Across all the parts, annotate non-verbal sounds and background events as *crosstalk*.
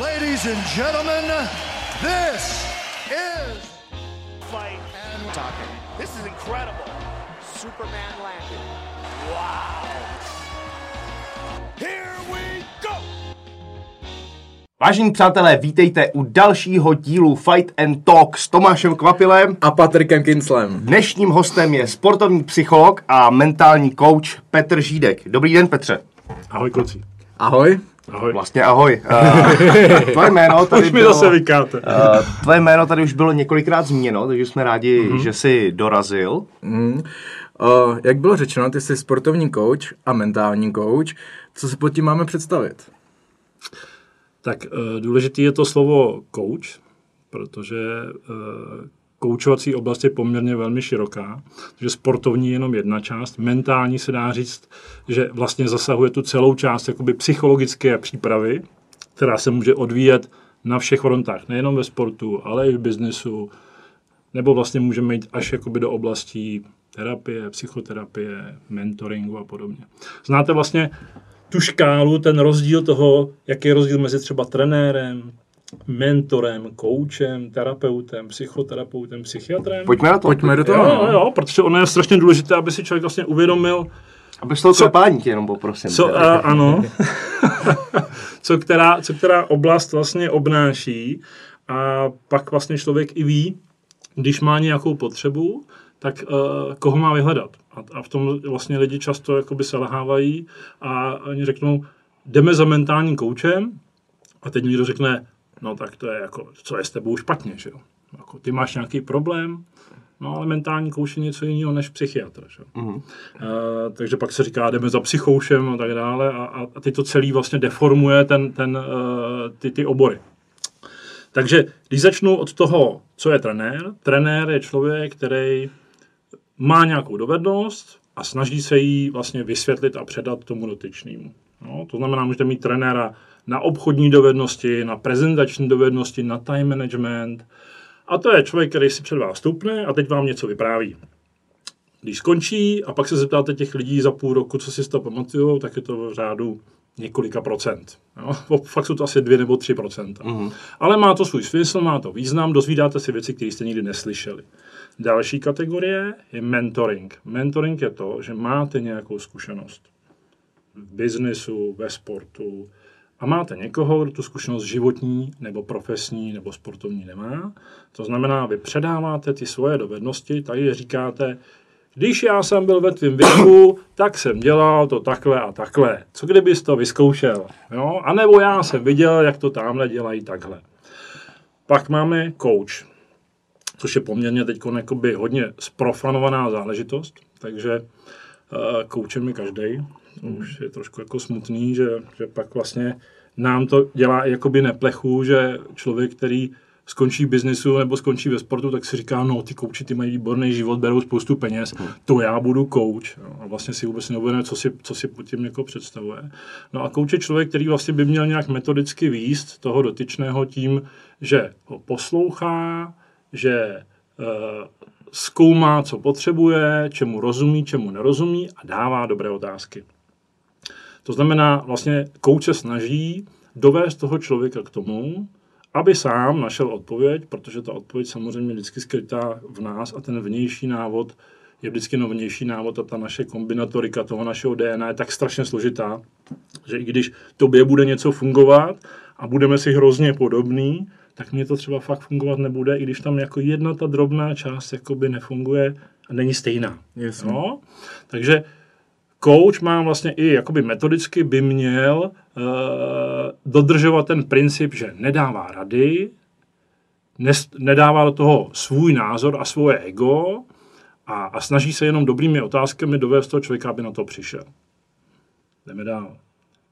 Ladies and gentlemen, this is fight and talking. This is incredible. Superman landed. Wow. Here we go. Vážení přátelé, vítejte u dalšího dílu Fight and Talk s Tomášem Kvapilem. a Patrikem Kinslem. Dnešním hostem je sportovní psycholog a mentální coach Petr Žídek. Dobrý den, Petře. Ahoj kluci. Ahoj. Ahoj. Vlastně ahoj. Uh, *laughs* tvoje jméno tady Už mi bylo, zase vykáte. uh, tvoje jméno tady už bylo několikrát zmíněno, takže jsme rádi, mm-hmm. že jsi dorazil. Mm. Uh, jak bylo řečeno, ty jsi sportovní coach a mentální coach. Co si pod tím máme představit? Tak uh, důležitý je to slovo coach, protože uh, koučovací oblast je poměrně velmi široká, takže sportovní je jenom jedna část, mentální se dá říct, že vlastně zasahuje tu celou část jakoby psychologické přípravy, která se může odvíjet na všech frontách, nejenom ve sportu, ale i v biznesu, nebo vlastně můžeme jít až jakoby do oblastí terapie, psychoterapie, mentoringu a podobně. Znáte vlastně tu škálu, ten rozdíl toho, jaký je rozdíl mezi třeba trenérem, mentorem, koučem, terapeutem, psychoterapeutem, psychiatrem? Pojďme na to. Pojďme do toho. Jo, jo, jo, protože ono je strašně důležité, aby si člověk vlastně uvědomil, Aby to klepání tě jenom poprosím. co, a, ano, *laughs* co, která, co která oblast vlastně obnáší a pak vlastně člověk i ví, když má nějakou potřebu, tak uh, koho má vyhledat. A, a v tom vlastně lidi často jakoby selhávají a oni řeknou, jdeme za mentálním koučem a teď někdo řekne, no tak to je jako, co je s tebou špatně, že jo. Jako, ty máš nějaký problém, no ale mentální kouč je něco jiného než psychiatr, že jo. Mhm. Uh, takže pak se říká, jdeme za psychoušem a tak dále a, a, a ty to celý vlastně deformuje ten, ten, uh, ty, ty obory. Takže když začnu od toho, co je trenér, trenér je člověk, který má nějakou dovednost a snaží se jí vlastně vysvětlit a předat tomu dotyčnému. No, to znamená, můžete mít trenéra na obchodní dovednosti, na prezentační dovednosti, na time management. A to je člověk, který si před vás stoupne a teď vám něco vypráví. Když skončí a pak se zeptáte těch lidí za půl roku, co si z toho pamatujou, tak je to v řádu několika procent. Jo? Fakt jsou to asi dvě nebo tři procenta. Mm-hmm. Ale má to svůj smysl, má to význam, dozvídáte si věci, které jste nikdy neslyšeli. Další kategorie je mentoring. Mentoring je to, že máte nějakou zkušenost v biznesu, ve sportu a máte někoho, kdo tu zkušenost životní nebo profesní nebo sportovní nemá. To znamená, vy předáváte ty svoje dovednosti, tady říkáte, když já jsem byl ve tvém věku, tak jsem dělal to takhle a takhle. Co kdybys to vyzkoušel? Jo? A nebo já jsem viděl, jak to tamhle dělají takhle. Pak máme coach, což je poměrně teď hodně sprofanovaná záležitost, takže koučem je každý. To už je trošku jako smutný, že, že pak vlastně nám to dělá jakoby neplechu, že člověk, který skončí v biznesu nebo skončí ve sportu, tak si říká, no ty kouči, ty mají výborný život, berou spoustu peněz, to já budu kouč. Jo. A vlastně si vůbec neuvědomuje, co si, co si pod tím jako představuje. No a kouč je člověk, který vlastně by měl nějak metodicky výst toho dotyčného tím, že ho poslouchá, že uh, zkoumá, co potřebuje, čemu rozumí, čemu nerozumí a dává dobré otázky. To znamená, vlastně kouč se snaží dovést toho člověka k tomu, aby sám našel odpověď, protože ta odpověď samozřejmě vždycky skrytá v nás a ten vnější návod je vždycky no vnější návod a ta naše kombinatorika toho našeho DNA je tak strašně složitá, že i když tobě bude něco fungovat a budeme si hrozně podobný, tak mně to třeba fakt fungovat nebude, i když tam jako jedna ta drobná část jakoby nefunguje a není stejná. Jasně. No? Takže coach má vlastně i jakoby metodicky by měl uh, dodržovat ten princip, že nedává rady, nes, nedává do toho svůj názor a svoje ego a, a snaží se jenom dobrými otázkami dovést toho člověka, aby na to přišel. Jdeme dál.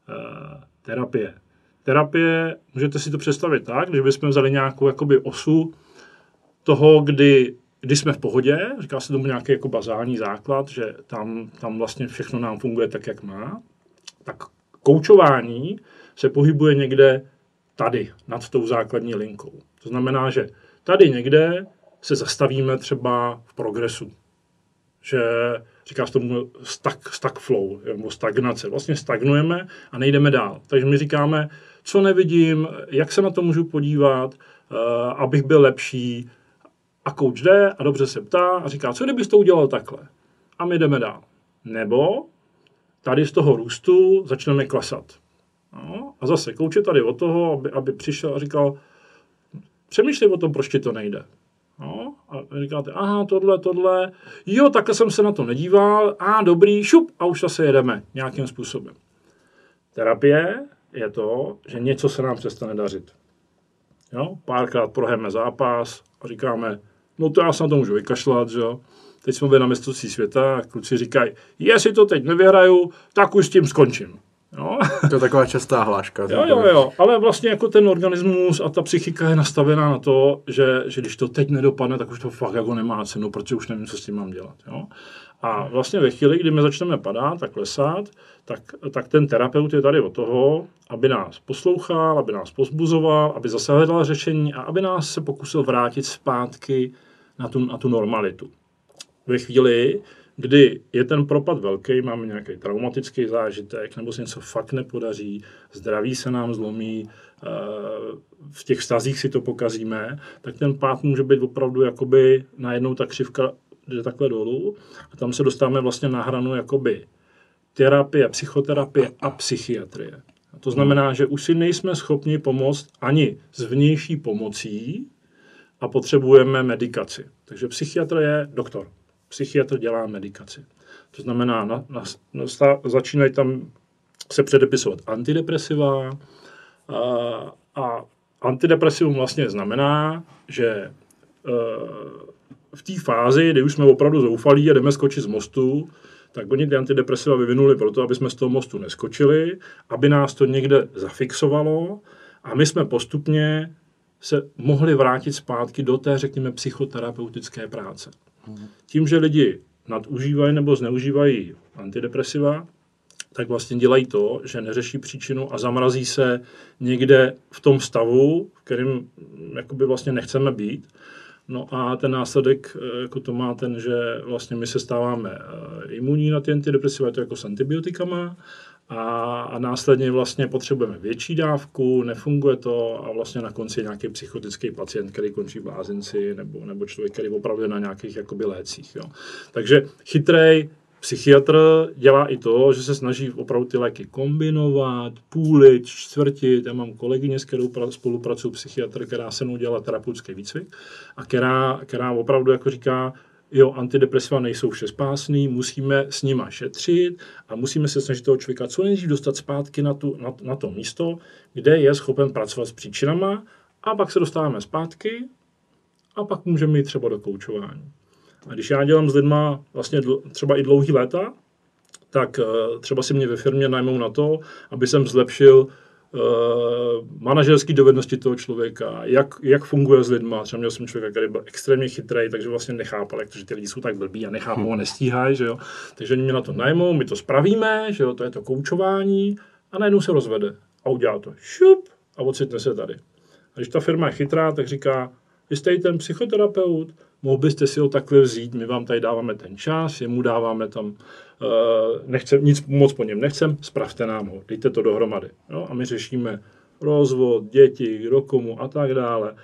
Uh, terapie. Terapie, můžete si to představit tak, když bychom vzali nějakou jakoby osu toho, kdy když jsme v pohodě, říká se tomu nějaký jako bazální základ, že tam, tam vlastně všechno nám funguje tak, jak má, tak koučování se pohybuje někde tady, nad tou základní linkou. To znamená, že tady někde se zastavíme třeba v progresu. že říká se tomu stuck, stuck flow, nebo stagnace. Vlastně stagnujeme a nejdeme dál. Takže my říkáme, co nevidím, jak se na to můžu podívat, uh, abych byl lepší. A kouč jde a dobře se ptá a říká, co kdybys to udělal takhle? A my jdeme dál. Nebo tady z toho růstu začneme klesat. No, a zase kouč je tady o toho, aby, aby přišel a říkal, přemýšlej o tom, proč ti to nejde. No, a říkáte, aha, tohle, tohle, jo, takhle jsem se na to nedíval, a dobrý, šup, a už zase jedeme nějakým způsobem. Terapie je to, že něco se nám přestane dařit. Jo, párkrát prohrajeme zápas a říkáme, no to já se na to můžu vykašlat, že jo. Teď jsme byli na mistrovství světa a kluci říkají, jestli to teď nevyhraju, tak už s tím skončím. Jo? *laughs* To je taková častá hláška. Jo, jo, jo, ale vlastně jako ten organismus a ta psychika je nastavená na to, že, že když to teď nedopadne, tak už to fakt jako nemá cenu, protože už nevím, co s tím mám dělat. Jo? A vlastně ve chvíli, kdy my začneme padat a klesat, tak, tak ten terapeut je tady od toho, aby nás poslouchal, aby nás pozbuzoval, aby zase hledal řešení a aby nás se pokusil vrátit zpátky na tu, na tu normalitu. Ve chvíli, kdy je ten propad velký, máme nějaký traumatický zážitek, nebo se něco fakt nepodaří, zdraví se nám zlomí, eh, v těch vztazích si to pokazíme, tak ten pád může být opravdu jakoby najednou ta křivka jde takhle dolů a tam se dostáváme vlastně na hranu jakoby terapie, psychoterapie a psychiatrie. A to znamená, že už si nejsme schopni pomoct ani s vnější pomocí a potřebujeme medikaci. Takže psychiatr je doktor psychiatr dělá medikaci. To znamená, na, na, na, začínají tam se předepisovat antidepresiva a, a antidepresivum vlastně znamená, že e, v té fázi, kdy už jsme opravdu zoufalí a jdeme skočit z mostu, tak oni ty antidepresiva vyvinuli proto, aby jsme z toho mostu neskočili, aby nás to někde zafixovalo a my jsme postupně se mohli vrátit zpátky do té, řekněme, psychoterapeutické práce. Tím, že lidi nadužívají nebo zneužívají antidepresiva, tak vlastně dělají to, že neřeší příčinu a zamrazí se někde v tom stavu, v kterým jakoby vlastně nechceme být. No a ten následek eh, jako to má ten, že vlastně my se stáváme eh, imunní na ty antidepresiva, to jako s antibiotikama a, a následně vlastně potřebujeme větší dávku, nefunguje to a vlastně na konci je nějaký psychotický pacient, který končí v blázinci nebo, nebo člověk, který opravdu je na nějakých jakoby lécích. Jo. Takže chytrej psychiatr dělá i to, že se snaží opravdu ty léky kombinovat, půlit, čtvrtit. Já mám kolegyně, s kterou spolupracuju psychiatr, která se mnou dělá terapeutický výcvik a která, která opravdu jako říká, jo, antidepresiva nejsou všespásný, musíme s nima šetřit a musíme se snažit toho člověka co nejdřív dostat zpátky na, tu, na, na to místo, kde je schopen pracovat s příčinama a pak se dostáváme zpátky a pak můžeme jít třeba do koučování. A když já dělám s lidma vlastně třeba i dlouhý léta, tak uh, třeba si mě ve firmě najmou na to, aby jsem zlepšil manažerské dovednosti toho člověka, jak, jak funguje s lidma. Třeba měl jsem člověka, který byl extrémně chytrý, takže vlastně nechápal, jak to, že ty lidi jsou tak blbí a nechápou a nestíhají, že jo. Takže oni mě na to najmou, my to spravíme, že jo, to je to koučování a najednou se rozvede a udělá to šup a ocitne se tady. A když ta firma je chytrá, tak říká, vy jste ten psychoterapeut, mohl byste si ho takhle vzít, my vám tady dáváme ten čas, jemu dáváme tam, uh, nechcem, nic moc po něm nechcem, spravte nám ho, dejte to dohromady. Jo? A my řešíme rozvod, děti, kdo komu a tak dále.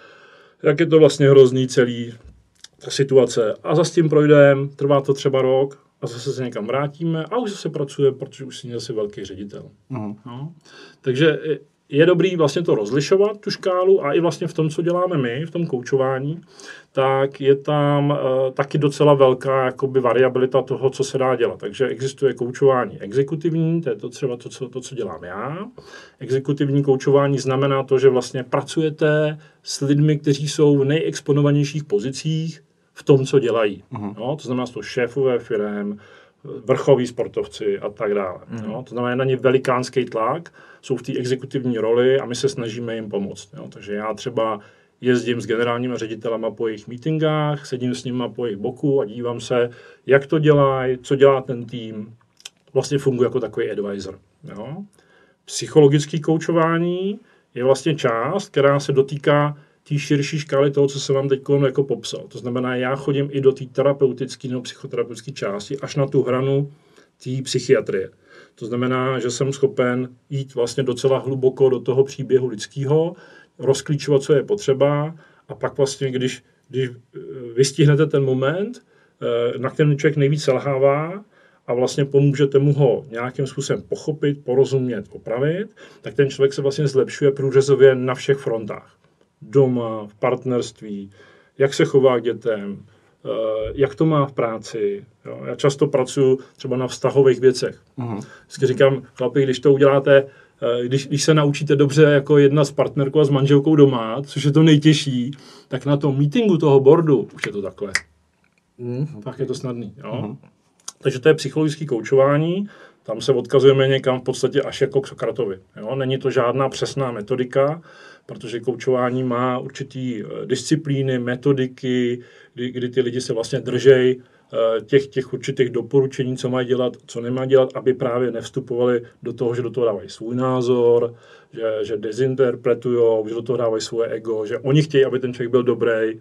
Jak je to vlastně hrozný celý ta situace. A za s tím projdeme, trvá to třeba rok, a zase se někam vrátíme a už zase pracuje, protože už si zase velký ředitel. Uh-huh. No. Takže je dobrý vlastně to rozlišovat, tu škálu a i vlastně v tom, co děláme my, v tom koučování, tak je tam uh, taky docela velká jakoby, variabilita toho, co se dá dělat. Takže existuje koučování exekutivní, to je to třeba to, co, to, co dělám já. Exekutivní koučování znamená to, že vlastně pracujete s lidmi, kteří jsou v nejexponovanějších pozicích v tom, co dělají. Uh-huh. No, to znamená, to šéfové firm, vrchoví sportovci a tak dále. Mm. Jo? To znamená, na ně velikánský tlak, jsou v té exekutivní roli a my se snažíme jim pomoct. Jo? Takže já třeba jezdím s generálními ředitelama po jejich meetingách, sedím s nimi po jejich boku a dívám se, jak to dělají, co dělá ten tým. Vlastně funguje jako takový advisor. Jo? Psychologický koučování je vlastně část, která se dotýká té širší škály toho, co jsem vám teď jako popsal. To znamená, já chodím i do té terapeutické nebo psychoterapeutické části, až na tu hranu té psychiatrie. To znamená, že jsem schopen jít vlastně docela hluboko do toho příběhu lidského, rozklíčovat, co je potřeba a pak vlastně, když, když eh, vystihnete ten moment, eh, na kterém člověk nejvíc selhává a vlastně pomůžete mu ho nějakým způsobem pochopit, porozumět, opravit, tak ten člověk se vlastně zlepšuje průřezově na všech frontách. Doma, v partnerství, jak se chová k dětem, eh, jak to má v práci. Jo. Já často pracuji třeba na vztahových věcech. Uh-huh. Vždycky říkám, chlapi, když to uděláte, když, když se naučíte dobře jako jedna s partnerkou a s manželkou doma, což je to nejtěžší, tak na tom meetingu toho boardu už je to takhle. Uh-huh. Tak je to snadný. Jo. Uh-huh. Takže to je psychologické koučování, tam se odkazujeme někam v podstatě až jako k Sokratovi. Jo? Není to žádná přesná metodika, protože koučování má určitý eh, disciplíny, metodiky, kdy, kdy ty lidi se vlastně držej eh, těch, těch určitých doporučení, co mají dělat, co nemají dělat, aby právě nevstupovali do toho, že do toho dávají svůj názor, že, že dezinterpretují, že do toho dávají svoje ego, že oni chtějí, aby ten člověk byl dobrý, eh,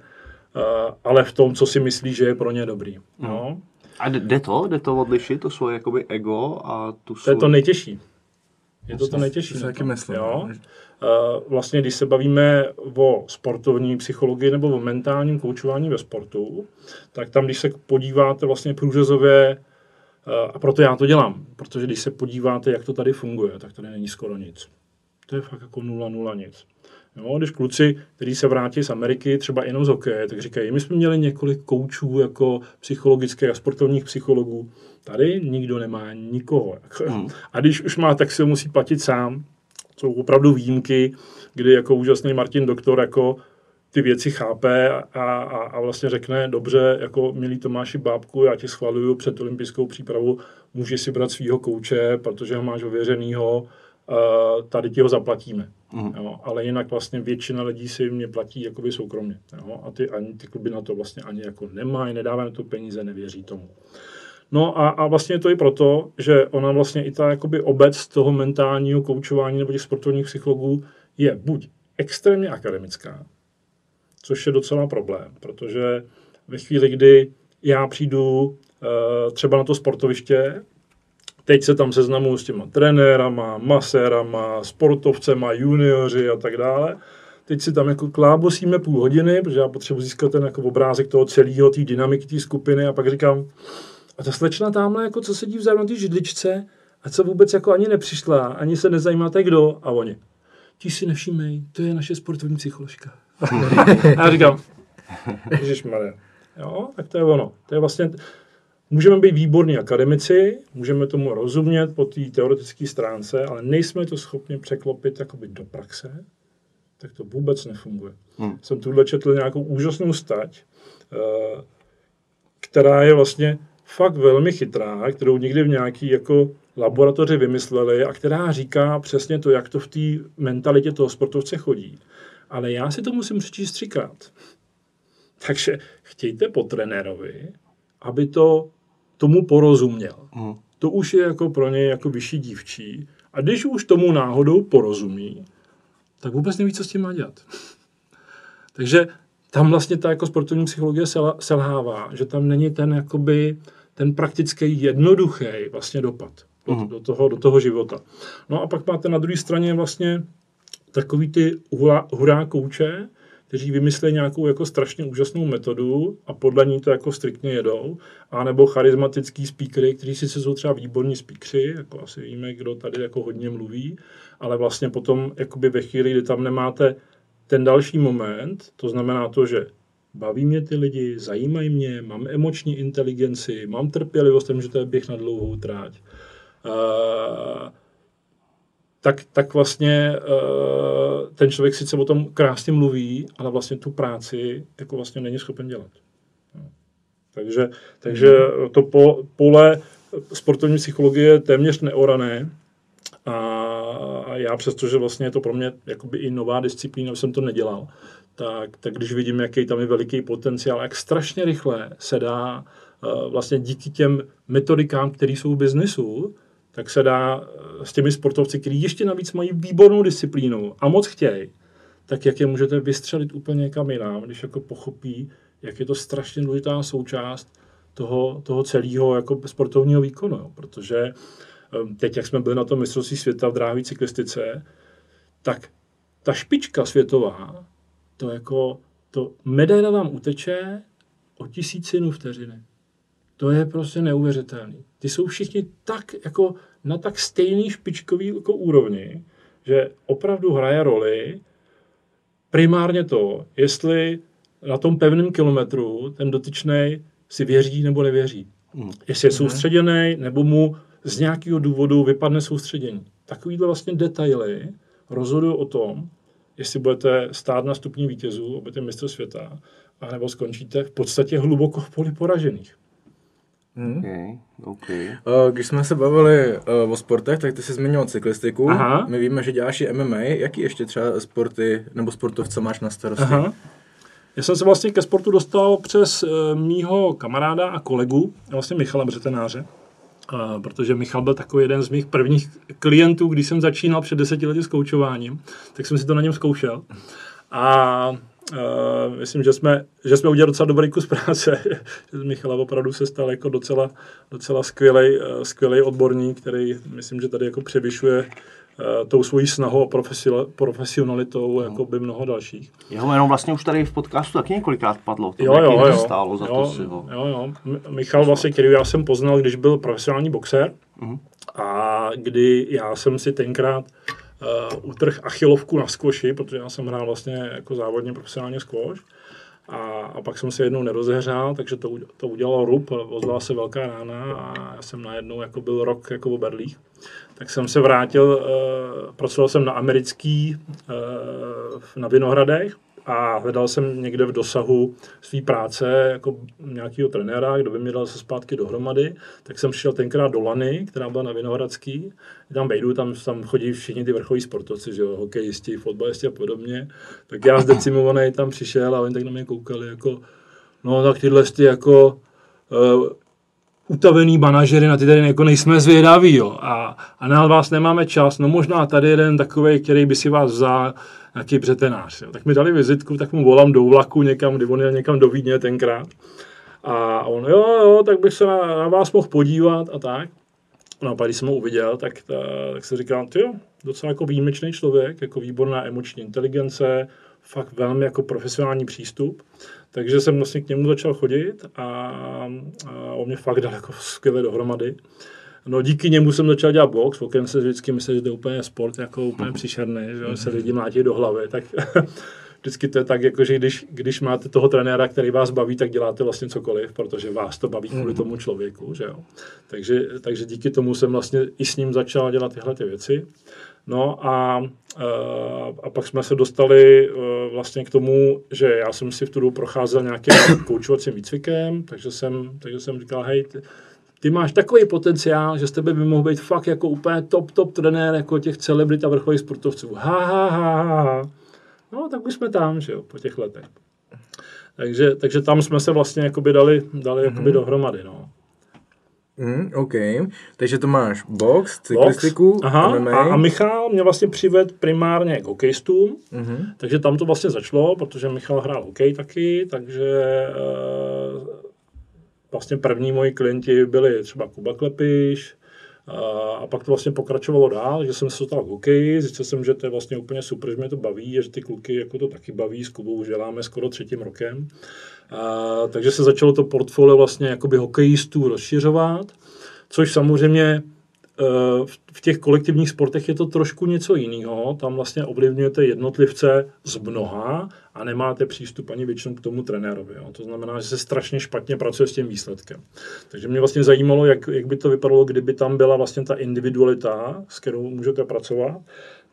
ale v tom, co si myslí, že je pro ně dobrý. Mm. No? A jde to? Jde to odlišit, to svoje jakoby ego a tu svůj... To je to nejtěžší. Je to to nejtěžší. To taky myslím. Jo? Uh, vlastně, když se bavíme o sportovní psychologii nebo o mentálním koučování ve sportu, tak tam, když se podíváte vlastně průřezově, uh, a proto já to dělám, protože když se podíváte, jak to tady funguje, tak tady není skoro nic. To je fakt jako nula, nula nic. Jo, když kluci, kteří se vrátí z Ameriky, třeba jenom z hokeje, tak říkají, my jsme měli několik koučů jako psychologických a sportovních psychologů. Tady nikdo nemá nikoho. Hmm. A když už má, tak si ho musí platit sám. Jsou opravdu výjimky, kdy jako úžasný Martin Doktor jako ty věci chápe a, a, a vlastně řekne, dobře, jako milý Tomáši Bábku, já tě schvaluju před olympijskou přípravu, můžeš si brát svého kouče, protože ho máš ověřenýho, tady ti ho zaplatíme. Mm. Jo, ale jinak vlastně většina lidí si mě platí jakoby soukromně. Jo, a ty, ani ty kluby na to vlastně ani jako nemají, nedávají na to peníze, nevěří tomu. No a, a vlastně je to i proto, že ona vlastně i ta jakoby obec toho mentálního koučování nebo těch sportovních psychologů je buď extrémně akademická, což je docela problém, protože ve chvíli, kdy já přijdu uh, třeba na to sportoviště Teď se tam seznamuju s těma trenérama, masérama, sportovcema, junioři a tak dále. Teď si tam jako klábosíme půl hodiny, protože já potřebuji získat ten jako obrázek toho celého, té dynamiky té skupiny a pak říkám, a ta slečna tamhle, jako co sedí vzadu na té židličce a co vůbec jako ani nepřišla, ani se nezajímáte kdo a oni. Ti si nevšímej, to je naše sportovní psycholožka. *laughs* a já říkám, Ježišmarja. Jo, tak to je ono. To je vlastně, Můžeme být výborní akademici, můžeme tomu rozumět po té teoretické stránce, ale nejsme to schopni překlopit jakoby do praxe, tak to vůbec nefunguje. Hmm. Jsem tuhle četl nějakou úžasnou stať, eh, která je vlastně fakt velmi chytrá, kterou někdy v nějaký jako laboratoři vymysleli a která říká přesně to, jak to v té mentalitě toho sportovce chodí. Ale já si to musím přečíst třikrát. Takže chtějte po trenérovi, aby to tomu porozuměl. Mm. To už je jako pro něj jako vyšší dívčí. A když už tomu náhodou porozumí, tak vůbec neví, co s tím má dělat. *laughs* Takže tam vlastně ta jako sportovní psychologie selhává, že tam není ten jakoby, ten praktický jednoduchý vlastně dopad do, mm. do, toho, do toho života. No a pak máte na druhé straně vlastně takový ty hurá, hurá kouče, kteří vymyslí nějakou jako strašně úžasnou metodu a podle ní to jako striktně jedou, a nebo charismatický speakery, kteří sice jsou třeba výborní speakery, jako asi víme, kdo tady jako hodně mluví, ale vlastně potom jakoby ve chvíli, kdy tam nemáte ten další moment, to znamená to, že baví mě ty lidi, zajímají mě, mám emoční inteligenci, mám trpělivost, že to je běh na dlouhou tráť. Uh, tak, tak vlastně uh, ten člověk sice o tom krásně mluví, ale vlastně tu práci jako vlastně není schopen dělat. No. Takže, takže to po, pole sportovní psychologie je téměř neorané a já přesto, že vlastně je to pro mě jakoby i nová disciplína, jsem to nedělal, tak, tak když vidím, jaký tam je veliký potenciál, jak strašně rychle se dá uh, vlastně díky těm metodikám, které jsou v biznesu, tak se dá eh, s těmi sportovci, kteří ještě navíc mají výbornou disciplínu a moc chtějí, tak jak je můžete vystřelit úplně někam jinam, když jako pochopí, jak je to strašně důležitá součást toho, toho celého jako sportovního výkonu. Jo. Protože um, teď, jak jsme byli na tom mistrovství světa v dráhové cyklistice, tak ta špička světová, to jako, to medaile vám uteče o tisícinu vteřiny. To je prostě neuvěřitelný. Ty jsou všichni tak jako na tak stejný špičkový jako úrovni, že opravdu hraje roli primárně to, jestli na tom pevném kilometru ten dotyčný si věří nebo nevěří. Hmm. Jestli je soustředěný, nebo mu z nějakého důvodu vypadne soustředění. Takovýhle vlastně detaily rozhodují o tom, jestli budete stát na stupni vítězů, budete mistr světa, anebo skončíte v podstatě hluboko v poli poražených. Hmm. Okay, okay. Eh, když jsme se bavili uh, o sportech, tak ty jsi zmínil cyklistiku. Aha. My víme, že děláš i MMA. Jaký ještě třeba sporty nebo sportovce máš na starosti? Aha. Já jsem se vlastně ke sportu dostal přes uh, mýho kamaráda a kolegu, vlastně Michala Břetenáře, protože Michal byl takový jeden z mých prvních klientů, když jsem začínal před deseti lety s koučováním, tak jsem si to na něm zkoušel. A Uh, myslím, že jsme, že jsme udělali docela dobrý kus práce. *laughs* Michala opravdu se stal jako docela, docela skvělý, uh, skvělý odborník, který myslím, že tady jako převyšuje tou svojí snahou a profesionalitou no. jako by mnoho dalších. Jeho jméno vlastně už tady v podcastu taky několikrát padlo. To jo, jo, jo. Stálo za jo, to si ho. Jo, jo. Michal vlastně, který já jsem poznal, když byl profesionální boxer uh-huh. a kdy já jsem si tenkrát uh, utrh achilovku na skvoši, protože já jsem hrál vlastně jako závodně profesionálně skvoš. A, a pak jsem se jednou nerozehřál, takže to, to udělalo rup, ozvala se velká rána a já jsem najednou jako byl rok jako v berlích. Tak jsem se vrátil, uh, pracoval jsem na americký uh, na Vinohradech a hledal jsem někde v dosahu své práce jako nějakého trenéra, kdo by mě dal se zpátky dohromady, tak jsem šel tenkrát do Lany, která byla na Vinohradský, tam vejdu, tam, tam chodí všichni ty vrchoví sportovci, že jo, hokejisti, fotbalisti a podobně, tak já zdecimovaný tam přišel a oni tak na mě koukali jako, no tak tyhle ty jako uh, utavený manažery, na ty tady jako nejsme zvědaví, jo. A, a na vás nemáme čas, no možná tady jeden takový, který by si vás vzal, nějaký břetenář. Jo. Tak mi dali vizitku, tak mu volám do vlaku někam, kdy on jel někam do Vídně tenkrát. A on, jo, jo, tak bych se na, na vás mohl podívat a tak. No a pak, když jsem ho uviděl, tak, ta, tak se ty jo, docela jako výjimečný člověk, jako výborná emoční inteligence, fakt velmi jako profesionální přístup. Takže jsem vlastně k němu začal chodit a, a on mě fakt dal jako skvěle dohromady. No díky němu jsem začal dělat box, okem se vždycky myslel, že to je úplně sport jako úplně příšerný, že se lidi mlátí do hlavy, tak *laughs* vždycky to je tak, jako, že když, když máte toho trenéra, který vás baví, tak děláte vlastně cokoliv, protože vás to baví kvůli tomu člověku, že jo. Takže, takže díky tomu jsem vlastně i s ním začal dělat tyhle ty věci. No a, a pak jsme se dostali e, vlastně k tomu, že já jsem si v tu dobu procházel nějakým *coughs* koučovacím výcvikem, takže jsem, takže jsem říkal, hej, ty, ty máš takový potenciál, že z tebe by mohl být fakt jako úplně top, top trenér jako těch celebrit a vrcholových sportovců. Ha, ha, ha, ha, ha. No, tak už jsme tam, že jo, po těch letech. Takže, takže tam jsme se vlastně jakoby dali, dali mm-hmm. jakoby dohromady, no. Mm, OK, takže to máš box, cyklistiku, box, aha, MMA. A, a Michal mě vlastně přived primárně k hokejistům, mm-hmm. takže tam to vlastně začalo, protože Michal hrál hokej taky, takže uh, vlastně první moji klienti byli třeba Kuba Klepiš, a pak to vlastně pokračovalo dál, že jsem se dostal k hokeji, zjistil jsem, že to je vlastně úplně super, že mě to baví a že ty kluky jako to taky baví, s Kubou už děláme skoro třetím rokem. A, takže se začalo to portfolio vlastně jakoby hokejistů rozšiřovat, což samozřejmě v těch kolektivních sportech je to trošku něco jiného. Tam vlastně ovlivňujete jednotlivce z mnoha a nemáte přístup ani většinou k tomu trenérovi. Jo. To znamená, že se strašně špatně pracuje s tím výsledkem. Takže mě vlastně zajímalo, jak, jak by to vypadalo, kdyby tam byla vlastně ta individualita, s kterou můžete pracovat.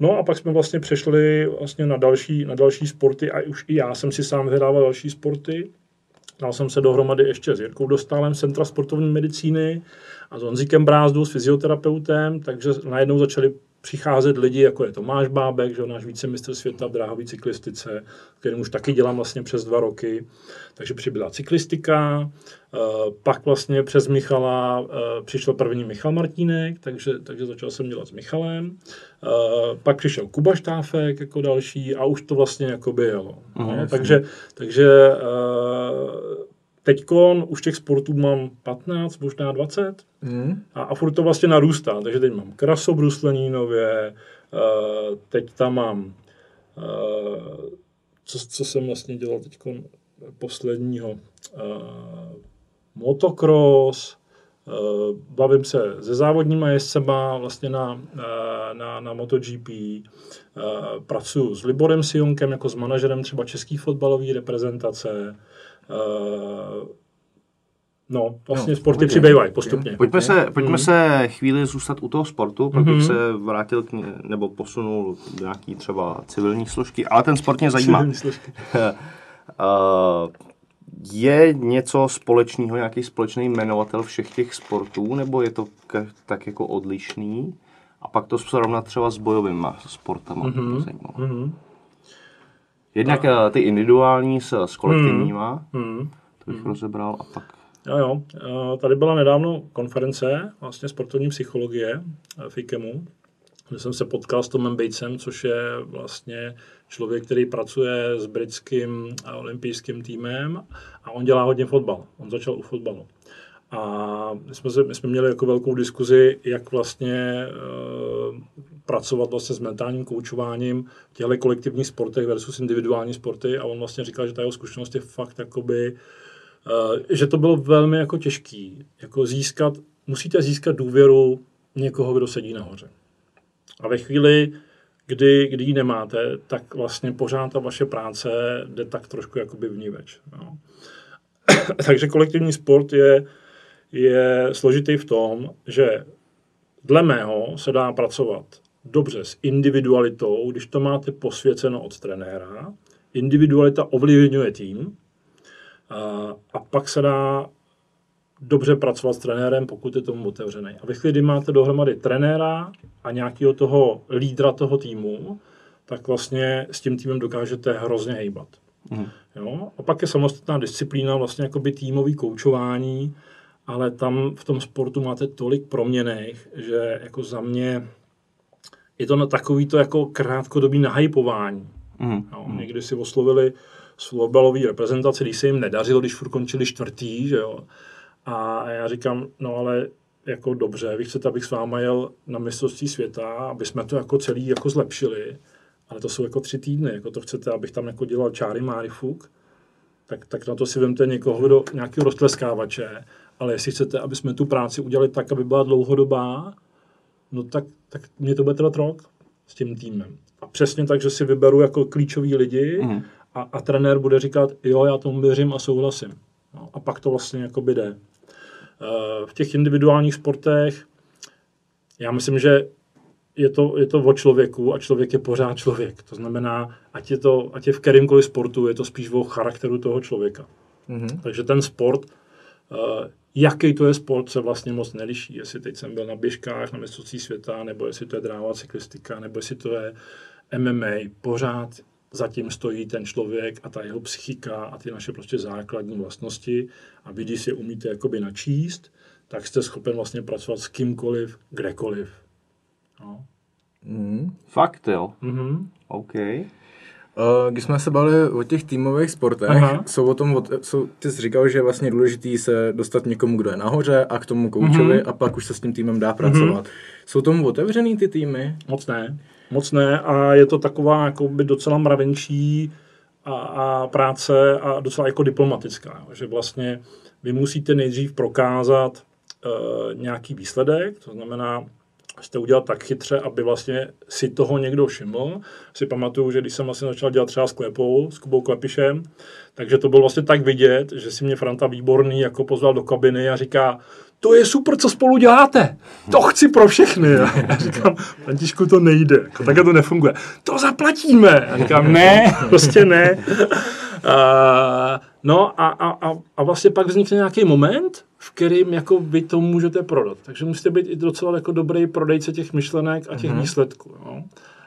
No a pak jsme vlastně přešli vlastně na další, na další sporty a už i já jsem si sám vydával další sporty. Dal jsem se dohromady ještě s Jirkou Dostálem Centra sportovní medicíny, a s Honzíkem Brázdou, s fyzioterapeutem, takže najednou začali přicházet lidi, jako je Tomáš Bábek, že náš vícemistr světa v dráhové cyklistice, kterým už taky dělám vlastně přes dva roky. Takže přibyla cyklistika, eh, pak vlastně přes Michala eh, přišel první Michal Martínek, takže, takže začal jsem dělat s Michalem. Eh, pak přišel Kuba Štáfek jako další a už to vlastně jako by jelo. Mhm, no, takže takže Teďkon už těch sportů mám 15, možná 20 mm. a, a furt to vlastně narůstá. Takže teď mám krasobruslení nově, uh, teď tam mám, uh, co, co jsem vlastně dělal teď posledního, uh, motocross, bavím se se závodníma jezdcema vlastně na, na, na MotoGP, pracuji s Liborem Sionkem jako s manažerem třeba české fotbalové reprezentace, no, vlastně no, sporty přibývají postupně. Pojďme, se, pojďme mm. se chvíli zůstat u toho sportu, pak mm-hmm. bych se vrátil k, nebo posunul do nějaký třeba civilní složky, ale ten sport mě zajímá. Civilní složky. uh, *laughs* je něco společného, nějaký společný jmenovatel všech těch sportů, nebo je to k, tak jako odlišný? A pak to srovnat třeba s bojovými sportama. Mm-hmm. Mm-hmm. Jednak a... Eh, ty individuální s, s kolektivníma, hmm. hmm. to bych hmm. rozebral a pak... Jo, jo. Eh, tady byla nedávno konference vlastně sportovní psychologie eh, v IKEMu, kde jsem se potkal s Tomem Batesem, což je vlastně člověk, který pracuje s britským olympijským týmem a on dělá hodně fotbal. On začal u fotbalu. A my jsme, se, my jsme měli jako velkou diskuzi, jak vlastně e, pracovat vlastně s mentálním koučováním v těchto kolektivních sportech versus individuální sporty a on vlastně říkal, že ta jeho zkušenost je fakt jakoby, e, že to bylo velmi jako těžký, jako získat, musíte získat důvěru někoho, kdo sedí nahoře. A ve chvíli, kdy, kdy ji nemáte, tak vlastně pořád ta vaše práce jde tak trošku jakoby vníveč. No. *coughs* Takže kolektivní sport je je složitý v tom, že dle mého se dá pracovat dobře s individualitou, když to máte posvěceno od trenéra. Individualita ovlivňuje tým a, a pak se dá dobře pracovat s trenérem, pokud je tomu otevřený. A ve chvíli, kdy máte dohromady trenéra a nějakého toho lídra toho týmu, tak vlastně s tím týmem dokážete hrozně hejbat. Mm. Jo? A pak je samostatná disciplína, vlastně jakoby týmový koučování, ale tam v tom sportu máte tolik proměných, že jako za mě je to na takový to jako krátkodobý nahypování. Mm. Jo, někdy si oslovili fotbalový reprezentaci, když se jim nedařilo, když furt končili čtvrtý, že jo. A já říkám, no ale jako dobře, vy chcete, abych s váma jel na mistrovství světa, aby jsme to jako celý jako zlepšili, ale to jsou jako tři týdny, jako to chcete, abych tam jako dělal čáry máry fuk, tak, tak na to si vemte někoho do nějakého roztleskávače ale jestli chcete, aby jsme tu práci udělali tak, aby byla dlouhodobá, no tak, tak mě to bude trvat rok s tím týmem. A přesně tak, že si vyberu jako klíčový lidi mm. a, a trenér bude říkat, jo, já tomu věřím a souhlasím. No, a pak to vlastně jako jde. Uh, v těch individuálních sportech já myslím, že je to, je to o člověku a člověk je pořád člověk. To znamená, ať je, to, ať je v kterémkoliv sportu, je to spíš o charakteru toho člověka. Mm-hmm. Takže ten sport uh, jaký to je sport, se vlastně moc neliší. Jestli teď jsem byl na běžkách, na mistrovství světa, nebo jestli to je dráva cyklistika, nebo jestli to je MMA, pořád zatím stojí ten člověk a ta jeho psychika a ty naše prostě základní vlastnosti a vy, když si je umíte jakoby načíst, tak jste schopen vlastně pracovat s kýmkoliv, kdekoliv. No. Mm, fakt jo? Mm-hmm. OK. Uh, když jsme se bavili o těch týmových sportech, Aha. jsou o tom, jsou, ty jsi říkal, že je vlastně důležitý se dostat někomu, kdo je nahoře a k tomu koučovi mm-hmm. a pak už se s tím týmem dá pracovat. Mm-hmm. Jsou tomu otevřený ty týmy? Moc ne. Moc ne a je to taková jako by docela mravenčí a, a práce a docela jako diplomatická. Že vlastně vy musíte nejdřív prokázat uh, nějaký výsledek, to znamená, jste udělat tak chytře, aby vlastně si toho někdo všiml. Si pamatuju, že když jsem vlastně začal dělat třeba s Klepou, s Kubou Klepišem, takže to bylo vlastně tak vidět, že si mě Franta Výborný jako pozval do kabiny a říká, to je super, co spolu děláte. To chci pro všechny. Já říkám, Františku, to nejde. Jako, takhle to nefunguje. To zaplatíme. Já říkám, ne, *laughs* prostě ne. No a, a, a, a vlastně pak vznikne nějaký moment, v kterým jako vy to můžete prodat. Takže musíte být i docela jako dobrý prodejce těch myšlenek a těch mm-hmm. výsledků. No.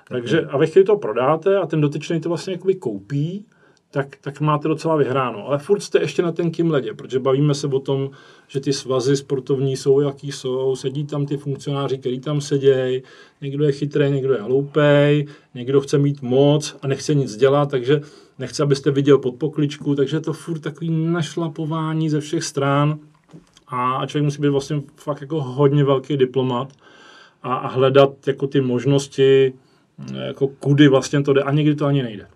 Takže a ve chvíli to prodáte a ten dotyčný to vlastně jakoby koupí, tak, tak máte docela vyhráno. Ale furt jste ještě na tenkým ledě, protože bavíme se o tom, že ty svazy sportovní jsou, jaký jsou, sedí tam ty funkcionáři, kteří tam sedějí, někdo je chytrý, někdo je hloupý, někdo chce mít moc a nechce nic dělat, takže nechce, abyste viděl pod pokličku, takže je to furt takový našlapování ze všech stran a člověk musí být vlastně fakt jako hodně velký diplomat a, a hledat jako ty možnosti, jako kudy vlastně to jde a někdy to ani nejde.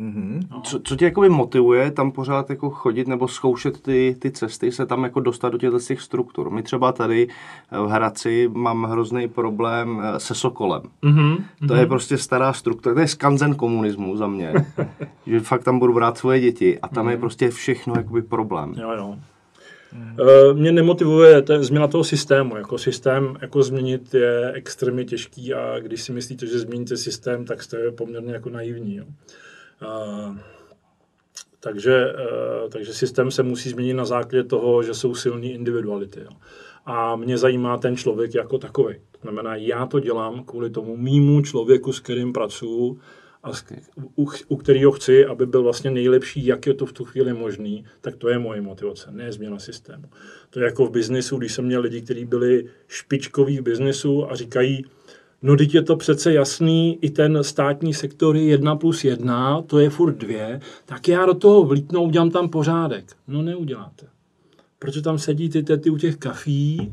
Mm-hmm. No. Co, co tě jakoby motivuje tam pořád jako chodit nebo zkoušet ty, ty cesty, se tam jako dostat do těchto těch struktur? My třeba tady v Hradci mám hrozný problém eh, se Sokolem. Mm-hmm. To je prostě stará struktura, to je skanzen komunismu za mě. *laughs* že fakt tam budu brát svoje děti a tam mm-hmm. je mhm. prostě všechno jakoby problém. Jo, jo. Hmm. Mě nemotivuje ta změna toho systému. Jako systém jako změnit je extrémně těžký a když si myslíte, že změníte systém, tak jste poměrně jako naivní. Jo. Takže, uh, takže systém se musí změnit na základě toho, že jsou silní individuality. Jo. A mě zajímá ten člověk jako takový. To znamená, já to dělám kvůli tomu mýmu člověku, s kterým pracuji, a u, u kterého chci, aby byl vlastně nejlepší, jak je to v tu chvíli možný, tak to je moje motivace, ne změna systému. To je jako v biznisu, když jsem měl lidi, kteří byli špičkoví v biznisu a říkají, no teď je to přece jasný, i ten státní sektor je jedna plus jedna, to je furt dvě, tak já do toho vlítnu, udělám tam pořádek. No neuděláte. Protože tam sedí ty tety u těch kafí,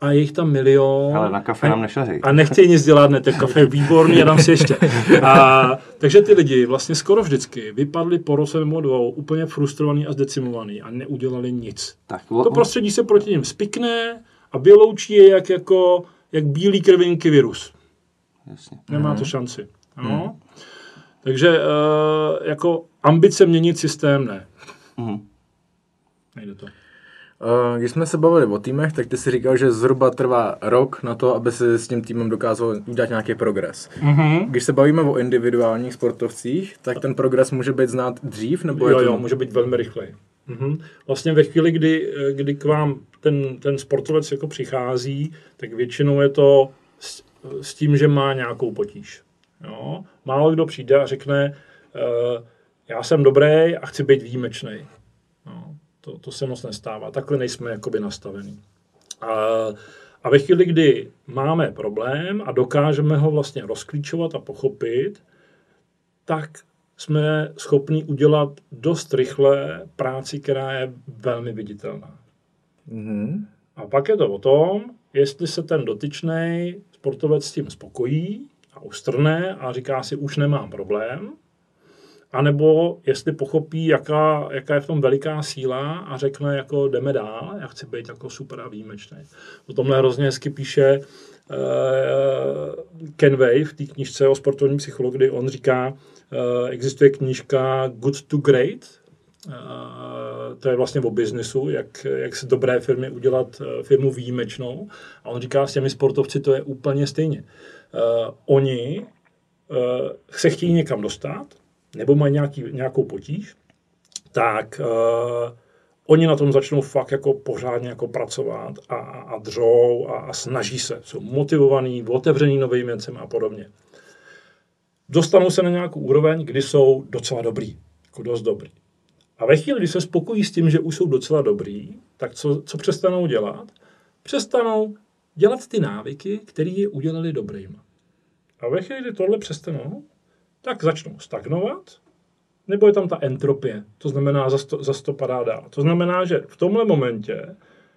a je jich tam milion. Ale na kafe nám nešaří. A nechtějí nic dělat, ne, ten kafe je výborný, já dám si ještě. A, takže ty lidi vlastně skoro vždycky vypadli po roce nebo dvou úplně frustrovaný a zdecimovaný a neudělali nic. Tak, to prostředí se proti ním spikne a vyloučí je jak, jako, jak bílý krvinky virus. Jasně. Nemá to mhm. šanci. No. Hmm. Takže uh, jako ambice měnit systém ne. Hmm. Nejde to. Uh, když jsme se bavili o týmech, tak ty si říkal, že zhruba trvá rok na to, aby si s tím týmem dokázal udělat nějaký progres. Mm-hmm. Když se bavíme o individuálních sportovcích, tak ten progres může být znát dřív? Nebo jo, je to... jo, může být velmi rychlej. Mm-hmm. Vlastně ve chvíli, kdy, kdy k vám ten, ten sportovec jako přichází, tak většinou je to s, tím, že má nějakou potíž. Jo? Málo kdo přijde a řekne, uh, já jsem dobrý a chci být výjimečný. To, to se moc nestává. Takhle nejsme jakoby nastavení. A, a ve chvíli, kdy máme problém a dokážeme ho vlastně rozklíčovat a pochopit, tak jsme schopni udělat dost rychle práci, která je velmi viditelná. Mm-hmm. A pak je to o tom, jestli se ten dotyčný sportovec s tím spokojí a ustrne a říká si, už nemám problém, anebo jestli pochopí, jaká, jaká je v tom veliká síla a řekne, jako jdeme dál, já chci být jako super a výjimečný. O tomhle hrozně hezky píše uh, Ken Way v té knižce o sportovní psychologii, on říká, uh, existuje knížka Good to Great, to je vlastně o biznesu, jak, jak se dobré firmy udělat uh, firmu výjimečnou. A on říká, s těmi sportovci to je úplně stejně. Uh, oni uh, se chtějí někam dostat, nebo mají nějaký, nějakou potíž, tak uh, oni na tom začnou fakt jako pořádně jako pracovat a, a dřou a, a snaží se. Jsou motivovaní, otevřený novým věcem a podobně. Dostanou se na nějakou úroveň, kdy jsou docela dobrý, jako dost dobrý. A ve chvíli, kdy se spokojí s tím, že už jsou docela dobrý, tak co, co přestanou dělat? Přestanou dělat ty návyky, které je udělali dobrým. A ve chvíli, kdy tohle přestanou, tak začnou stagnovat, nebo je tam ta entropie, to znamená, zase to, to padá dál. To znamená, že v tomhle momentě,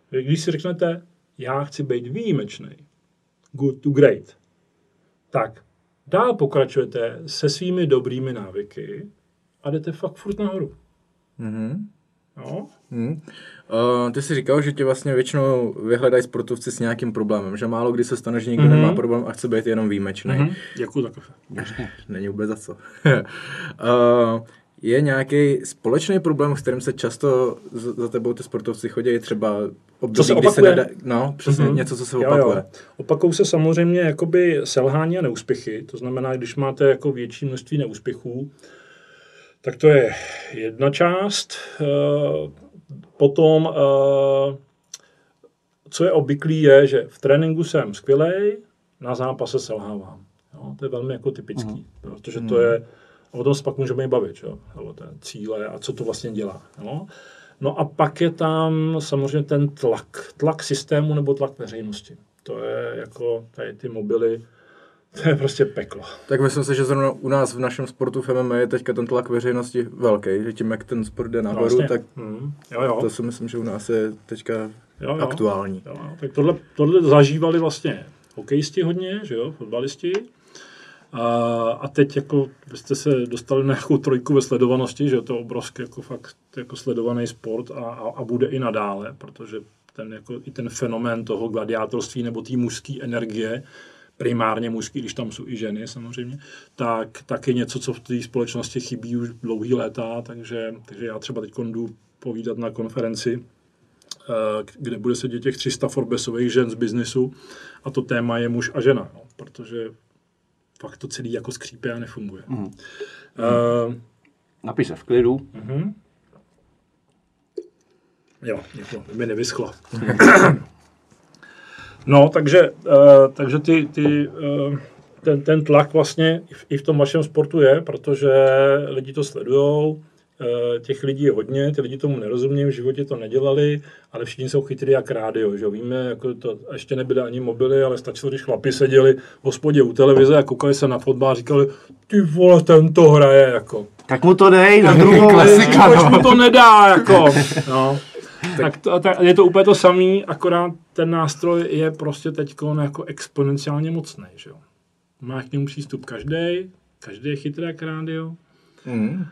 když si řeknete, já chci být výjimečný, good to great, tak dál pokračujete se svými dobrými návyky a jdete fakt furt nahoru. Mm-hmm. No. Hmm. Uh, ty jsi říkal, že tě vlastně většinou vyhledají sportovci s nějakým problémem, že málo kdy se stane, že někdo mm-hmm. nemá problém a chce být jenom výjimečný. Mm-hmm. Děkuji za kafe. Není vůbec za co. uh, *laughs* je nějaký společný problém, s kterým se často za tebou ty sportovci chodí, třeba období, se kdy se nedá... No, přesně, mm-hmm. něco, co se opakuje. Jo, jo. Opakují se samozřejmě jakoby selhání a neúspěchy, to znamená, když máte jako větší množství neúspěchů, Tak to je jedna část. Eh, Potom, eh, co je obvyklý, je, že v tréninku jsem skvělej, na zápase selhávám. Jo, to je velmi jako typický, mm. protože to je, o tom se pak můžeme i bavit, jo, o té cíle a co to vlastně dělá. Jo. No a pak je tam samozřejmě ten tlak, tlak systému nebo tlak veřejnosti. To je jako tady ty mobily, to je prostě peklo. Tak myslím si, že zrovna u nás v našem sportu v MMA je teďka ten tlak veřejnosti velký, že tím, jak ten sport jde nahoru, Vlastně. tak Hmm. Jo, jo. to si myslím, že u nás je teďka Jo, jo. aktuální. Jo, jo. Tak tohle, tohle zažívali vlastně hokejisti hodně, že jo, fotbalisti. A, a teď jako vy jste se dostali na nějakou trojku ve sledovanosti, že jo, to je obrovský jako fakt jako sledovaný sport a, a, a bude i nadále, protože ten, jako, i ten fenomén toho gladiátorství nebo té mužské energie, primárně mužský, když tam jsou i ženy samozřejmě, tak, tak je něco, co v té společnosti chybí už dlouhý léta, takže, takže já třeba teď jdu povídat na konferenci, eh, kde bude sedět těch 300 Forbesových žen z biznesu a to téma je muž a žena, no, protože fakt to celý jako skřípe a nefunguje. Mm. Uh, Napij se v klidu. jo, jako, mi nevyschlo. *clears throat* no, takže, uh, takže ty, ty, uh, ten, ten tlak vlastně i v- i v tom vašem sportu je, protože lidi to sledujou, eh, těch lidí je hodně, ty lidi tomu nerozumí, v životě to nedělali, ale všichni jsou chytrý jak rádio, že jo? víme, jako to, ještě nebyly ani mobily, ale stačilo, když chlapi seděli v hospodě u televize a koukali se na fotbal a říkali, ty vole, ten to hraje, jako. Tak mu to dej na druhou. Klasika, Proč mu to nedá, jako. No. *laughs* Tak to, tak je to úplně to samý, akorát ten nástroj je prostě teď jako exponenciálně mocný, že jo. Má k němu přístup každý, každý je chytrý jak rádio. Mm.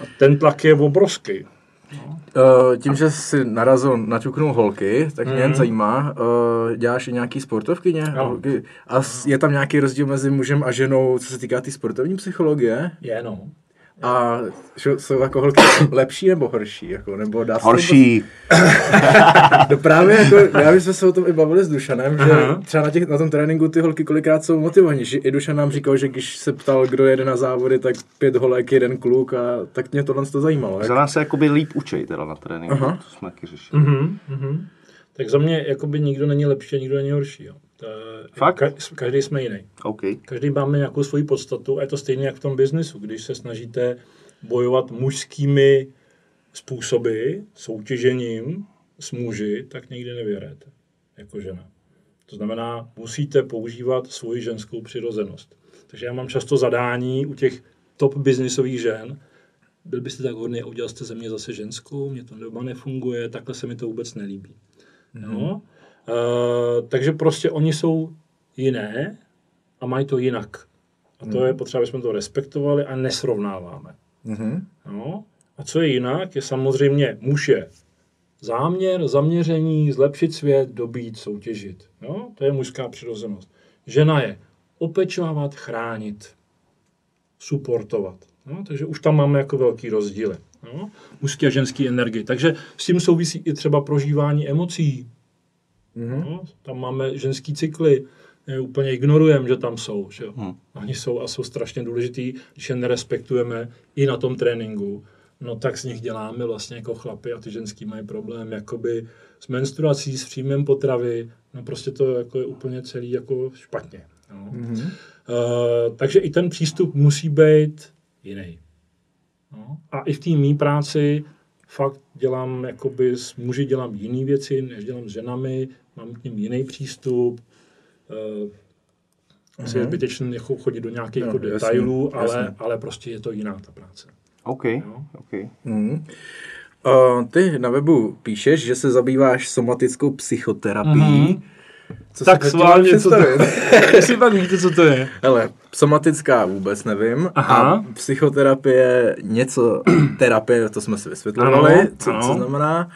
A ten tlak je obrovský. Uh, tím, že jsi narazil, naťuknul holky, tak mě jen zajímá, uh, děláš i nějaký sportovkyně? Ano. Holky? A je tam nějaký rozdíl mezi mužem a ženou, co se týká té sportovní psychologie? Je, no. A že jsou jako holky lepší nebo horší? Jako, nebo dá se to Horší. *laughs* No právě, jako, já jsme se o tom i bavili s Dušanem, že Aha. třeba na, těch, na tom tréninku ty holky kolikrát jsou motivovanější. I Dušan nám říkal, že když se ptal, kdo jede na závody, tak pět holek, jeden kluk a tak mě tohle to zajímalo. Jak? Za nás se jakoby líp učej teda na tréninku, Aha. to jsme taky řešili. Mhm, mhm. Tak za mě jakoby nikdo není lepší a nikdo není horší. Jo. Fakt? Ka- každý jsme jiný. OK. Každý máme nějakou svoji podstatu a je to stejné jak v tom biznesu. Když se snažíte bojovat mužskými způsoby, soutěžením s muži, tak nikdy nevyhrajete jako žena. To znamená, musíte používat svoji ženskou přirozenost. Takže já mám často zadání u těch top biznisových žen, byl byste tak hodný a udělal jste ze mě zase ženskou, mě to doma nefunguje, takhle se mi to vůbec nelíbí. No? Uh, takže prostě oni jsou jiné a mají to jinak. A to je potřeba, aby jsme to respektovali a nesrovnáváme. Mhm. No? A co je jinak, je samozřejmě muž je záměr, zaměření, zlepšit svět, dobít, soutěžit. No? To je mužská přirozenost. Žena je opečovávat, chránit, suportovat. No? Takže už tam máme jako velký rozdíly. No? Mužský a ženský energii. Takže s tím souvisí i třeba prožívání emocí. No? Tam máme ženský cykly, je, úplně ignorujeme, že tam jsou. Že? Hmm. Oni jsou a jsou strašně důležitý, když je nerespektujeme i na tom tréninku. No tak z nich děláme vlastně jako chlapy a ty ženský mají problém jakoby s menstruací, s příjmem potravy. No prostě to jako je úplně celý jako špatně. No. Mm-hmm. Uh, takže i ten přístup musí být jiný. No. A i v té mý práci fakt dělám, jakoby s muži dělám jiné věci, než dělám s ženami, mám k ním jiný přístup. Uh, asi je zbytečné jako chodit do nějakých No, detailů, ale, jasně. ale prostě je to jiná ta práce. OK, Jo. OK. Mhm. Uh, ty na webu píšeš, že se zabýváš somatickou psychoterapií. Co Tak mám co to- představit? *laughs* Jestli pak víte, co to je. Hele, somatická vůbec nevím. Aha. A psychoterapie, něco, terapie, to jsme si vysvětlovali, Ano, co, ano. co znamená.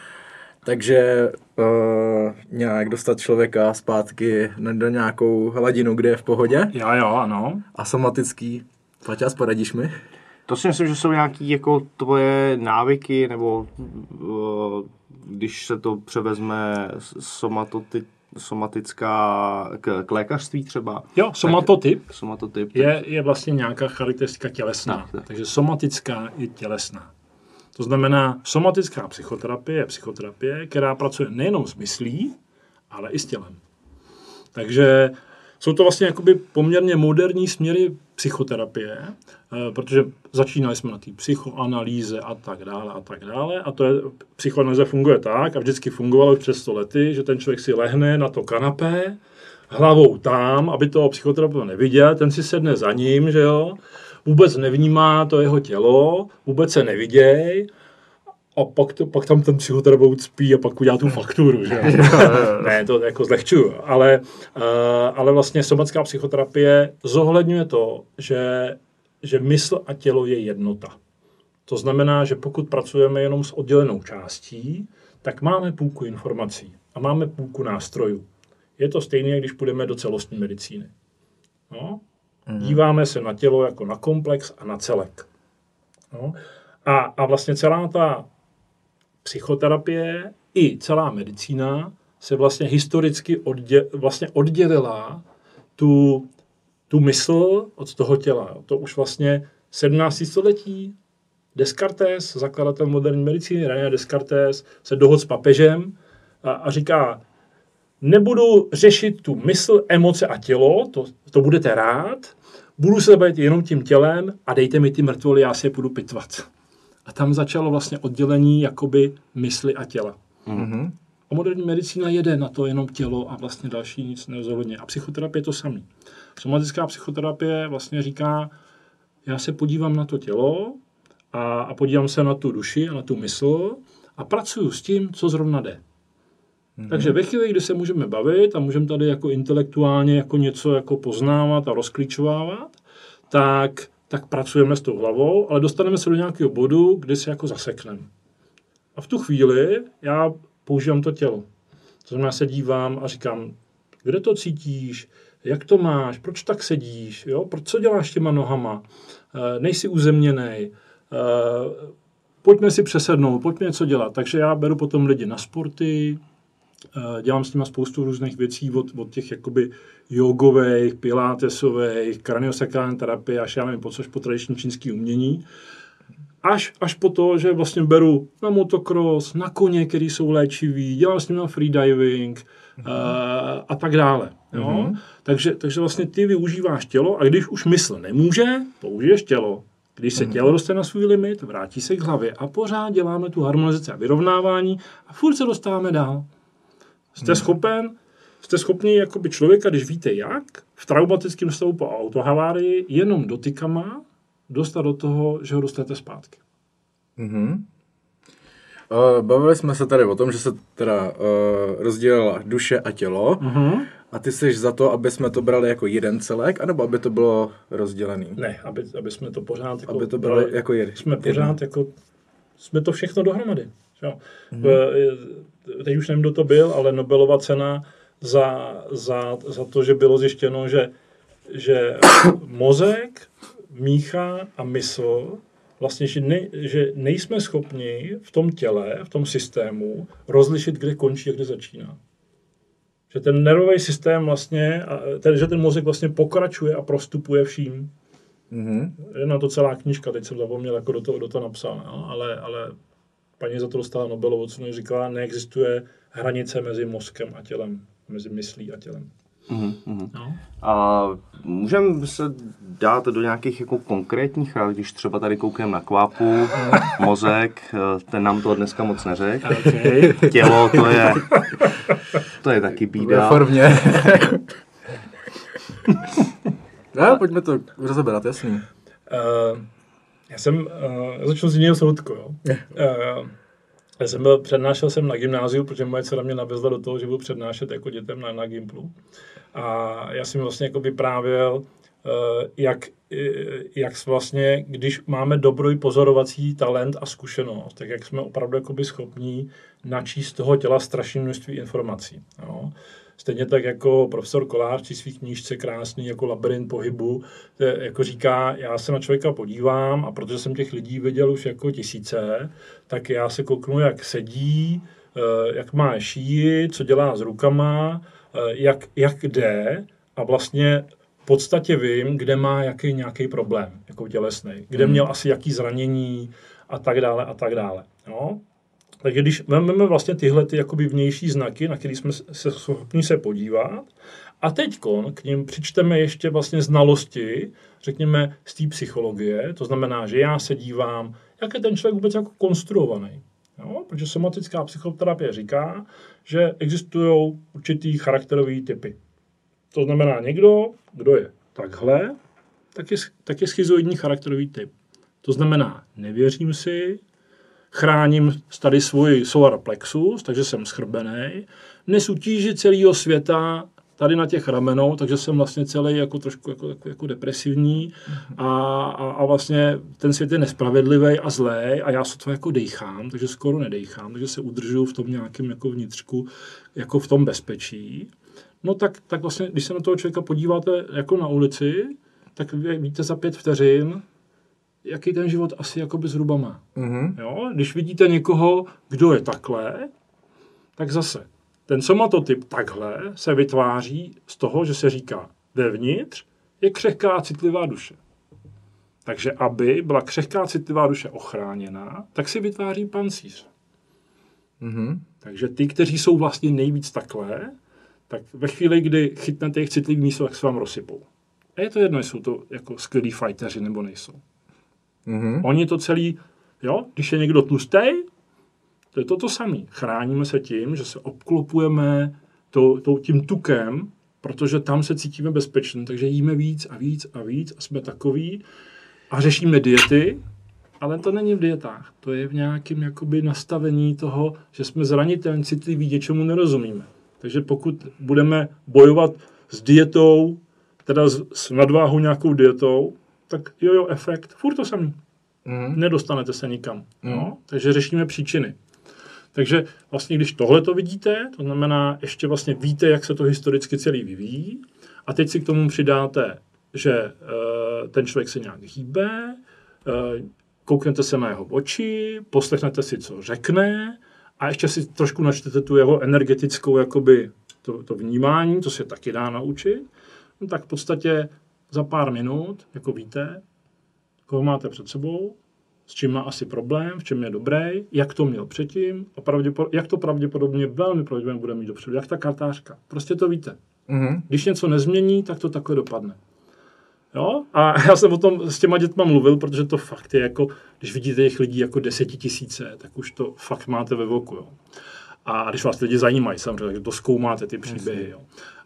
Takže uh, nějak dostat člověka zpátky na- do nějakou hladinu, kde je v pohodě. Jo, jo, ano. A somatický, Paťas, poradíš mi? To si myslím, že jsou nějaký jako tvoje návyky, nebo uh, když se to převezme somatoty, somatická k, k lékařství třeba. Jo, somatotyp Tak, somatotyp. je, je vlastně nějaká charakteristika tělesná. Tak, tak. Takže somatická je tělesná. To znamená, somatická psychoterapie je psychoterapie, která pracuje nejenom s myslí, ale i s tělem. Takže jsou to vlastně jakoby poměrně moderní směry psychoterapie, eh, protože začínali jsme na té psychoanalýze a tak dále a tak dále a to je, psychoanalýza funguje tak a vždycky fungovalo přes 100 lety, že ten člověk si lehne na to kanapé, hlavou tam, aby toho psychoterapeuta neviděl, ten si sedne za ním, že jo, vůbec nevnímá to jeho tělo, vůbec se neviděj a pak, to, pak tam ten psychoterapeut spí a pak udělá tu fakturu, že *laughs* ne, to jako zlehčuju, ale, uh, ale vlastně somatická psychoterapie zohledňuje to, že, že mysl a tělo je jednota. To znamená, že pokud pracujeme jenom s oddělenou částí, tak máme půlku informací a máme půlku nástrojů. Je to stejné, když půjdeme do celostní medicíny. No? Díváme se na tělo jako na komplex a na celek. No? A, a vlastně celá ta psychoterapie i celá medicína se vlastně historicky oddě, vlastně oddělila tu, tu mysl od toho těla. To už vlastně 17. století Descartes, zakladatel moderní medicíny, René Descartes, se dohod s papežem a, a říká, nebudu řešit tu mysl, emoce a tělo, to, to budete rád, budu se bavit jenom tím tělem a dejte mi ty mrtvoly, já si je budu pitvat. A tam začalo vlastně oddělení jakoby mysli a těla. Mm-hmm. A moderní medicína jede na to jenom tělo a vlastně další nic nezohledně. A psychoterapie je to samý. Somatická psychoterapie vlastně říká, já se podívám na to tělo a, a podívám se na tu duši a na tu mysl a pracuju s tím, co zrovna jde. Mm-hmm. Takže ve chvíli, kdy se můžeme bavit a můžeme tady jako intelektuálně jako něco jako poznávat a rozklíčovávat, tak, tak pracujeme s tou hlavou, ale dostaneme se do nějakého bodu, kdy se jako zasekneme. A v tu chvíli já používám to tělo. To znamená, se dívám a říkám, kde to cítíš, jak to máš, proč tak sedíš, jo? proč co děláš těma nohama, e, nejsi uzemněný, e, pojďme si přesednout, pojďme něco dělat. Takže já beru potom lidi na sporty, dělám s nimi spoustu různých věcí, od, od těch jakoby jogových, pilatesových, kraniosakrální terapie, až já nevím, po což po tradiční čínský umění až, až po to, že vlastně beru na motocross, na koně, který jsou léčivý, dělám s nimi freediving mm-hmm. uh, a tak dále. Jo? Mm-hmm. Takže, takže vlastně ty využíváš tělo a když už mysl nemůže, použiješ tělo. Když se mm-hmm. tělo dostane na svůj limit, vrátí se k hlavě a pořád děláme tu harmonizaci a vyrovnávání a furt se dostáváme dál. Jste mm-hmm. schopen, jste schopni jakoby člověka, když víte jak, v traumatickém stavu po autohavárii, jenom dotykama dostat do toho, že ho dostanete zpátky. Mm-hmm. Uh, bavili jsme se tady o tom, že se teda uh, rozdělila duše a tělo. Mm-hmm. A ty jsi za to, aby jsme to brali jako jeden celek, anebo aby to bylo rozdělený? Ne, aby, aby jsme to pořád jako aby to bylo brali, jako jeden. Jsme pořád jeden. jako, jsme to všechno dohromady. Jo. Mm-hmm. Teď už nevím, kdo to byl, ale Nobelova cena za, za, za to, že bylo zjištěno, že, že mozek mícha a mysl, vlastně, že, ne, že nejsme schopni v tom těle, v tom systému rozlišit, kde končí a kde začíná. Že ten nervový systém vlastně, ten, že ten mozek vlastně pokračuje a prostupuje vším. Mm-hmm. Je na to celá knižka, teď jsem zapomněl, jako do toho, kdo to napsal, no? ale, ale paní za to dostala Nobelovu cenu, říkala, neexistuje hranice mezi mozkem a tělem, mezi myslí a tělem. Mm-hmm. No. A můžeme se dát do nějakých jako konkrétních když třeba tady koukneme na kvápu, *laughs* mozek, ten nám to dneska moc neřekl. Okay. *laughs* Tělo, to je, to je taky bída. Ve formě. *laughs* no, pojďme to rozebrat, jasný. Uh, já jsem, uh, já začnu z jiného soudku, jo. Uh, já jsem byl, přednášel jsem na gymnáziu, protože moje dcera mě navezla do toho, že budu přednášet jako dětem na, na Gimplu. A já jsem vlastně jako vyprávěl, eh, jak, eh, jak vlastně, když máme dobrý pozorovací talent a zkušenost, tak jak jsme opravdu jakoby schopní načíst toho těla strašné množství informací. Jo. Stejně tak jako profesor Kolář při svých knížce krásný jako labirint pohybu, jako říká, já se na člověka podívám a protože jsem těch lidí viděl už jako tisíce, tak já se kouknu, jak sedí, eh, jak má šíji, co dělá s rukama, eh, jak, jak jde a vlastně v podstatě vím, kde má jaký nějaký problém, jako tělesný, kde měl asi jaký zranění a tak dále a tak dále. No? Takže když vezmeme vlastně tyhle ty jakoby vnější znaky, na které jsme se schopni se podívat, a teď k ním přičteme ještě vlastně znalosti, řekněme, z té psychologie, to znamená, že já se dívám, jak je ten člověk vůbec jako konstruovaný. Jo? Protože somatická psychoterapie říká, že existují určitý charakterové typy. To znamená někdo, kdo je takhle, tak je, tak je schizoidní charakterový typ. To znamená, nevěřím si, chráním tady svůj solar plexus, takže jsem schrbený, nesu tíži celého světa tady na těch ramenou, takže jsem vlastně celý jako trošku jako, jako, jako depresivní. A, a, a, vlastně ten svět je nespravedlivý a zlej a já se to jako dejchám, takže skoro nedejchám, takže se udržuju v tom nějakém jako vnitřku, jako v tom bezpečí. No tak, tak vlastně, když se na toho člověka podíváte jako na ulici, tak víte za pět vteřin, jaký ten život asi jakoby zhruba má. Mm-hmm. Jo? Když vidíte někoho, kdo je takhle, tak zase ten somatotyp takhle se vytváří z toho, že se říká vevnitř je křehká citlivá duše. Takže aby byla křehká citlivá duše ochráněna, tak si vytváří pancíř. Mm-hmm. Takže ty, kteří jsou vlastně nejvíc takhle, tak ve chvíli, kdy chytnete jejich citlivý místo, tak se vám rozsypou. A je to jedno, jestli jsou to jako skvělí fighteři nebo nejsou. Mm-hmm. Oni to celý, jo, když je někdo tlustý, to je to to samé. Chráníme se tím, že se obklopujeme to, to, tím tukem, protože tam se cítíme bezpečně, takže jíme víc a víc a víc a jsme takový a řešíme diety, ale to není v dietách. To je v nějakém jakoby nastavení toho, že jsme zranitelní, citliví, něčemu nerozumíme. Takže pokud budeme bojovat s dietou, teda s nadváhou nějakou dietou, tak jo, jo, efekt, furt to samý. Mm. Nedostanete se nikam. Mm. No? Takže řešíme příčiny. Takže vlastně, když tohle to vidíte, to znamená, ještě vlastně víte, jak se to historicky celý vyvíjí, a teď si k tomu přidáte, že uh, ten člověk se nějak hýbe, uh, kouknete se na jeho oči, poslechnete si, co řekne, a ještě si trošku načtete tu jeho energetickou jakoby, to, to vnímání, to se taky dá naučit, no tak v podstatě za pár minut, jako víte, koho máte před sebou, s čím má asi problém, v čem je dobrý, jak to měl předtím a pravděpod- jak to pravděpodobně velmi pravděpodobně bude mít dopředu, jak ta kartářka. Prostě to víte. Mm-hmm. Když něco nezmění, tak to takhle dopadne. Jo? A já jsem o tom s těma dětma mluvil, protože to fakt je jako, když vidíte těch lidí jako desetitisíce, tak už to fakt máte ve voku. Jo? A když vás lidi zajímají, samozřejmě, tak to zkoumáte ty příběhy. Jo?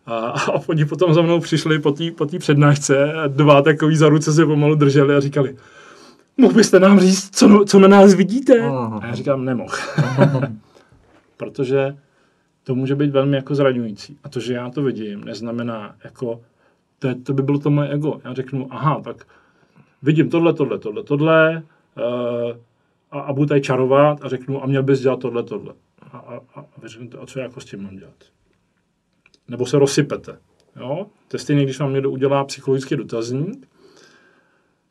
A, a oni potom za mnou přišli po té po přednášce a dva takový za ruce se pomalu drželi a říkali, mohl byste nám říct, co, co na nás vidíte? A já říkám, nemohl. *laughs* Protože to může být velmi jako zraňující. A to, že já to vidím, neznamená jako, to, to by bylo to moje ego. Já řeknu, aha, tak vidím tohle, tohle, tohle, tohle uh, a, a budu tady čarovat a řeknu, a měl bys dělat tohle, tohle. A, a, a, a a co já jako s tím mám dělat? Nebo se rozsypete. Jo? To je stejně, když vám někdo udělá psychologický dotazník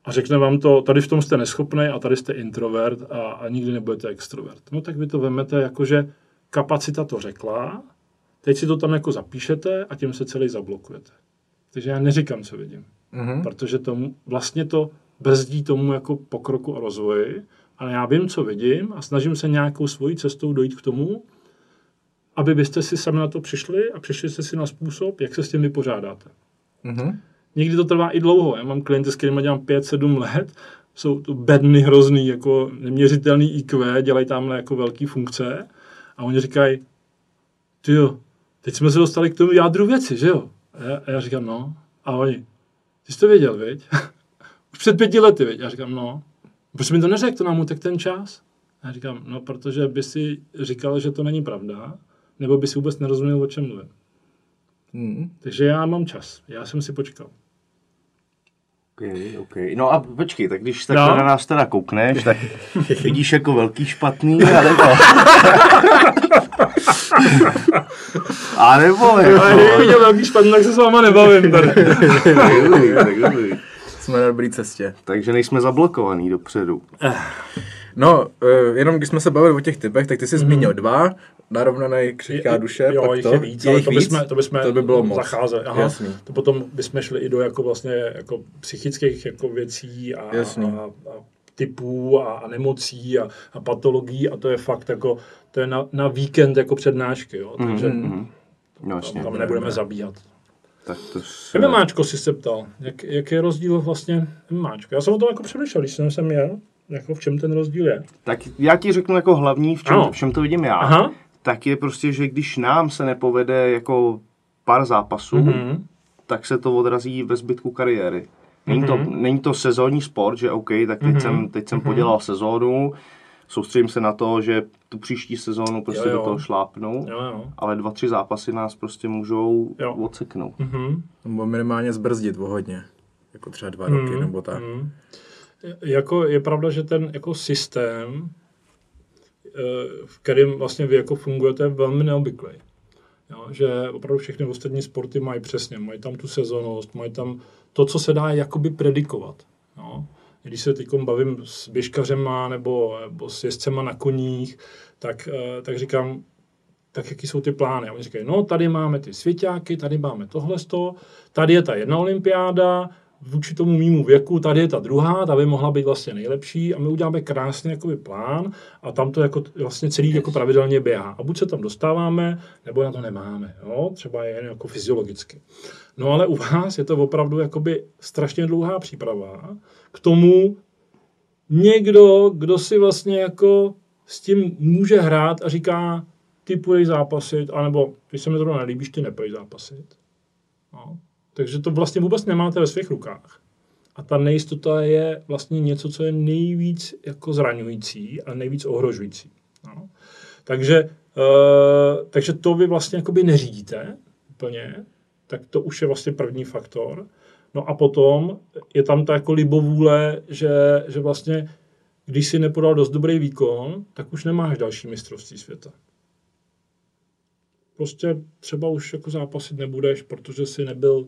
a řekne vám to, tady v tom jste neschopný a tady jste introvert a, a nikdy nebudete extrovert. No tak vy to vemete jako, že kapacita to řekla, teď si to tam jako zapíšete a tím se celý zablokujete. Takže já neříkám, co vidím. Mm-hmm. Protože tomu, vlastně to brzdí tomu jako pokroku a rozvoji, ale já vím, co vidím a snažím se nějakou svojí cestou dojít k tomu, aby byste si sami na to přišli a přišli jste si na způsob, jak se s tím vypořádáte. Mm-hmm. Někdy to trvá i dlouho. Já mám klienty, s kterými dělám 5-7 let, jsou to bedny hrozný, jako neměřitelný IQ, dělají tam jako velké funkce a oni říkají, ty jo, teď jsme se dostali k tomu jádru věci, že jo? A já, a já říkám, no. A oni, ty jsi to věděl, viď? *laughs* Už před pěti lety, viď? Já říkám, no. Proč mi to neřekl, to nám utek ten čas? A já říkám, no, protože by si říkal, že to není pravda, nebo by si vůbec nerozuměl, o čem mluvím. Hmm. Takže já mám čas. Já jsem si počkal. Okay, okay. No a počkej, tak když takhle no. na nás teda koukneš, tak *laughs* vidíš jako velký špatný, anebo... *laughs* a nebo jako... Ale kdyby viděl velký špatný, tak se s váma nebavím tady. *laughs* Jsme na dobré cestě. Takže nejsme zablokovaný dopředu. No, uh, jenom když jsme se bavili o těch typech, tak ty jsi mm. zmínil dva, narovnaný křehká duše, jo, pak jich to. je víc, ale to víc? bychom, to bychom to by bylo moc. zacházeli. Aha, Jasný. To potom bychom šli i do jako vlastně jako psychických jako věcí a, Jasný. a, a typů a, a nemocí a, a patologií a to je fakt jako, to je na, na víkend jako přednášky, jo, takže Mhm. No jasně. tam nebudeme zabíhat. Tak to se... MMAčko si se ptal, jak, jak je rozdíl vlastně MMAčko? Já jsem o tom jako přemýšlel, když jsem sem jel, jako v čem ten rozdíl je. Tak já ti řeknu jako hlavní, v čem, Ano. v čem to vidím já. Aha. Tak je prostě, že když nám se nepovede jako pár zápasů, Mhm. tak se to odrazí ve zbytku kariéry. Není, Mhm. to, není to sezónní sport, že OK, tak teď, jsem, teď jsem podělal sezónu, soustředím se na to, že tu příští sezónu prostě Jo, jo. do toho šlápnu, Jo, jo. ale dva, tři zápasy nás prostě můžou Jo. odseknout. Mhm. Nebo minimálně zbrzdit o hodně. Jako třeba dva roky nebo tak. Mm. Jako je pravda, že ten jako systém, eh, v kterém vlastně vy jako fungujete, je velmi neobvyklý. Jo, že opravdu všechny ostatní sporty mají přesně, mají tam tu sezónnost, mají tam to, co se dá jakoby predikovat. Jo. Když se teď bavím s běžkařema nebo, nebo s jezdcema na koních, tak, eh, tak říkám, tak jaký jsou ty plány? A oni říkají, no tady máme ty svěťáky, tady máme tohle tady je ta jedna olympiáda, vůči tomu mýmu věku, tady je ta druhá, ta by mohla být vlastně nejlepší a my uděláme krásný jakoby plán a tam to jako vlastně celý jako pravidelně běhá. A buď se tam dostáváme, nebo na to nemáme, jo? třeba jen jako fyziologicky. No ale u vás je to opravdu jakoby strašně dlouhá příprava k tomu někdo, kdo si vlastně jako s tím může hrát a říká, ty půjdeš zápasit, anebo ty se mi zrovna nelíbíš, ty nepůjdeš zápasit. No. Takže to vlastně vůbec nemáte ve svých rukách. A ta nejistota je vlastně něco, co je nejvíc jako zraňující a nejvíc ohrožující. No. Takže, uh, takže to vy vlastně neřídíte úplně, tak to už je vlastně první faktor. No a potom je tam ta jako libovůle, že, že vlastně když si nepodal dost dobrý výkon, tak už nemáš další mistrovství světa. Prostě třeba už jako zápasit nebudeš, protože si nebyl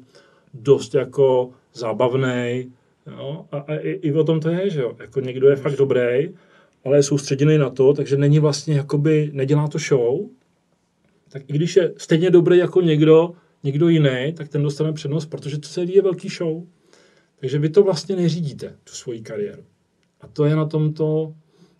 dost jako zábavný. Jo? A, a i, i, o tom to je, že jo. Jako někdo je fakt dobrý, ale je soustředěný na to, takže není vlastně jakoby, nedělá to show, tak i když je stejně dobrý jako někdo, někdo jiný, tak ten dostane přednost, protože to celý je velký show. Takže vy to vlastně neřídíte, tu svoji kariéru. A to je na tom to,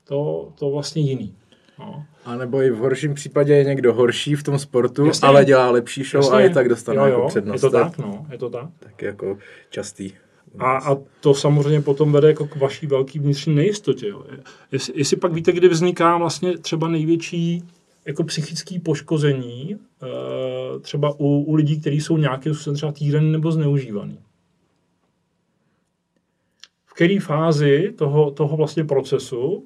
to, to vlastně jiný. No. A nebo i v horším případě je někdo horší v tom sportu, Jasně. ale dělá lepší show Jasně. a je tak dostane jo, jako jo, přednost. Je to tak, no, je to tak. Tak jako častý. A, a to samozřejmě potom vede jako k vaší velký vnitřní nejistotě. Jo. Jestli, jestli pak víte, kdy vzniká vlastně třeba největší jako psychické poškození, eh, třeba u, u lidí, kteří jsou nějakým způsobem třeba týraný nebo zneužívaný. V které fázi toho, toho vlastně procesu,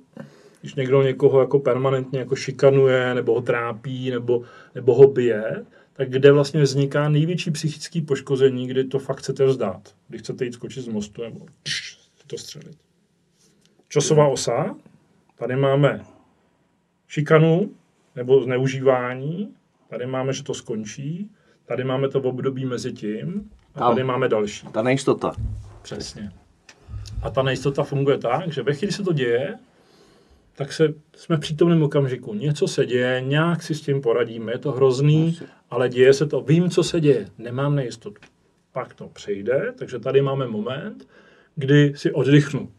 když někdo někoho jako permanentně jako šikanuje, nebo ho trápí, nebo, nebo ho bije, tak kde vlastně vzniká největší psychické poškození, kdy to fakt chcete vzdát. Kdy chcete jít skočit z mostu nebo pš, to střelit. Časová osa, tady máme šikanu nebo zneužívání, tady máme, že to skončí, tady máme to období mezi tím a tady máme další. Ta nejistota. Přesně. A ta nejistota funguje tak, že ve chvíli se to děje, tak se, jsme v přítomném okamžiku. Něco se děje, nějak si s tím poradíme, je to hrozný, ale děje se to. Vím, co se děje, nemám nejistotu. Pak to přejde, takže tady máme moment, kdy si oddychnu.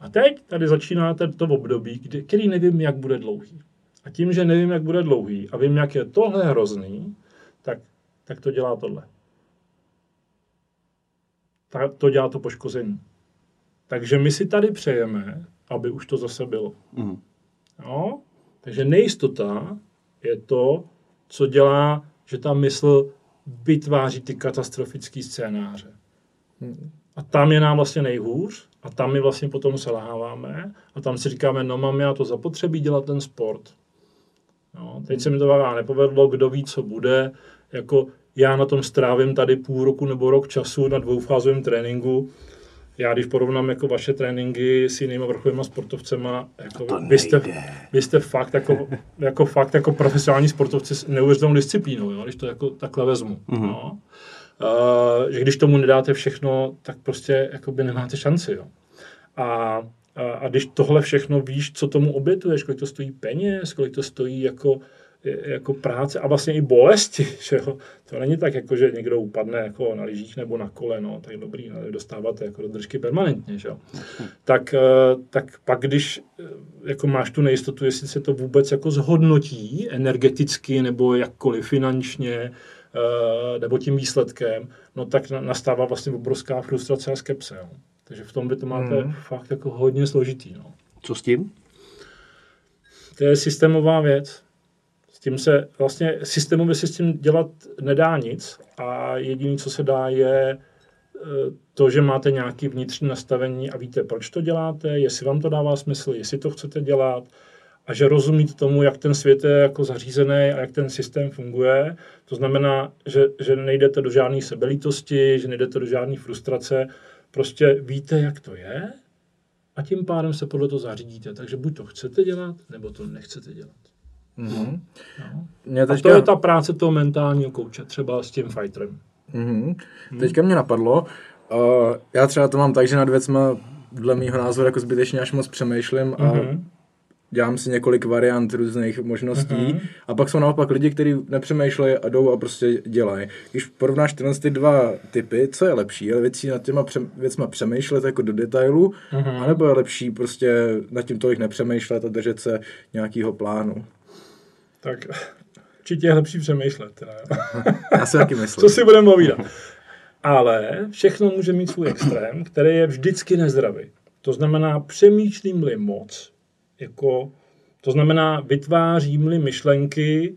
A teď tady začíná to období, kdy, který nevím, jak bude dlouhý. A tím, že nevím, jak bude dlouhý a vím, jak je tohle hrozný, tak, tak to dělá tohle. Ta, to dělá to poškození. Takže my si tady přejeme, aby už to zase bylo. Mhm. Jo? Takže nejistota je to, co dělá, že ta mysl vytváří ty katastrofické scénáře. A tam je nám vlastně nejhůř a tam my vlastně potom selháváme a tam si říkáme, no mám já to zapotřebí dělat ten sport. No, teď se mi to vám nepovedlo, kdo ví, co bude. Jako já na tom strávím tady půl roku nebo rok času na dvoufázovém tréninku. Já když porovnám jako vaše tréninky s jinými vrcholovými sportovcema, jako vy, jste, vy jste fakt jako, jako fakt jako profesionální sportovci s neuvěřitelnou disciplínou, jo, když to jako takhle vezmu. Mm-hmm. No. Uh, že když tomu nedáte všechno, tak prostě jakoby nemáte šanci. Jo. A A, a když tohle všechno víš, co tomu obětuješ, kolik to stojí peněz, kolik to stojí jako, jako práce a vlastně i bolesti, *laughs* že jo? To není tak, jako, že někdo upadne jako na lyžích nebo na kole, no, tak dobrý, no, dostáváte jako do držky permanentně, že jo? *laughs* Tak, eh, tak pak, když eh, jako máš tu nejistotu, jestli se to vůbec jako zhodnotí energeticky nebo jakkoliv finančně, eh, nebo tím výsledkem, no tak nastává vlastně obrovská frustrace a skepse. Jo. Takže v tom by to máte hmm. fakt jako hodně složitý. No. Co s tím? To je systémová věc. Tím se vlastně systémově se s tím dělat nedá nic a jediné, co se dá, je e, to, že máte nějaké vnitřní nastavení a víte, proč to děláte, jestli vám to dává smysl, jestli to chcete dělat a že rozumíte tomu, jak ten svět je jako zařízený a jak ten systém funguje. To znamená, že, že nejdete do žádné sebelítosti, že nejdete do žádné frustrace, Prostě víte, jak to je a tím pádem se podle toho zařídíte. Takže buď to chcete dělat, nebo to nechcete dělat. Mm-hmm. No. Mě teďka... A to je ta práce toho mentálního kouče, třeba s tím fighterem. Mm-hmm. Teďka mě napadlo, uh, já třeba to mám tak, že nad věcma dle mýho názoru jako zbytečně až moc přemýšlím a mm-hmm dělám si několik variant různých možností uh-huh. a pak jsou naopak lidi, kteří nepřemýšlejí a jdou a prostě dělají. Když porovnáš tyhle ty dva typy, co je lepší? Je věcí nad těma pře- věcma přemýšlet jako do detailu, uh-huh. anebo je lepší prostě nad tím tolik nepřemýšlet a držet se nějakého plánu? Tak určitě je lepší přemýšlet. Teda. *laughs* Já si taky myslím. Co si budeme povídat. Ale všechno může mít svůj extrém, který je vždycky nezdravý. To znamená, přemýšlím-li moc, jako, to znamená, vytvářím-li myšlenky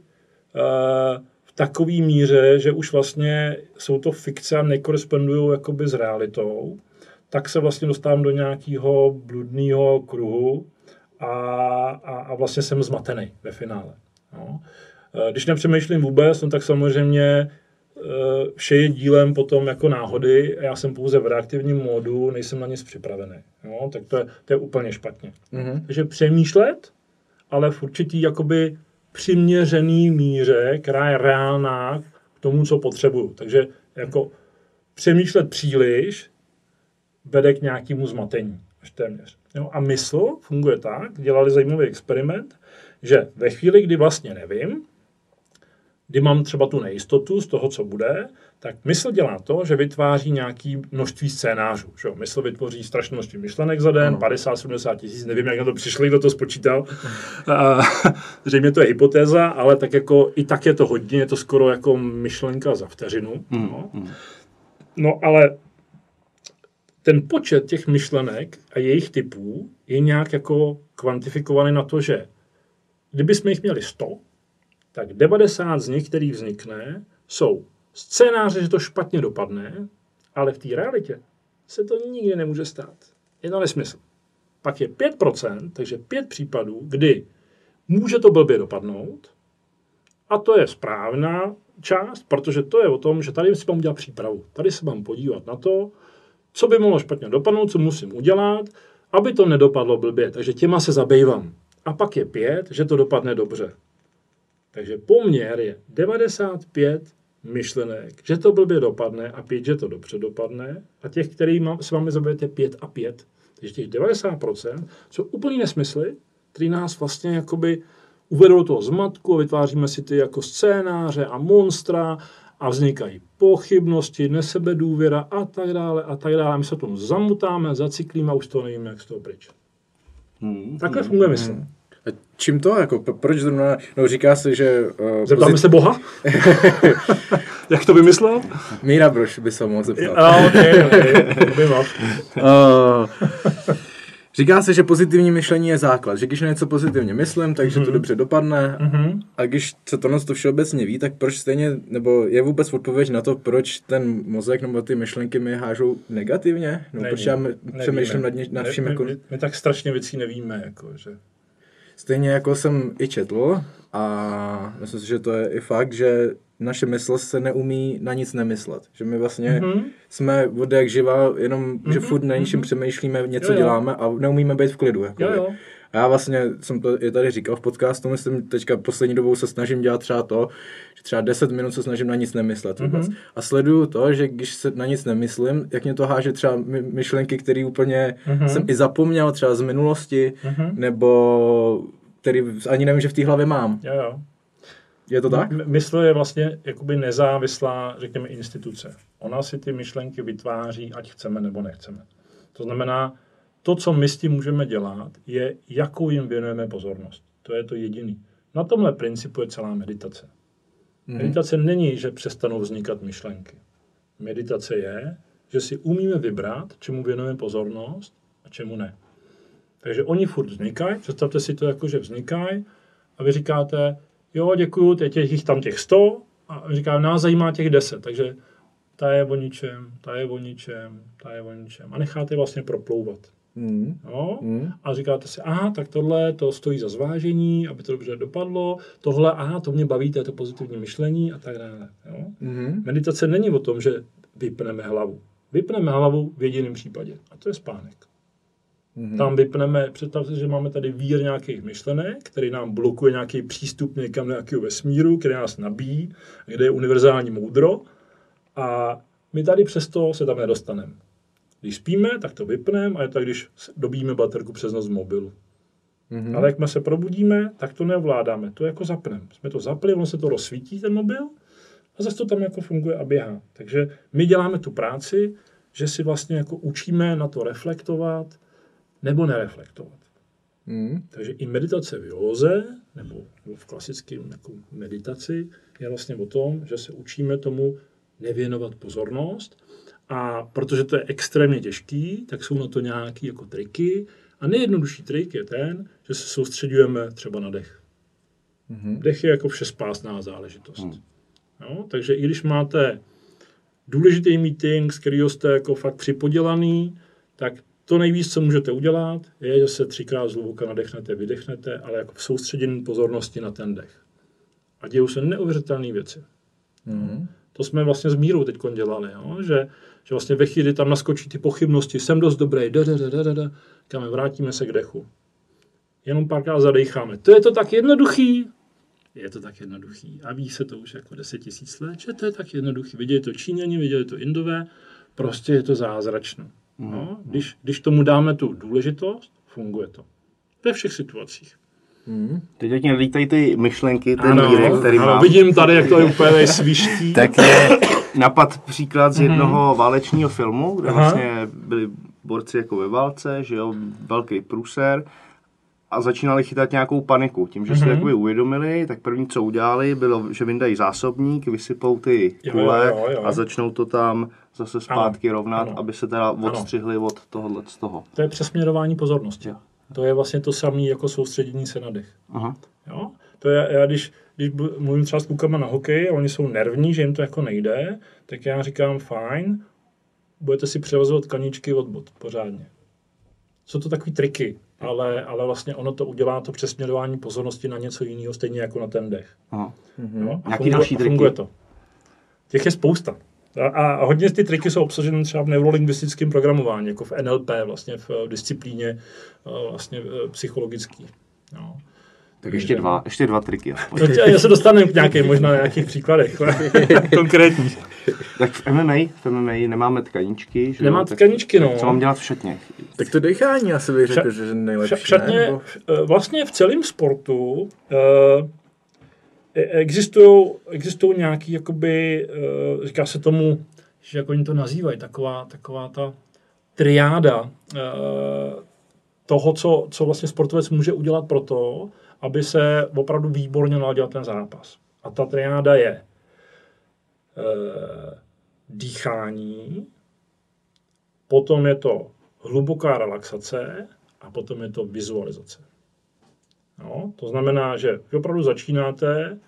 uh, v takové míře, že už vlastně jsou to fikce a nekorespondují jakoby s realitou, tak se vlastně dostávám do nějakého bludného kruhu a, a, a vlastně jsem zmatený ve finále. No. Eh, když nepřemýšlím vůbec, no tak samozřejmě eh, vše je dílem potom jako náhody a já jsem pouze v reaktivním módu, nejsem na nic připravený. No, tak to je, to je úplně špatně. Mm-hmm. Takže přemýšlet, ale v určitý jakoby přiměřený míře, která je reálná k tomu, co potřebuju. Takže jako přemýšlet příliš vede k nějakému zmatení, až téměř. Jo? A mysl funguje tak, dělali zajímavý experiment, že ve chvíli, kdy vlastně nevím, kdy mám třeba tu nejistotu z toho, co bude, tak mysl dělá to, že vytváří nějaký množství scénářů. Že? Mysl vytvoří strašné množství myšlenek za den, 50-70 tisíc, nevím, jak na to přišli, kdo to spočítal. Zřejmě to je hypotéza, ale tak jako i tak je to hodně, je to skoro jako myšlenka za vteřinu. Hmm, no, hmm. no ale ten počet těch myšlenek a jejich typů je nějak jako kvantifikovaný na to, že kdybychom jich měli 100, tak 90 z nich, který vznikne, jsou scénáře, že to špatně dopadne, ale v té realitě se to nikdy nemůže stát. Je to nesmysl. Pak je 5%, takže 5 případů, kdy může to blbě dopadnout, a to je správná část, protože to je o tom, že tady si mám udělat přípravu. Tady se mám podívat na to, co by mohlo špatně dopadnout, co musím udělat, aby to nedopadlo blbě. Takže těma se zabývám. A pak je pět, že to dopadne dobře. Takže poměr je 95 myšlenek, že to blbě dopadne a pět, že to dobře dopadne a těch, který mám, s vámi zabijete pět a pět. Takže těch 90% jsou úplný nesmysly, který nás vlastně jakoby uvedou do toho zmatku a vytváříme si ty jako scénáře a monstra a vznikají pochybnosti, nesebedůvěra a tak dále a tak dále. A my se tomu zamutáme, zacyklíme a už to nevíme, jak z toho pryč. Hmm, Takhle hmm, funguje mysl. Hmm. A čím to? Jako, proč zrovna, no říká se, že... Uh, Zeptáme pozit... se Boha? *laughs* Jak to vymyslel? Míra Broš by se mohl zeptat. No, okay, okay. uh, říká se, že pozitivní myšlení je základ, že když něco pozitivně myslím, takže mm-hmm. to mhm. dobře dopadne mm-hmm. a když se to to všeobecně ví, tak proč stejně, nebo je vůbec odpověď na to, proč ten mozek nebo ty myšlenky mi hážou negativně? No, proč já přemýšlím nad, nad vším my, jako... My, my, tak strašně věcí nevíme, jako, že... Stejně jako jsem i četl a myslím si, že to je i fakt, že naše mysl se neumí na nic nemyslet. Že my vlastně mm-hmm. jsme od jak živa, jenom, mm-hmm. že furt na něčem mm-hmm. přemýšlíme, něco jo, jo. děláme a neumíme být v klidu. Jako jo, jo. A já vlastně jsem to i tady říkal v podcastu, myslím, teďka poslední dobou se snažím dělat třeba to, třeba 10 minut se snažím na nic nemyslet vůbec. Mm-hmm. A sleduju to, že když se na nic nemyslím, jak mě to háže třeba myšlenky, které úplně mm-hmm. jsem i zapomněl třeba z minulosti, mm-hmm. nebo který ani nevím, že v té hlavě mám. Jo, jo. Je to tak? Mysl je vlastně jakoby nezávislá, řekněme, instituce. Ona si ty myšlenky vytváří, ať chceme nebo nechceme. To znamená, to, co my s tím můžeme dělat, je, jakou jim věnujeme pozornost. To je to jediný. Na tomhle principu je celá meditace. Mm. Meditace není, že přestanou vznikat myšlenky. Meditace je, že si umíme vybrat, čemu věnujeme pozornost a čemu ne. Takže oni furt vznikají, představte si to jako, že vznikají a vy říkáte, jo, děkuju, teď je jich tam těch 100 a říká, nás zajímá těch 10, takže ta je o ničem, ta je o ničem, ta je o ničem. A necháte vlastně proplouvat. Mm. No? Mm. A říkáte si, aha, tak tohle to stojí za zvážení, aby to dobře dopadlo, tohle, aha, to mě baví, to je to pozitivní myšlení a tak dále. Jo? Mm. Meditace není o tom, že vypneme hlavu. Vypneme hlavu v jediném případě a to je spánek. Mm-hmm. Tam vypneme, představte, že máme tady vír nějakých myšlenek, který nám blokuje nějaký přístup někam nějakého vesmíru, který nás nabíjí, kde je univerzální moudro a my tady přesto se tam nedostaneme. Když spíme, tak to vypneme a je to, když dobíme baterku přes noc mobilu. Mm-hmm. Ale jak se probudíme, tak to neovládáme. To jako zapneme. Jsme to zapli, on se to rozsvítí, ten mobil, a zase to tam jako funguje a běhá. Takže my děláme tu práci, že si vlastně jako učíme na to reflektovat, nebo nereflektovat. Hmm. Takže i meditace v józe, nebo v klasickém jako meditaci, je vlastně o tom, že se učíme tomu nevěnovat pozornost a protože to je extrémně těžký, tak jsou na to nějaké jako triky a nejjednodušší trik je ten, že se soustředujeme třeba na dech. hmm Dech je jako všespásná záležitost. Hmm. No, takže i když máte důležitý meeting, z kterého jste jako fakt připodělaný, tak to nejvíc, co můžete udělat, je, že se třikrát zhluboka nadechnete, vydechnete, ale jako v soustředění pozornosti na ten dech. A dějou se neuvěřitelné věci. Mm-hmm. To jsme vlastně s Mírou teď dělali, jo? Že, že vlastně ve chvíli tam naskočí ty pochybnosti, jsem dost dobrý, da, da, da, da, da, kam vrátíme se k dechu. Jenom párkrát zadecháme. To je to tak jednoduchý. Je to tak jednoduchý. A ví se to už jako deset tisíc let, že to je tak jednoduchý. Viděli to Číňani, viděli to Indové, prostě je to zázračné. No, když, když tomu dáme tu důležitost, funguje to. Ve všech situacích. Hmm. Teď jak lítají ty myšlenky, ten ano, mírek, který ano, mám. vidím tady, jak to je úplně sviští. *laughs* tak je napad příklad z jednoho mm. válečního filmu, kde Aha. vlastně byli borci jako ve válce, že jo, velký průser a začínali chytat nějakou paniku. Tím, že mm-hmm. si jakoby uvědomili, tak první, co udělali, bylo, že vyndají zásobník, vysypou ty kule jo, jo, jo. a začnou to tam zase zpátky ano, rovnat, ano. aby se teda odstřihli ano. od tohohle z toho. To je přesměrování pozornosti. Jo. To je vlastně to samé jako soustředění se na dech. Aha. Jo? To je, já když, když mluvím třeba s klukama na hokej a oni jsou nervní, že jim to jako nejde, tak já říkám fajn, budete si převozovat kaničky od bod pořádně. Jsou to takové triky, ale, ale vlastně ono to udělá to přesměrování pozornosti na něco jiného, stejně jako na ten dech. Aha. Jo? A funguje, další triky? funguje to. Těch je spousta. A, a hodně ty triky jsou obsaženy třeba v neurolingvistickém programování, jako v NLP, vlastně v disciplíně eh, vlastně eh, psychologický. No. Tak ještě dva, ještě dva triky. No, já se dostaneme k nějakým, možná nějakých příkladech *laughs* konkrétní. Tak v MMA, v MMA nemáme tkaničky. Že Nemá tkaničky, no. Co mám dělat v šatně? Tak to dechání asi bych řekl, že je nejlepší. V šatně, ne? Eh, vlastně v celém sportu uh, existují existují nějaký, jakoby, uh, říká se tomu, že jako oni to nazývají, taková, taková ta triáda uh, toho, co, co vlastně sportovec může udělat pro to, aby se opravdu výborně naladil ten zápas. A ta triáda je uh, dýchání, potom je to hluboká relaxace a potom je to vizualizace. No, to znamená, že vy opravdu začínáte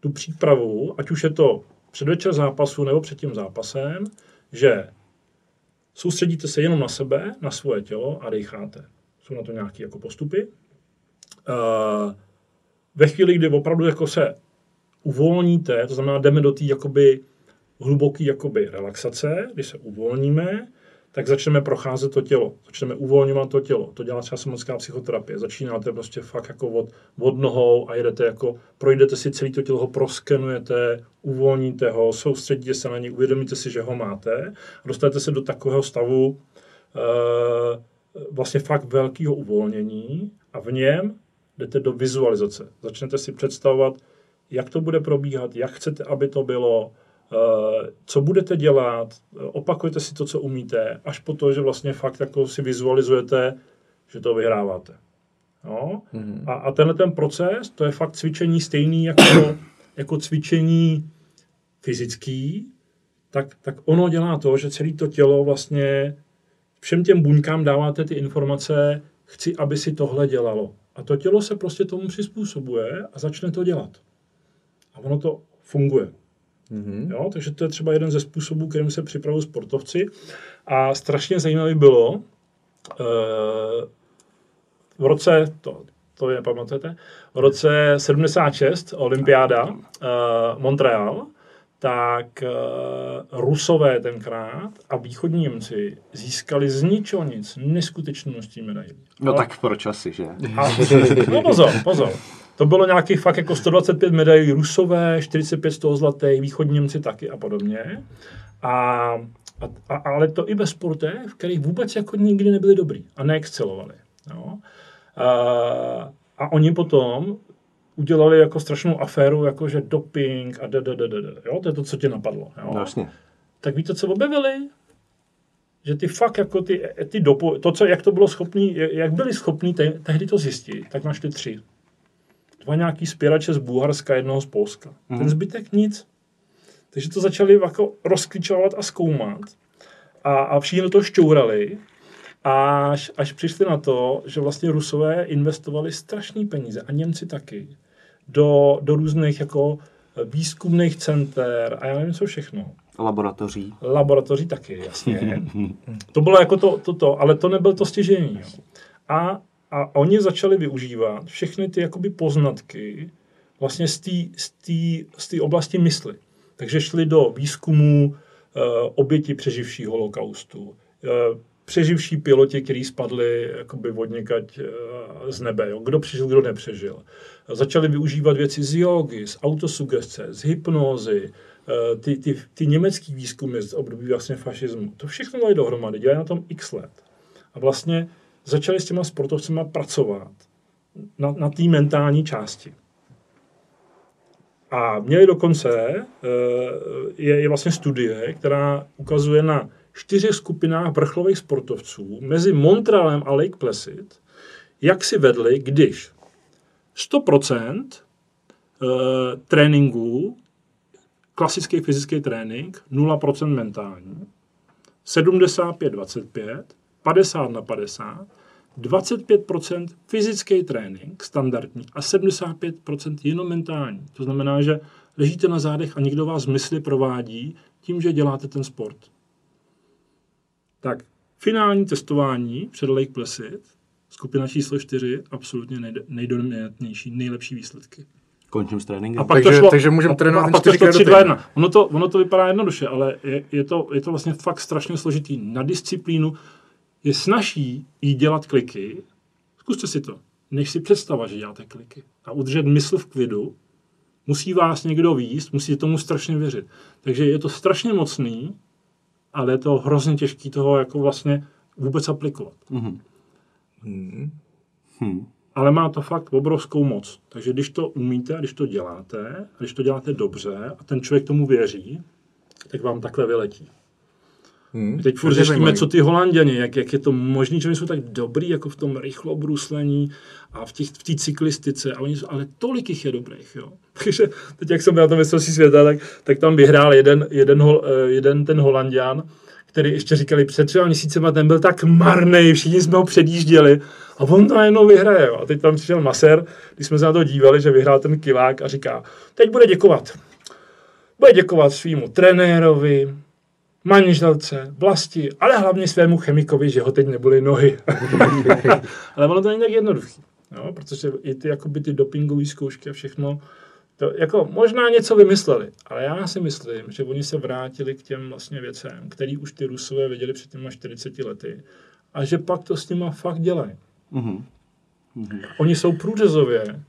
tu přípravu, ať už je to předvečer zápasu nebo před tím zápasem, že soustředíte se jenom na sebe, na svoje tělo a decháte. Jsou na to nějaké jako postupy. Uh, ve chvíli, kdy opravdu jako se uvolníte, to znamená, jdeme do té jakoby relaxace, kdy se uvolníme, tak začneme procházet to tělo, začneme uvolňovat to tělo. To dělá třeba somatická psychoterapie. Začínáte prostě fakt jako od, od nohou a jedete jako, projdete si celé to tělo, ho proskenujete, uvolníte ho, soustředíte se na něj, uvědomíte si, že ho máte a dostanete se do takového stavu e, vlastně fakt velkého uvolnění a v něm jdete do vizualizace. Začnete si představovat, jak to bude probíhat, jak chcete, aby to bylo, co budete dělat, opakujete si to, co umíte, až po to, že vlastně fakt jako si vizualizujete, že to vyhráváte. No? Mm-hmm. A, a tenhle ten proces, to je fakt cvičení stejný jako, *coughs* jako cvičení fyzický, tak, tak ono dělá to, že celé to tělo vlastně všem těm buňkám dáváte ty informace, chci, aby si tohle dělalo. A to tělo se prostě tomu přizpůsobuje a začne to dělat. A ono to funguje. Mm-hmm. Jo, takže to je třeba jeden ze způsobů, kterým se připravují sportovci. A strašně zajímavý bylo, e, v roce, to, to je pamatujete, v roce 76, olympiáda, e, Montreal, tak uh, Rusové tenkrát a východní Němci získali z ničeho nic neskutečné množství medailí. No Ale... tak pro časy, že? A, no pozor, pozor. *laughs* To bylo nějakých fakt jako 125 medailí Rusové, 45 z toho zlatých, východní Němci taky a podobně. A, a, ale to i ve sportech, v kterých vůbec jako nikdy nebyli dobrý a neexcelovali. Jo. A, a oni potom udělali jako strašnou aféru, jako že doping a da, da, da, da, da. Jo, to je to, co tě napadlo. Jo. No, jasně. Tak víte, co objevili? Že ty fakt jako ty, ty dopo, to, co, jak to bylo schopný, jak byli schopní te, tehdy to zjistit, tak našli tři dva nějaký spěrače z Bulharska, jednoho z Polska. Mm. Ten mhm. zbytek nic. Takže to začali jako rozklíčovat a zkoumat. A, a všichni to šťourali, až, až přišli na to, že vlastně Rusové investovali strašné peníze a Němci taky do, do různých jako výzkumných center a já nevím, co všechno. Laboratoří. Laboratoří taky, jasně. *laughs* to bylo jako to, to, to, ale to nebyl to stěžení. Jo. A a oni začali využívat všechny ty jakoby poznatky vlastně z té oblasti mysli. Takže šli do výzkumu e, oběti přeživší holokaustu, e, přeživší piloti, kteří spadli jakoby vodněkať e, z nebe, jo? kdo přežil, kdo nepřežil. Začali využívat věci z jogy, z autosugestce, z hypnózy, e, ty, ty, ty německý výzkumy z období vlastně fašismu. To všechno dali dohromady, dělají na tom x let. A vlastně začali s těma sportovcema pracovat na, na té mentální části. A měli dokonce, eh, je, je vlastně studie, která ukazuje na čtyřech skupinách vrcholových sportovců mezi Montrealem a Lake Placid, jak si vedli, když 100% eh, tréninku, klasický fyzický trénink, 0% mentální, 75-25, 50 na 50, 25% fyzický trénink, standardní, a 75% jenom mentální. To znamená, že ležíte na zádech a někdo vás mysli provádí tím, že děláte ten sport. Tak finální testování před Lake Placid, skupina číslo 4, absolutně nejdominantnější, nejlepší výsledky. Končím s tréninkem. A pak takže, to šlo, takže můžeme trénovat a, a pak to šlo 3, 2, 1. Ono to, ono to vypadá jednoduše, ale je, je, to, je to vlastně fakt strašně složitý na disciplínu je snaží jí dělat kliky, zkuste si to, než si představit, že děláte kliky. A udržet mysl v klidu, musí vás někdo výst, musí tomu strašně věřit. Takže je to strašně mocný, ale je to hrozně těžký toho jako vlastně vůbec aplikovat. Mm-hmm. Hmm. Hmm. Ale má to fakt obrovskou moc. Takže když to umíte a když to děláte, a když to děláte dobře a ten člověk tomu věří, tak vám takhle vyletí. Hmm. Teď furt řešíme, co ty holanděni, jak, jak je to možné, že oni jsou tak dobrý jako v tom rychlobruslení a v té v cyklistice, a oni jsou, ale tolik jich je dobrých. Jo. *laughs* Takže teď, jak jsem byl na tom mistrovství světa, tak, tak tam vyhrál jeden, jeden, hol, eh, jeden ten holanděn, který ještě říkali před třema měsícema, ten byl tak marný, všichni jsme ho předjížděli a on to najednou vyhraje. Jo. A teď tam přišel Maser, když jsme se na to dívali, že vyhrál ten kilák a říká, teď bude děkovat. Bude děkovat svýmu trenérovi, manželce, vlasti, ale hlavně svému chemikovi, že ho teď nebyly nohy. *laughs* ale ono to není tak jednoduché, jo? protože i ty, jakoby ty dopingové zkoušky a všechno, To, jako možná něco vymysleli, ale já si myslím, že oni se vrátili k těm vlastně věcem, který už ty Rusové viděli před těma 40 lety a že pak to s nima fakt dělají. Mhm. Oni jsou průřezově,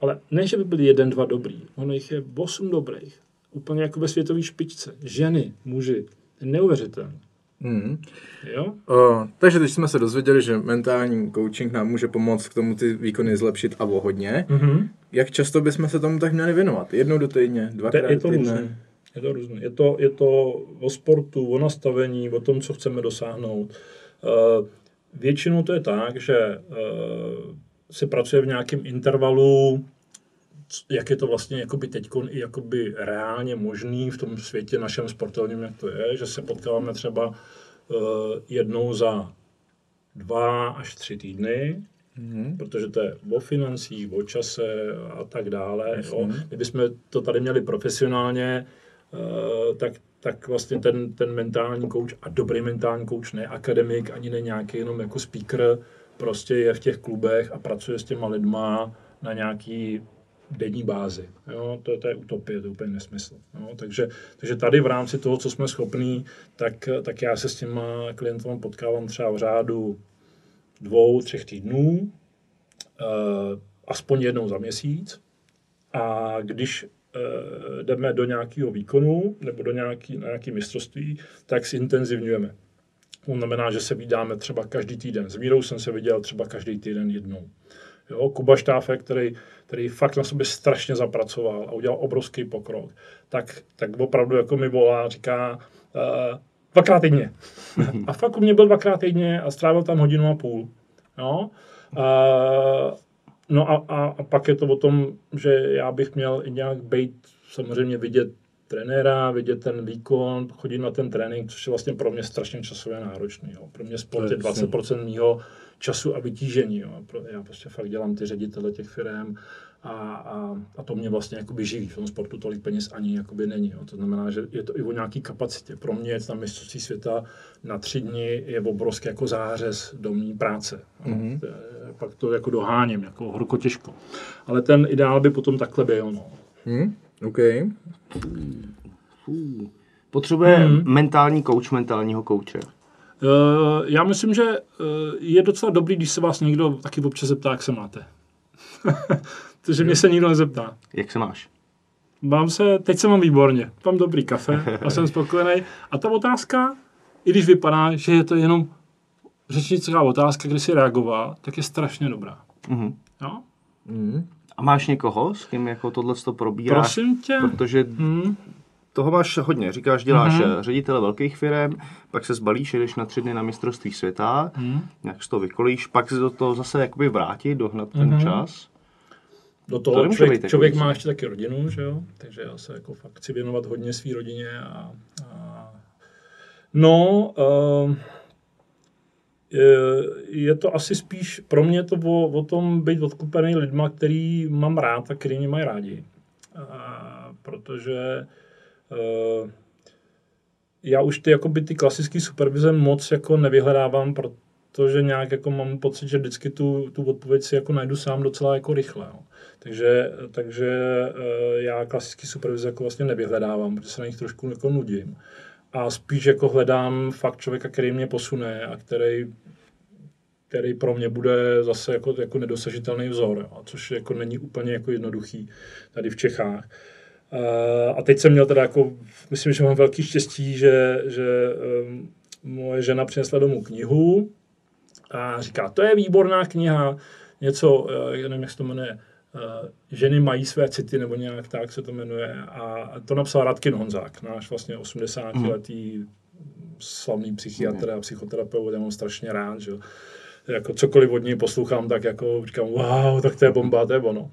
ale ne, že by byli jeden, dva dobrý. Ono jich je osm dobrých. Úplně jako ve světové špičce. Ženy, muži. Neuvěřitelné. Mm. Jo? O, takže teď jsme se dozvěděli, že mentální coaching nám může pomoct k tomu ty výkony zlepšit a o hodně. Mhm. Jak často bychom se tomu tak měli věnovat? Jednou do týdně, dvakrát je to týdne? různé. Je to různé. Je to, je to o sportu, o nastavení, o tom, co chceme dosáhnout. Uh, většinou to je tak, že uh, se pracuje v nějakém intervalu, jak je to vlastně jakoby teďkon i jakoby reálně možný v tom světě našem sportovním, jak to je, že se potkáváme třeba uh, jednou za dva až tři týdny, Mhm. protože to je o financích, o čase a tak dále. Jo. Kdybychom to tady měli profesionálně, eh, tak, tak vlastně ten, ten mentální coach a dobrý mentální coach, ne akademik, ani ne nějaký jenom jako speaker, prostě je v těch klubech a pracuje s těma lidma na nějaký denní bázi. Jo, to, to je utopie, to je úplně nesmysl. Jo, takže, takže tady v rámci toho, co jsme schopní, tak, tak já se s těma klientama potkávám třeba v řádu dvou, třech týdnů, eh, aspoň jednou za měsíc. A když eh, jdeme do nějakého výkonu nebo do nějaký, na nějaké mistrovství, tak si intenzivňujeme. To znamená, že se vydáme třeba každý týden. S Mírou jsem se viděl třeba každý týden jednou. Jo, Kuba Štáfek, který, který fakt na sobě strašně zapracoval a udělal obrovský pokrok, tak, tak opravdu jako mi volá říká uh, dvakrát týdně. *laughs* a fakt u mě byl dvakrát týdně a strávil tam hodinu a půl. Jo? Uh, no a, a, a pak je to o tom, že já bych měl i nějak být, samozřejmě vidět trenéra, vidět ten výkon, chodit na ten trénink, což je vlastně pro mě strašně časově náročný. Jo. Pro mě sport je 20% mýho času a vytížení. Jo. Já prostě fakt dělám ty ředitele těch firm a, a, a to mě vlastně jakoby živí. V tom sportu tolik peněz ani jakoby není. Jo. To znamená, že je to i o nějaký kapacitě. Pro mě je tam mistrovství světa na tři dny je obrovský jako zářez do mý práce. Mm-hmm. Pak to jako doháním, jako horko těžko. Ale ten ideál by potom takhle byl. No. Hm? OK. Potřebuje mentální coach mentálního kouče. Uh, já myslím, že uh, je docela dobrý, když se vás někdo taky občas zeptá, jak se máte. *laughs* Protože mě se nikdo nezeptá. Jak se máš? Mám se, teď se mám výborně, mám dobrý kafe a jsem spokojený. A ta otázka, i když vypadá, že je to jenom řečnická otázka, kde si reagoval, tak je strašně dobrá. Mhm. Jo? A máš někoho, s kým jako tohle to probíráš? Prosím tě. Protože Hmm. Toho máš hodně. Říkáš, děláš Mhm. mm-hmm. ředitele velkých firm, pak se zbalíš, jedeš na tři dny na mistrovství světa, Mhm. mm-hmm. nějak si to vykolíš, pak se do toho zase jakoby vrátit, dohnat ten Mhm. čas. Do To toho nemůže člověk, být člověk má ještě taky rodinu, že jo? Takže já se jako fakt chci věnovat hodně své rodině a, a no, uh, je, je to asi spíš pro mě to o, o tom být odkupený lidma, který mám rád a který mě mají rádi. A, protože uh, já už ty, jakoby, ty klasické supervize moc jako nevyhledávám, protože nějak jako mám pocit, že vždycky tu, tu odpověď si jako najdu sám docela jako rychle. Jo. Takže, takže eh, já klasický supervize jako vlastně nevyhledávám, protože se na nich trošku jako nudím. A spíš jako hledám fakt člověka, který mě posune a který, který pro mě bude zase jako, jako nedosažitelný vzor, jo. což jako není úplně jako jednoduchý tady v Čechách. Eh, A teď jsem měl teda jako, myslím, že mám velký štěstí, že, že um, moje žena přinesla domů knihu a říká, to je výborná kniha, něco, eh, já nevím, jak se to jmenuje, eh, ženy mají své city, nebo nějak tak se to jmenuje. A to napsal Radkin Honzák, náš vlastně 80-letý slavný psychiatr a psychoterapeut, já mám strašně rád, že jo. jako cokoliv od něj poslouchám, tak jako říkám, wow, tak to je bomba, to je ono.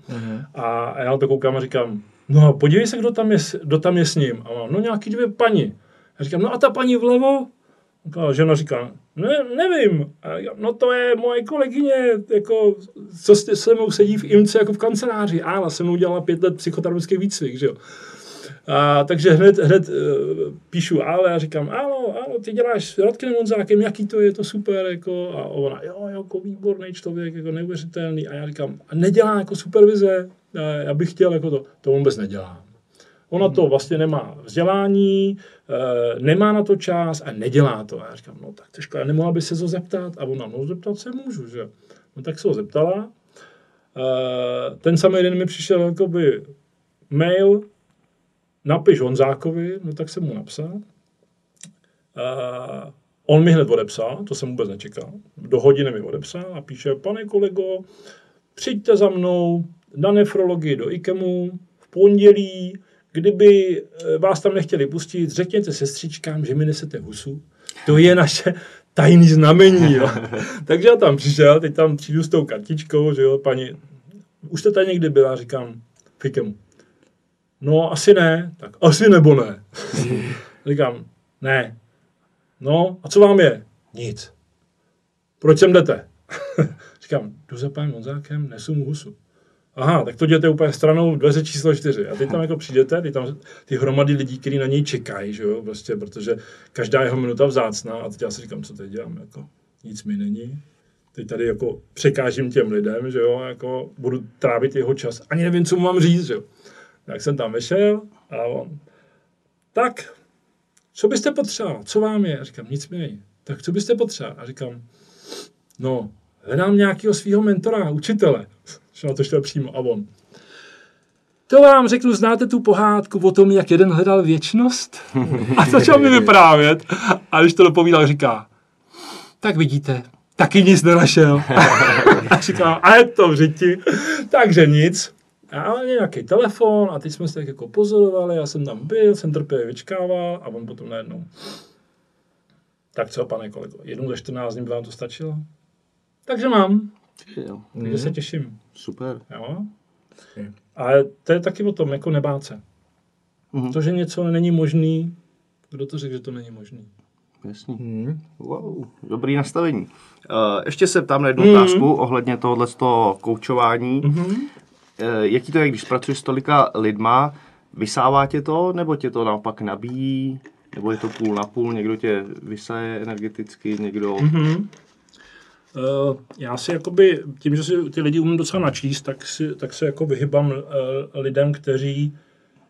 A, a já na to koukám a říkám, no podívej se, kdo tam je, kdo tam je s ním. A mám, no nějaký dvě paní. A říkám, no a ta paní vlevo? A žena říká, ne, nevím. A já, no to je moje kolegyně, jako, co jste se mnou sedí v IMCE jako v kanceláři. Ála se mnou dělala pět let psychoterapeutický výcvik, že jo. A, takže hned, hned uh, píšu ale a říkám, ano, jo, ano, ty děláš s Radkem Honzákem, jaký to je, to super, jako, a ona, jo, jako výborný člověk, jako neuvěřitelný, a já říkám, a nedělá jako supervize, já bych chtěl jako to, to vůbec nedělá. Ona to vlastně nemá vzdělání, eh, nemá na to čas a nedělá to. A já říkám, no tak to škoda, nemohla by se to zeptat? A ona, no zeptat se můžu, že? No tak se ho zeptala. Eh, ten samý den mi přišel jakoby mail, napiš Honzákovi, no tak jsem mu napsal. Uh, on mi hned odepsal, to jsem vůbec nečekal. Do hodiny mi odepsal a píše, pane kolego, přijďte za mnou na nefrologii do IKEMu v pondělí, kdyby eh, vás tam nechtěli pustit, řekněte sestřičkám, že mi nesete husu. To je naše tajný znamení. Jo. *laughs* Takže já tam přišel, teď tam přijdu s tou kartičkou, že jo, paní, už jste tady někdy byla, říkám, v IKEMu. No, asi ne. Tak asi nebo ne. *laughs* Říkám, ne. No, a co vám je? Nic. Proč sem jdete? *laughs* Říkám, jdu za panem Honzákem, nesu mu husu. Aha, tak to jděte úplně stranou dveře číslo čtyři. A teď tam jako přijdete, ty tam ty hromady lidí, kteří na něj čekají, že jo, prostě, protože každá jeho minuta vzácná. A teď já si říkám, co teď dělám, jako nic mi není. Teď tady jako překážím těm lidem, že jo, jako budu trávit jeho čas. Ani nevím, co mu mám říct, že jo. Tak jsem tam vešel a on, tak, co byste potřeboval, co vám je? A říkám, nic mi není. Tak co byste potřeboval? A říkám, no, hledám nějakého svého mentora, učitele. Že na to šel přímo a on. To vám řeknu, znáte tu pohádku o tom, jak jeden hledal věčnost? A začal mi vyprávět. A když to dopovídal, říká, tak vidíte, taky nic nenašel. *laughs* a říkám, a je to v řiti. Takže nic. A nějaký telefon a teď jsme se tak jako pozorovali, já jsem tam byl, jsem trpělivě vyčkával a on potom najednou. Tak co, pane kolego, jednou za 14 dní by vám to stačilo? Takže mám. Jo. Takže se těším. Super. Jo? Ale to je taky o tom, jako nebát se. Mm-hmm. To, že něco není možný, kdo to řekl, že to není možný? Jasný. Mm. Wow, dobrý nastavení. Uh, ještě se ptám na jednu mm. otázku ohledně tohohle z toho koučování. Mm-hmm. Uh, jaký to je, když pracuješ s tolika lidma, vysává tě to, nebo tě to naopak nabíjí, nebo je to půl na půl, někdo tě vysaje energeticky, někdo... Mm-hmm. Uh, já si jakoby, tím, že si ty lidi umím docela načíst, tak, si, tak se jako vyhybám uh, lidem, kteří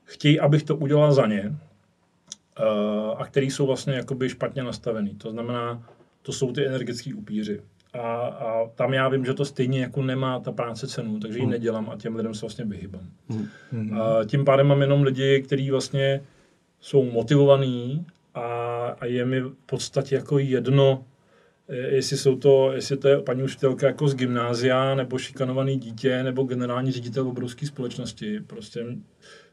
chtějí, abych to udělal za ně uh, a který jsou vlastně jakoby špatně nastavený. To znamená, to jsou ty energetický upíři. A, a tam já vím, že to stejně jako nemá ta práce cenu, takže ji hmm. nedělám a těm lidem se vlastně vyhybám. Hmm. A tím pádem mám jenom lidi, kteří vlastně jsou motivovaní a, a je mi v podstatě jako jedno, jestli jsou to, jestli to je paní učitelka jako z gymnázia, nebo šikanovaný dítě, nebo generální ředitel obrovské společnosti. Prostě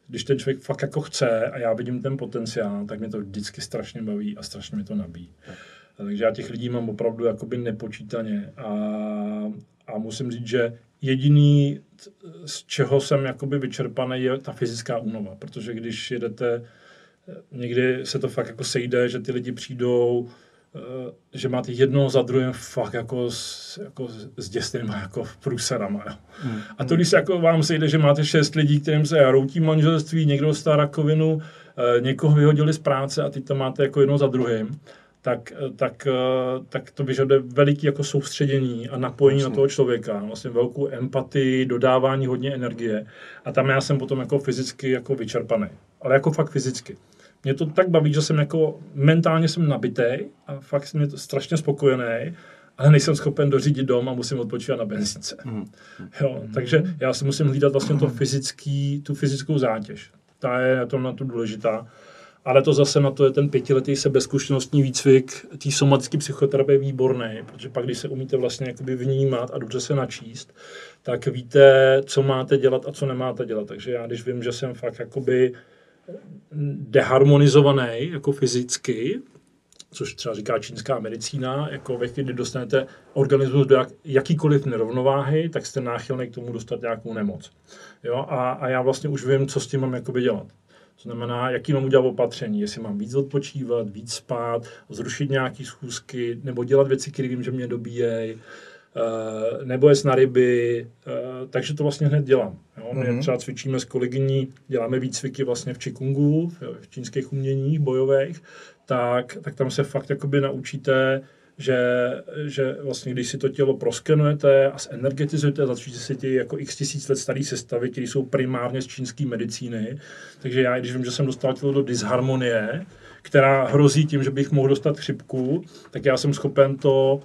když ten člověk fakt jako chce a já vidím ten potenciál, tak mě to vždycky strašně baví a strašně mi to nabíjí. Takže já těch lidí mám opravdu jakoby nepočítaně a, a musím říct, že jediný, z čeho jsem jakoby vyčerpaný, je ta fyzická únova, protože když jedete, někdy se to fakt jako sejde, že ty lidi přijdou, Eh, že máte jedno za druhým fakt jako, s, jako s děsnýma jako průserama. Jo. Hmm. A to, když se jako vám sejde, že máte šest lidí, kterým se routí manželství, někdo dostal rakovinu, eh, někoho vyhodili z práce a teď to máte jako jedno za druhým, tak, eh, tak, tak to vyžaduje veliký jako soustředění a napojení Vlastně. na toho člověka, vlastně velkou empatii, dodávání hodně energie. A tam já jsem potom jako fyzicky jako vyčerpaný. Ale jako fakt fyzicky mě to tak baví, že jsem jako mentálně jsem nabitý a fakt jsem to strašně spokojený, ale nejsem schopen dořídit dom a musím odpočívat na benzínce. Mm. Jo, takže já si musím hlídat vlastně to fyzický, tu fyzickou zátěž. Ta je na tom na to důležitá. Ale to zase na to je ten pětiletý sebezkušenostní výcvik té somatické psychoterapie výborný, protože pak, když se umíte vlastně jakoby vnímat a dobře se načíst, tak víte, co máte dělat a co nemáte dělat. Takže já, když vím, že jsem fakt jakoby deharmonizovaný jako fyzicky, což třeba říká čínská medicína, jako ve chvíli, kdy dostanete organismus do jak, jakýkoliv nerovnováhy, tak jste náchylný k tomu dostat nějakou nemoc. Jo? A, a já vlastně už vím, co s tím mám jakoby dělat. To znamená, jaký mám udělat opatření, jestli mám víc odpočívat, víc spát, zrušit nějaké schůzky, nebo dělat věci, které vím, že mě dobíjejí, nebo jet na ryby, eh, takže to vlastně hned dělám. Jo. My mm-hmm. třeba cvičíme s kolegyní, děláme výcviky vlastně v Qigongu, v čínských uměních bojových, tak, tak tam se fakt jakoby naučíte, že, že vlastně když si to tělo proskenujete a zenergetizujete, začnete si ty jako x tisíc let staré sestavy, které jsou primárně z čínské medicíny. Takže já, když vím, že jsem dostal tělo do disharmonie, která hrozí tím, že bych mohl dostat chřipku, tak já jsem schopen to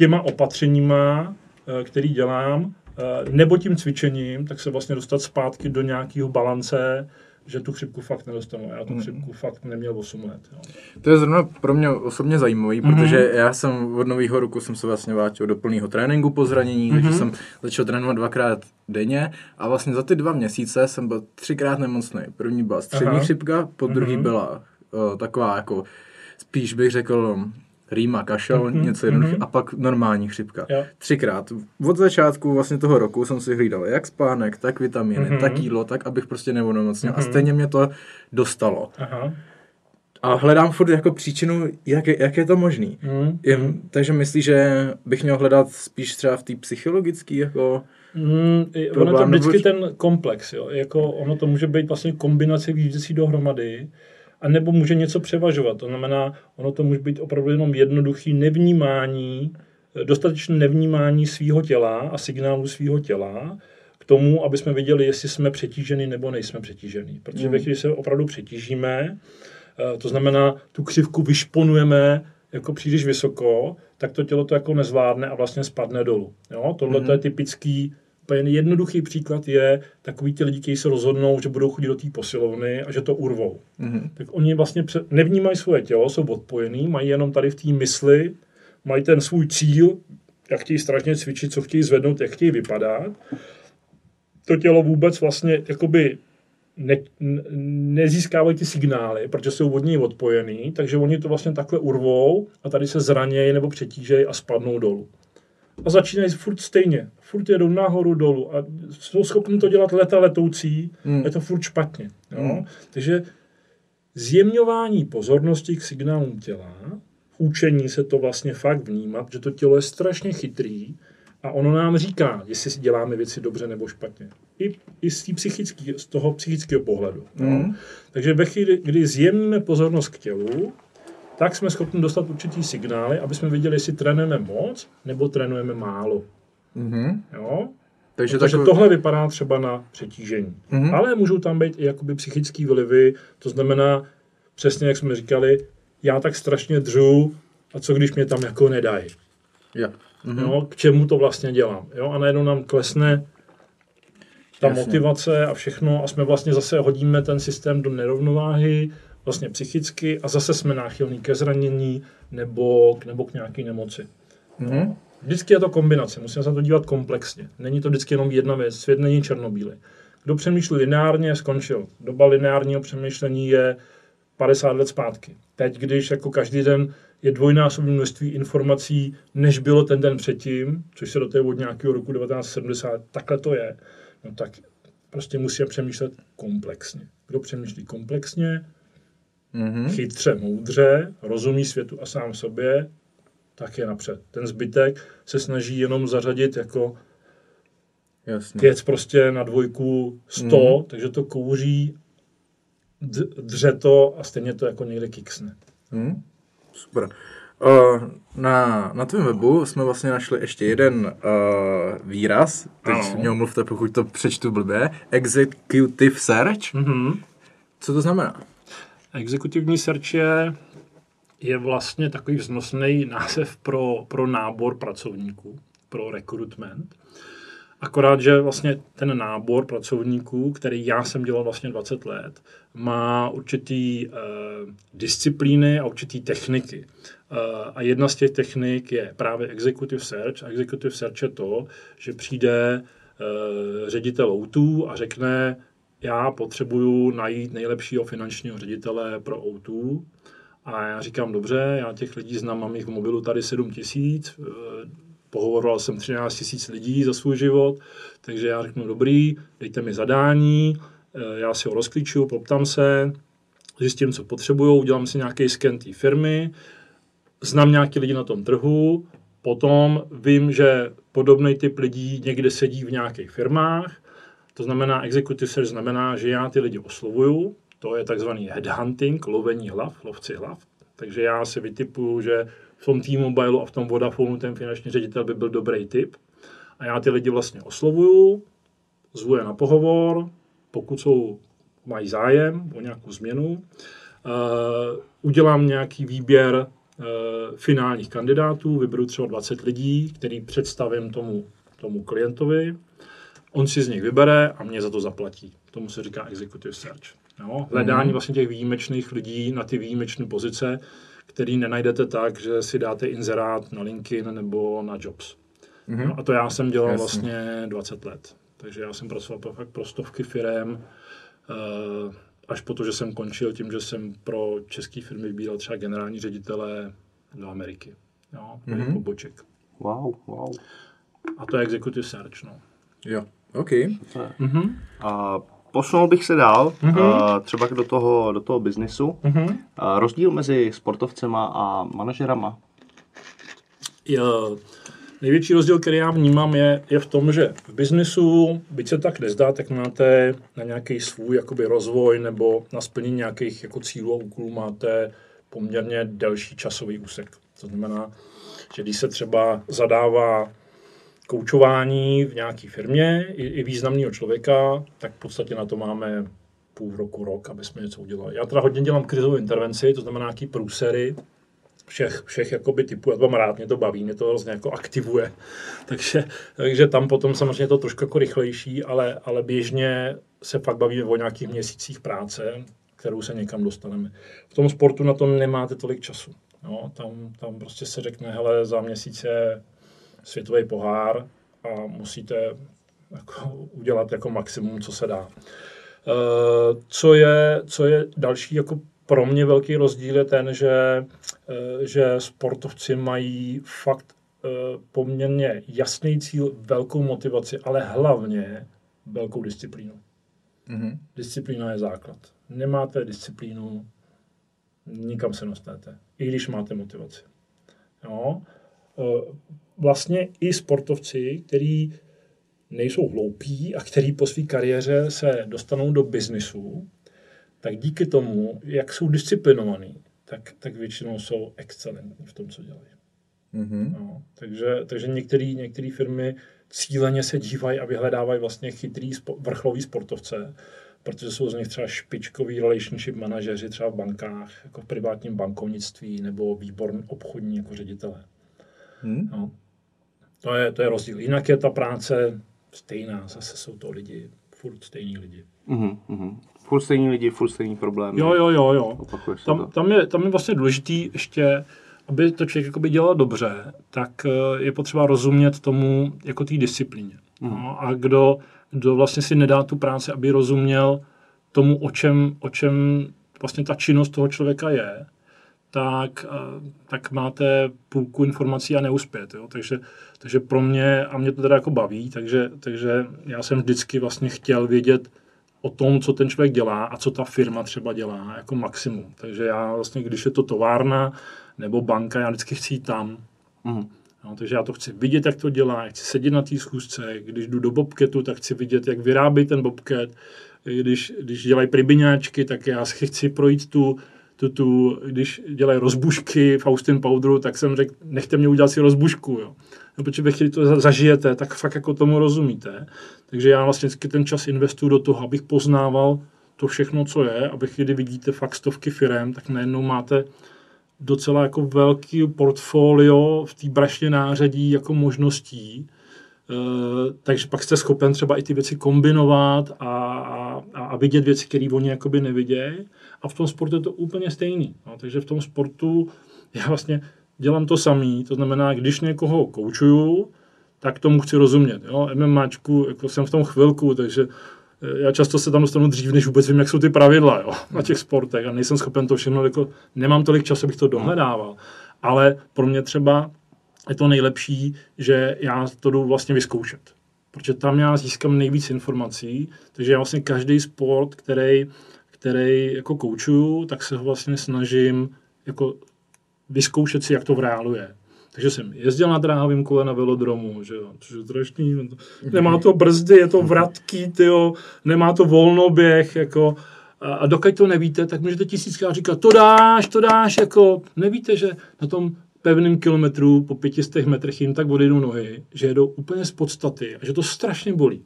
těma opatřeníma, eh, který dělám, eh, nebo tím cvičením, tak se vlastně dostat zpátky do nějakého balance, že tu chřipku fakt nedostanu. Já tu hmm. chřipku fakt neměl 8 let. Jo. To je zrovna pro mě osobně zajímavý, mm-hmm. protože já jsem od nového roku jsem se vlastně vrátil do plného tréninku po zranění, mm-hmm. takže jsem začal trénovat dvakrát denně a vlastně za ty dva měsíce jsem byl třikrát nemocný. První byla střední Aha. chřipka, po druhý mm-hmm. byla uh, taková jako spíš bych řekl rýma, kašel, mm-hmm, něco jednoduché mm-hmm. a pak normální chřipka. Jo. Třikrát. Od začátku vlastně toho roku jsem si hlídal jak spánek, tak vitamíny, mm-hmm. tak jídlo, tak abych prostě neonemocněl. Mm-hmm. A stejně mě to dostalo. Aha. A hledám furt jako příčinu, jak je, jak je to možný. Mm. Je, takže myslíš, že bych měl hledat spíš třeba v té psychologické jako... Mm, ono to vždycky nebo... ten komplex, jo. Jako ono to může být vlastně kombinace víc věcí dohromady a nebo může něco převažovat. To znamená, ono to může být opravdu jenom jednoduchý nevnímání, dostatečné nevnímání svého těla a signálu svého těla k tomu, aby jsme viděli, jestli jsme přetíženi nebo nejsme přetíženi. Protože mm. ve chvíli se opravdu přetížíme, eh, to znamená, tu křivku vyšponujeme jako příliš vysoko, tak to tělo to jako nezvládne a vlastně spadne dolů. Jo? Tohle mm. to je typický Úplně jednoduchý příklad je takový ty lidi, kteří se rozhodnou, že budou chodit do té posilovny a že to urvou. Mm-hmm. Tak oni vlastně nevnímají svoje tělo, jsou odpojený, mají jenom tady v té mysli, mají ten svůj cíl, jak chtějí strašně cvičit, co chtějí zvednout, jak chtějí vypadat. To tělo vůbec vlastně jakoby ne, nezískávají ty signály, protože jsou od něj odpojený, takže oni to vlastně takhle urvou a tady se zranějí nebo přetížejí a spadnou dolů. A začínají furt stejně furt jedou nahoru, dolů a jsou schopni to dělat leta letoucí, hmm. je to furt špatně. Jo? Hmm. Takže zjemňování pozornosti k signálům těla, učení se to vlastně fakt vnímat, že to tělo je strašně chytrý a ono nám říká, jestli si děláme věci dobře nebo špatně. I, i z, psychický, z toho psychického pohledu. Hmm. Takže ve chvíli, kdy zjemníme pozornost k tělu, tak jsme schopni dostat určitý signály, aby jsme viděli, jestli trénujeme moc nebo trénujeme málo. Mm-hmm. Jo? Takže, Takže takový... tohle vypadá třeba na přetížení. Mm-hmm. Ale můžou tam být i jakoby psychické vlivy, to znamená, přesně jak jsme říkali, já tak strašně dřu a co když mě tam jako nedají. Yeah. Mm-hmm. Jo, k čemu to vlastně dělám. Jo? A najednou nám klesne ta Jasně. motivace a všechno a jsme vlastně zase hodíme ten systém do nerovnováhy, vlastně psychicky a zase jsme náchylní ke zranění nebo, nebo k nějaké nemoci. Mm-hmm. Vždycky je to kombinace, musíme se na to dívat komplexně. Není to vždycky jenom jedna věc, svět není černobílý. Kdo přemýšlí lineárně, skončil. Doba lineárního přemýšlení je 50 let zpátky. Teď, když jako každý den je dvojnásobné množství informací, než bylo ten den předtím, což se do té od nějakého roku 1970, takhle to je, no tak prostě musíme přemýšlet komplexně. Kdo přemýšlí komplexně, mm-hmm. chytře, moudře, rozumí světu a sám sobě, tak je napřed. Ten zbytek se snaží jenom zařadit jako Jasně. věc prostě na dvojku 100, mm. takže to kouří, dře to a stejně to jako někde kiksne. Mm. Super. Uh, na, na tvém webu jsme vlastně našli ještě jeden uh, výraz, teď ano. mě omluvte, pokud to přečtu blbě, Executive Search. Mm-hmm. Co to znamená? Exekutivní search je je vlastně takový vznosný název pro, pro nábor pracovníků, pro recruitment. Akorát, že vlastně ten nábor pracovníků, který já jsem dělal vlastně 20 let, má určitý uh, disciplíny a určitý techniky. Uh, a jedna z těch technik je právě executive search. A executive search je to, že přijde uh, ředitel O2 a řekne, já potřebuju najít nejlepšího finančního ředitele pro O2 a já říkám, dobře, já těch lidí znám, mám jich v mobilu tady 7 tisíc, eh, pohovoroval jsem 13 tisíc lidí za svůj život, takže já řeknu, dobrý, dejte mi zadání, eh, já si ho rozklíčuju, poptám se, zjistím, co potřebují, udělám si nějaký sken té firmy, znám nějaký lidi na tom trhu, potom vím, že podobný typ lidí někde sedí v nějakých firmách, to znamená, executive search znamená, že já ty lidi oslovuju, to je takzvaný headhunting, lovení hlav, lovci hlav. Takže já si vytipuju, že v tom T-Mobile a v tom Vodafonu ten finanční ředitel by byl dobrý typ. A já ty lidi vlastně oslovuju, zvu je na pohovor, pokud jsou, mají zájem o nějakou změnu, uh, udělám nějaký výběr uh, finálních kandidátů, vyberu třeba 20 lidí, který představím tomu, tomu klientovi, on si z nich vybere a mě za to zaplatí. Tomu se říká executive search. Jo? Hledání mm. vlastně těch výjimečných lidí na ty výjimečné pozice, který nenajdete tak, že si dáte inzerát na LinkedIn nebo na Jobs. Mm-hmm. No, a to já jsem dělal Jasně. vlastně 20 let. Takže já jsem pracoval fakt pro stovky firm, uh, až po to, že jsem končil tím, že jsem pro české firmy vybíral třeba generální ředitele do Ameriky. Jo, mm-hmm. poboček. Wow, wow. A to je executive search, no. Jo, OK. Mm-hmm. A posunul bych se dál, mm-hmm. třeba do toho, do toho biznisu. Mm-hmm. Rozdíl mezi sportovcema a manažerama? Jo, největší rozdíl, který já vnímám, je, je v tom, že v biznisu, byť se tak nezdá, tak máte na nějaký svůj jakoby, rozvoj nebo na splnění nějakých jako cílů a úkolů máte poměrně delší časový úsek. To znamená, že když se třeba zadává koučování v nějaké firmě i, i významného člověka, tak v podstatě na to máme půl roku, rok, aby jsme něco udělali. Já teda hodně dělám krizovou intervenci, to znamená nějaký průsery, všech, všech jakoby typů, já to mám rád, mě to baví, mě to hrozně jako aktivuje. *laughs* Takže, takže tam potom samozřejmě to trošku jako rychlejší, ale, ale běžně se fakt bavíme o nějakých měsících práce, kterou se někam dostaneme. V tom sportu na to nemáte tolik času. No, tam, tam prostě se řekne, hele, za měsíc je světový pohár a musíte jako udělat jako maximum, co se dá. Uh, co je, co je další jako pro mě velký rozdíl je ten, že, uh, že sportovci mají fakt uh, poměrně jasný cíl, velkou motivaci, ale hlavně velkou disciplínu. Mm-hmm. Disciplína je základ. Nemáte disciplínu, nikam se dostanete, i když máte motivaci. Jo? Vlastně i sportovci, kteří nejsou hloupí a který po své kariéře se dostanou do biznisu, tak díky tomu, jak jsou disciplinovaní, tak, tak většinou jsou excelentní v tom, co dělají. Mm-hmm. No, takže, takže některé firmy cíleně se dívají a vyhledávají vlastně chytrý spo, vrcholový sportovce, protože jsou z nich třeba špičkoví relationship manažeři třeba v bankách, jako v privátním bankovnictví nebo výborný obchodní jako ředitele. Hmm. No. To je, to je rozdíl. Jinak je ta práce stejná, zase jsou to lidi, furt stejní lidi. Mm-hmm. mm-hmm. Furt stejní lidi, furt stejný problém. Jo, jo, jo, jo. Tam, tam, je, tam je vlastně důležitý ještě, aby to člověk jakoby dělal dobře, tak eh, je potřeba rozumět tomu jako té disciplíně. Mm. No, a kdo, kdo vlastně si nedá tu práci, aby rozuměl tomu, o čem, o čem vlastně ta činnost toho člověka je, tak, tak máte půlku informací a neuspět. Jo? Takže, takže pro mě, a mě to teda jako baví, takže, takže já jsem vždycky vlastně chtěl vědět o tom, co ten člověk dělá a co ta firma třeba dělá jako maximum. Takže já vlastně, když je to továrna nebo banka, já vždycky chci jít tam. Mm. No, takže já to chci vidět, jak to dělá, chci sedět na té schůzce, když jdu do bobketu, tak chci vidět, jak vyrábí ten bobket, když, když dělají pribiňáčky, tak já chci projít tu, tu, tu, když dělají rozbušky v Austin Powderu, tak jsem řekl, nechte mě udělat si rozbušku, jo. No, protože ve chvíli to zažijete, tak fakt jako tomu rozumíte. Takže já vlastně ten čas investuju do toho, abych poznával to všechno, co je, abych, když vidíte fakt stovky firm, tak najednou máte docela jako velký portfolio v té brašně nářadí jako možností, Uh, takže pak jste schopen třeba i ty věci kombinovat a, a, a vidět věci, které oni jakoby nevidějí. A v tom sportu je to úplně stejný. No, takže v tom sportu já vlastně dělám to samý, to znamená, když někoho koučuju, tak tomu chci rozumět. Jo? MMAčku, jako jsem v tom chvilku, takže eh, já často se tam dostanu dřív, než vůbec vím, jak jsou ty pravidla jo? *laughs* na těch sportech a nejsem schopen to všechno, jako nemám tolik času, abych to dohledával. Ale pro mě třeba je to nejlepší, že já to jdu vlastně vyzkoušet. Protože tam já získám nejvíc informací, takže já vlastně každý sport, který který jako koučuju, tak se ho vlastně snažím jako vyzkoušet si, jak to v reálu je. Takže jsem jezdil na dráhovém kole na velodromu, že jo, což je strašný, nemá to brzdy, je to vratký, tyjo, nemá to volnoběh, jako, A, a dokud to nevíte, tak můžete tisíckrát říkat, to dáš, to dáš, jako nevíte, že na tom pevném kilometru po 500 metrech jim tak odejdou nohy, že jedou úplně z podstaty a že to strašně bolí.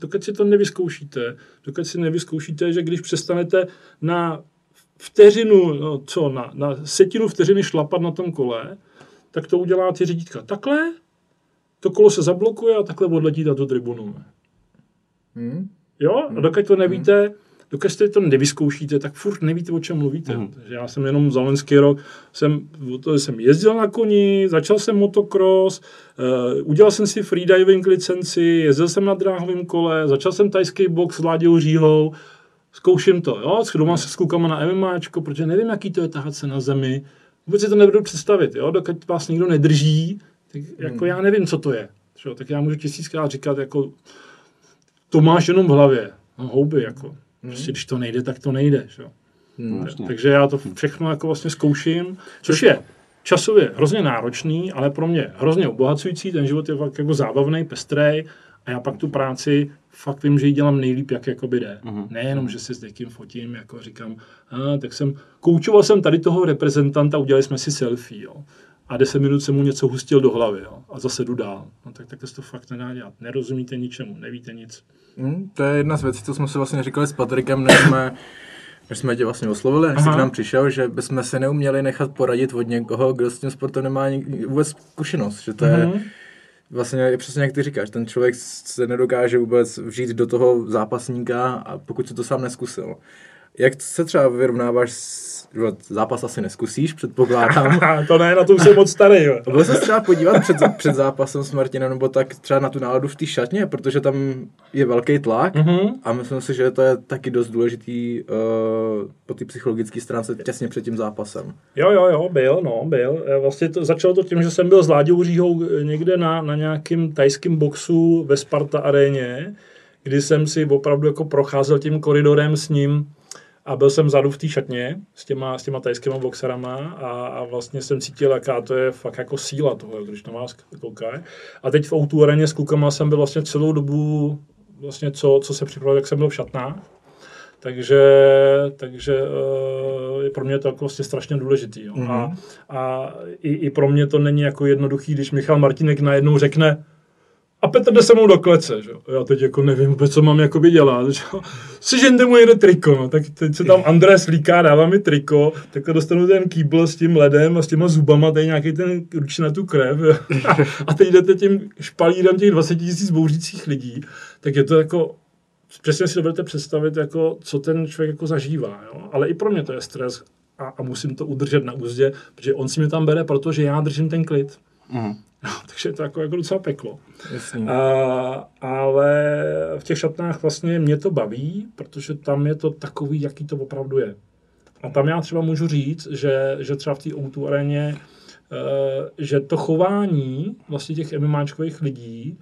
Dokud si to nevyzkoušíte, dokud si nevyzkoušíte, že když přestanete na vteřinu, no co, na, na setinu vteřiny šlapat na tom kole, tak to udělá ty řídítka takhle, to kolo se zablokuje a takhle odletí tu tribunu. Hmm. Jo, a dokud to nevíte, dokud jste to nevyzkoušíte, tak furt nevíte, o čem mluvíte. Mhm. Takže já jsem jenom za loňský rok, jsem, to jsem jezdil na koni, začal jsem motocross, uh, udělal jsem si freediving licenci, jezdil jsem na dráhovém kole, začal jsem tajský box s Láďou Říhou, zkouším to, jo, s doma se s klukama na MMAčko, protože nevím, jaký to je tahat se na zemi, vůbec si to nebudu představit, jo, dokud vás nikdo nedrží, tak jako já nevím, co to je. Jo, tak já můžu tisíckrát říkat, jako to máš jenom v hlavě. No houby, jako. Prostě když to nejde, tak to nejde. Že? No, jasně. Takže já to všechno jako vlastně zkouším, což je časově hrozně náročný, ale pro mě hrozně obohacující, ten život je fakt jako zábavný, pestrý a já pak tu práci fakt vím, že ji dělám nejlíp, jak jakoby jde. Nejenom, že si s někým fotím, jako říkám, a, tak jsem, koučoval jsem tady toho reprezentanta, udělali jsme si selfie, jo. A 10 minut jsem mu něco hustil do hlavy, jo. A zase jdu dál. No tak takhle se to fakt nedá dělat. Nerozumíte ničemu, nevíte nic. Hmm, to je jedna z věcí, co jsme si vlastně říkali s Patrikem, než jsme, než jsme tě vlastně oslovili, než jsi k nám přišel, že bychom se neuměli nechat poradit od někoho, kdo s tím sportem nemá nik- vůbec zkušenost, že to je Mhm. vlastně je přesně jak ty říkáš, ten člověk se nedokáže vůbec vžít do toho zápasníka, a pokud si to sám neskusil. Jak se třeba vyrovnáváš s zápas asi neskusíš, předpokládám. *laughs* To ne, na to už jsem moc starý, jo. Byl se třeba podívat před, před zápasem s Martinem, nebo tak třeba na tu náladu v té šatně, protože tam je velký tlak Mhm. a myslím si, že to je taky dost důležitý uh, po té psychologické stránce těsně před tím zápasem. Jo, jo, jo, byl, no, byl. Eh, Vlastně to, začalo to tím, že jsem byl s Láďou Říhou eh, někde na, na nějakým tajském boxu ve Sparta aréně, kdy jsem si opravdu jako procházel tím koridorem s ním a byl jsem vzadu v té šatně s těma, s těma tajskýma boxerama a, a vlastně jsem cítil, jaká to je fakt jako síla toho, když na vás kouká. A teď v Outu aréně s klukama jsem byl vlastně celou dobu, vlastně co, co se připravil, jak jsem byl v šatnách. Takže, takže uh, je pro mě to jako vlastně strašně důležitý. Jo. Mm-hmm. A, a i, i pro mě to není jako jednoduchý, když Michal Martinek najednou řekne a Petr jde se mnou do klece, že? Já teď jako nevím vůbec, co mám jakoby dělat, že? jo. Sežente mu jede triko, no. tak teď se tam Andrés líká, dává mi triko, tak dostanu ten kýbl s tím ledem a s těma zubama, tady nějaký ten ruč na tu krev jo. *laughs* a teď jdete tím špalírem těch 20 tisíc bouřících lidí, tak je to jako přesně si dovedete představit, jako, co ten člověk jako zažívá. Jo? Ale i pro mě to je stres a, a musím to udržet na úzdě, protože on si mě tam bere, protože já držím ten klid. Mhm. No, *laughs* takže je to jako, jako docela peklo. A, ale v těch šatnách vlastně mě to baví, protože tam je to takový, jaký to opravdu je. A tam já třeba můžu říct, že, že třeba v té O2 aréně, eh, že to chování vlastně těch MMAčkových lidí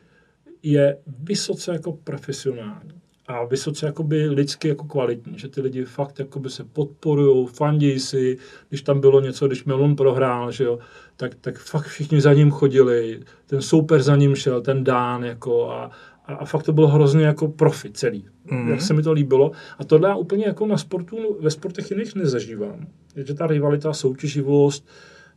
je vysoce jako profesionální a vysoce jakoby lidsky jako kvalitní, že ty lidi fakt jakoby se podporují, fandí si, když tam bylo něco, když Melon prohrál, že jo, tak, tak fakt všichni za ním chodili, ten soupeř za ním šel, ten Dán jako a, a, a fakt to bylo hrozně jako profi celý, mm. jak se mi to líbilo. A tohle já úplně jako na sportu, ve sportech jiných nezažívám. Je, že ta rivalita, soutěživost,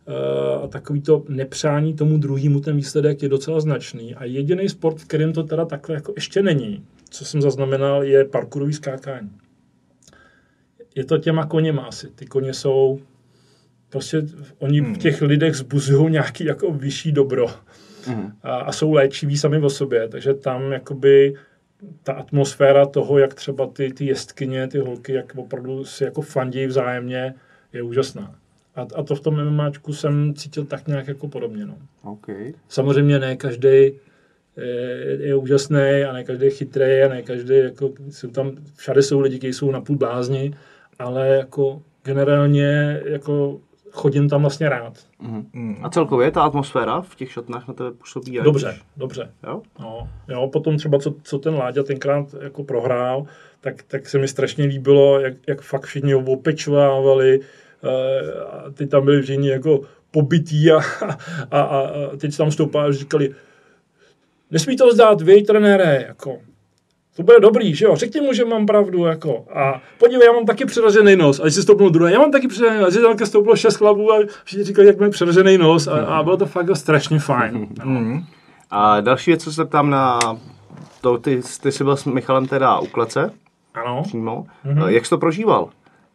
eh, a takový to nepřání tomu druhému ten výsledek je docela značný. A jediný sport, v kterém to teda takhle jako ještě není, co jsem zaznamenal, je parkourový skákání. Je to těma koněma asi. Ty koně jsou prostě, oni v těch lidech zbuzují nějaký jako vyšší dobro a, a jsou léčiví sami o sobě, takže tam jakoby ta atmosféra toho, jak třeba ty, ty jestkyně, ty holky, jak opravdu si jako fandí vzájemně, je úžasná. A, a to v tom MMAčku jsem cítil tak nějak jako podobně. No. OK. Samozřejmě ne každý je, je úžasný a ne každý je chytrý a ne každý, jako, jsou tam, všade jsou lidi, kteří jsou napůl blázni, ale jako generálně jako chodím tam vlastně rád. A celkově ta atmosféra v těch šatnách na tebe působí jak? Dobře, dobře. Jo? No, jo, potom třeba, co, co ten Láďa tenkrát jako prohrál, tak, tak se mi strašně líbilo, jak, jak fakt všichni ho opečovávali, eh, a ty tam byli všichni jako pobytí a, a, a, a teď tam stoupá a říkali, nesmí to zdát, vy, trenére, jako, to bude dobrý, že jo, řekni mu, že mám pravdu, jako, a podívej, já mám taky přeražený nos, a když si stoupnul druhé, já mám taky přeražený nos, a když si stoupilo šest chlapů a všichni říkali, jak mají přeražený nos, a, a bylo to fakt strašně fajn. No. *laughs* A další věc, co se tam na to, ty, ty jsi byl s Michalem teda u klece Ano. přímo. Mm-hmm. Jak jsi to prožíval?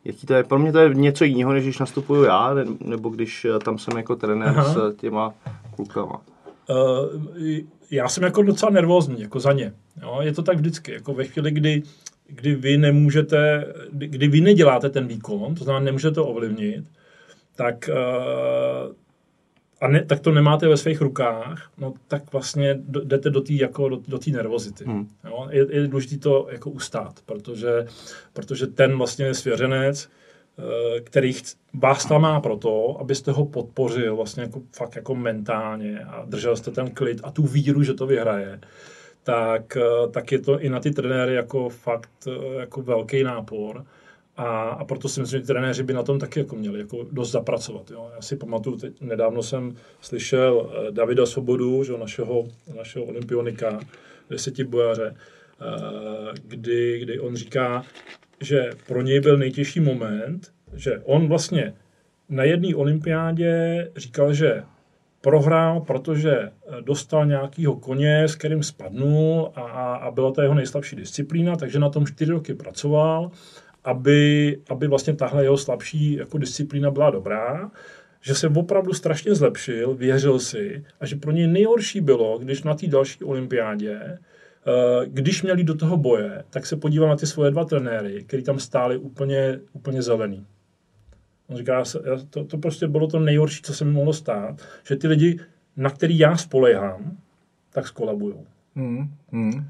Jaký to je? Pro mě to je něco jiného, než když nastupuju já, ne- nebo když eh, tam jsem jako trenér Aha. s těma klukama. Uh, já jsem jako docela nervózní, jako za ně. Jo? Je to tak vždycky, jako ve chvíli, kdy, kdy vy nemůžete, kdy, vy neděláte ten výkon, to znamená, nemůžete to ovlivnit, tak, uh, a ne, tak to nemáte ve svých rukách, no tak vlastně jdete do té jako, do, do nervozity. Hmm. Jo? Je, je důležité to jako ustát, protože, protože ten vlastně svěřenec, který chc- vás tam má proto, abyste ho podpořil vlastně jako, fakt jako mentálně a držel jste ten klid a tu víru, že to vyhraje, tak, eh, tak je to i na ty trenéry jako fakt eh, jako velký nápor. A, a proto si myslím, že trenéři by na tom taky jako měli jako dost zapracovat. Jo. Já si pamatuju, teď, nedávno jsem slyšel eh, Davida Svobodu, že, našeho, našeho olympionika, desetibojaře, eh, kdy, kdy on říká, že pro něj byl nejtěžší moment, že on vlastně na jedné olympiádě říkal, že prohrál, protože eh, dostal nějakýho koně, s kterým spadnul a, a, a byla to jeho nejslabší disciplína, takže na tom čtyři roky pracoval, aby, aby vlastně tahle jeho slabší jako disciplína byla dobrá, že se opravdu strašně zlepšil, věřil si a že pro něj nejhorší bylo, když na té další olympiádě, když měli do toho boje, tak se podíval na ty svoje dva trenéry, který tam stáli úplně, úplně zelený. On říká, to, to prostě bylo to nejhorší, co se mi mohlo stát, že ty lidi, na který já spolehám, tak skolabujou. Hmm. Hmm.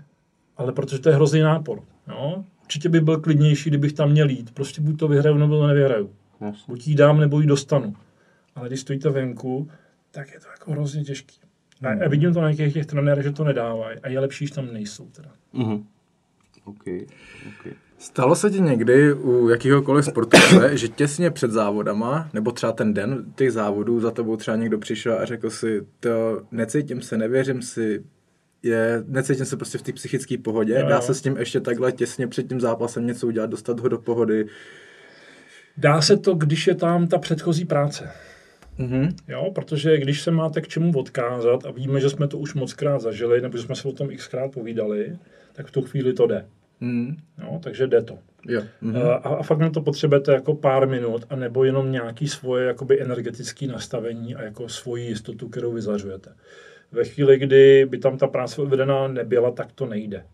Ale protože to je hrozný nápor. Jo? Určitě by byl klidnější, kdybych tam měl jít. Prostě buď to vyhraju, nebo to nevyhraju. Jasně. Buď jí dám, nebo ji dostanu. Ale když stojíte venku, tak je to jako hrozně těžký. A, a vidím to na některých těch trenérech, že to nedávají. A je lepší, že tam nejsou teda. Mhm. OK, OK. Stalo se ti někdy u jakýhokoliv sportovce, *coughs* že těsně před závodama, nebo třeba ten den těch závodů, za tebou třeba někdo přišel a řekl si, to necítím se, nevěřím si, je, necítím se prostě v té psychické pohodě, Jo, dá se s tím ještě takhle těsně před tím zápasem něco udělat, dostat ho do pohody. Dá se to, když je tam ta předchozí práce. Mhm. Jo, protože když se máte k čemu odkázat a víme, že jsme to už mockrát zažili, nebo že jsme se o tom xkrát povídali, tak v tu chvíli to jde. Mhm. Jo, takže jde to. Jo. Mhm. A, a fakt na to potřebujete jako pár minut, a nebo jenom nějaký svoje jakoby energetické nastavení a jako svoji jistotu, kterou vyzařujete. Ve chvíli, kdy by tam ta práce odvedená nebyla, tak to nejde.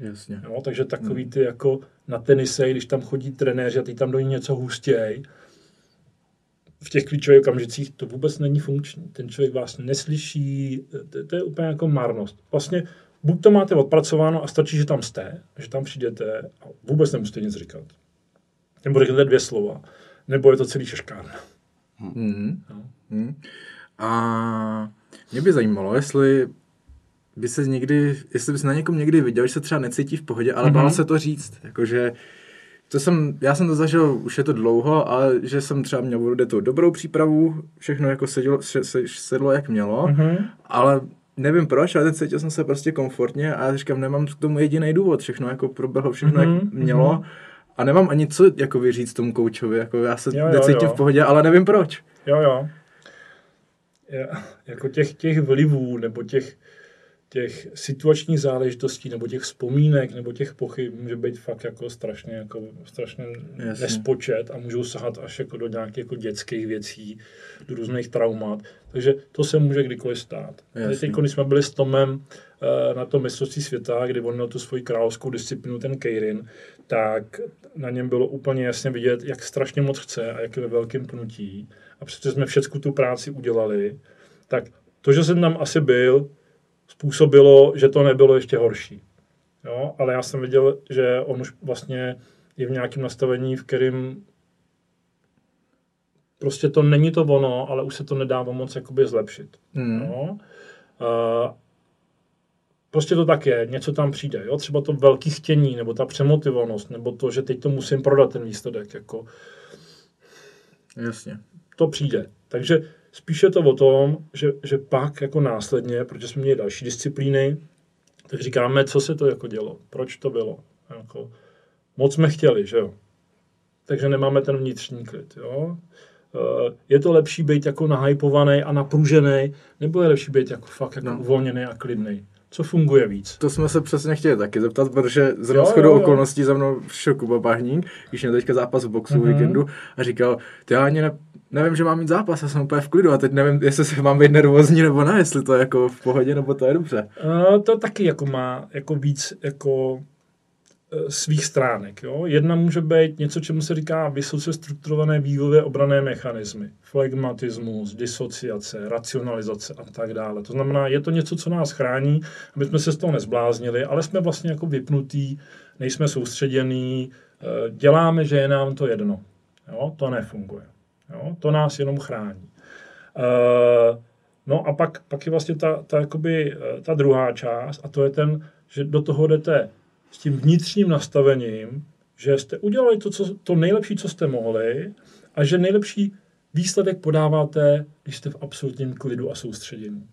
Jasně. Jo, takže takový ty jako na tenise, když tam chodí trenéři a ty tam do ní něco hustěj, v těch klíčových okamžicích to vůbec není funkční. Ten člověk vás neslyší, to, to je úplně jako marnost. Vlastně buď to máte odpracováno a stačí, že tam jste, že tam přijdete a vůbec nemusíte nic říkat. Nebo řeknete dvě slova. Nebo je to celý šeškárna. Mhm. No. Mhm. A mě by zajímalo, jestli by se někdy, jestli bys na někom někdy viděl, že se třeba necítí v pohodě, ale mm-hmm. bál se to říct. Jakože to jsem, já jsem to zažil, už je to dlouho, ale že jsem třeba měl bude tu dobrou přípravu, všechno jako sedlo, se, se, sedlo jak mělo, mm-hmm. ale nevím proč, ale teď cítil jsem se prostě komfortně a já říkám, nemám k tomu jediný důvod, všechno jako proběhlo, všechno mm-hmm. jak mělo a nemám ani co jako vyříct tomu koučovi, jako já se Jo, jo, necítím jo. v pohodě, ale nevím proč. Jo, jo. Je, jako těch, těch vlivů, nebo těch, těch situačních záležitostí, nebo těch vzpomínek, nebo těch pochyb může být fakt jako strašně, jako strašně Jasně. nespočet a můžou sahat až jako do nějakých jako dětských věcí, do různých traumat. Takže to se může kdykoliv stát. Teď, když jsme byli s Tomem eh, na tom mistrovství světa, kdy on měl tu svoji královskou disciplínu, ten Keirin, tak na něm bylo úplně jasně vidět, jak strašně moc chce a jak je ve velkém pnutí. A přestože jsme všechnu tu práci udělali, tak to, že jsem tam asi byl, způsobilo, že to nebylo ještě horší. Jo? Ale já jsem viděl, že on už vlastně je v nějakém nastavení, v kterém prostě to není to ono, ale už se to nedává moc jakoby zlepšit. Hmm. Jo? Uh, prostě to tak je, něco tam přijde. Jo? Třeba to velký chtění, nebo ta přemotivovanost, nebo to, že teď to musím prodat ten výsledek. Jako, Jasně. to přijde. Takže spíše to o tom, že, že pak jako následně, protože jsme měli další disciplíny, tak říkáme, co se to jako dělo, proč to bylo. Jako, moc jsme chtěli, že jo. Takže nemáme ten vnitřní klid, jo. Eh, je to lepší být jako nahypovaný a napružený, nebo je lepší být jako fakt jako no. uvolněný a klidný? Co funguje víc? To jsme se přesně chtěli taky zeptat, protože zrovna shodou okolností za mnou šel Kuba Bahník, když měl teďka zápas v boxu mm-hmm. víkendu a říkal, ty já ani ne, nevím, že mám mít zápas, já jsem úplně v klidu a teď nevím, jestli se mám být nervózní nebo ne, jestli to je jako v pohodě nebo to je dobře. Uh, to taky jako má jako víc jako Eh, svých stránek. Jo? Jedna může být něco, čemu se říká vysoce strukturované vývojové obrané mechanismy. Flegmatismus, disociace, racionalizace a tak dále. To znamená, je to něco, co nás chrání, aby jsme se z toho nezbláznili, ale jsme vlastně jako vypnutí, nejsme soustředění, eh, děláme, že je nám to jedno. Jo? To nefunguje. Jo? To nás jenom chrání. Eh, no a pak, pak je vlastně ta, ta, jakoby, ta druhá část a to je ten, že do toho jdete s tím vnitřním nastavením, že jste udělali to, co, to nejlepší, co jste mohli a že nejlepší výsledek podáváte, když jste v absolutním klidu a soustředění.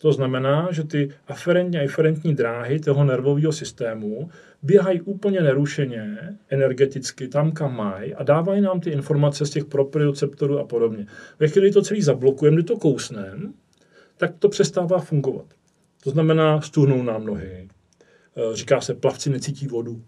To znamená, že ty aferentní a eferentní dráhy toho nervového systému běhají úplně nerušeně, energeticky, tam, kam mají a dávají nám ty informace z těch proprioceptorů a podobně. Ve chvíli to celý zablokujeme, kdy to kousneme, tak to přestává fungovat. To znamená, stuhnou nám nohy, Eh, říká se, plavci necítí vodu.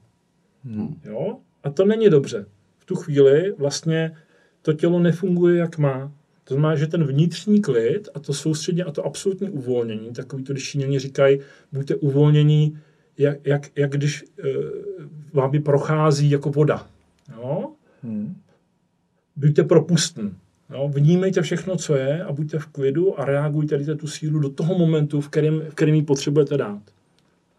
Hmm. Jo? A to není dobře. V tu chvíli vlastně to tělo nefunguje, jak má. To znamená, že ten vnitřní klid a to soustředně a to absolutní uvolnění, takový to, když Číňani říkají, buďte uvolnění, jak, jak, jak když uh, vám prochází jako voda. Jo? Hmm. Buďte propustní. Jo? Vnímejte všechno, co je a buďte v klidu a reagujte tu sílu do toho momentu, v kterém, v kterém ji potřebujete dát.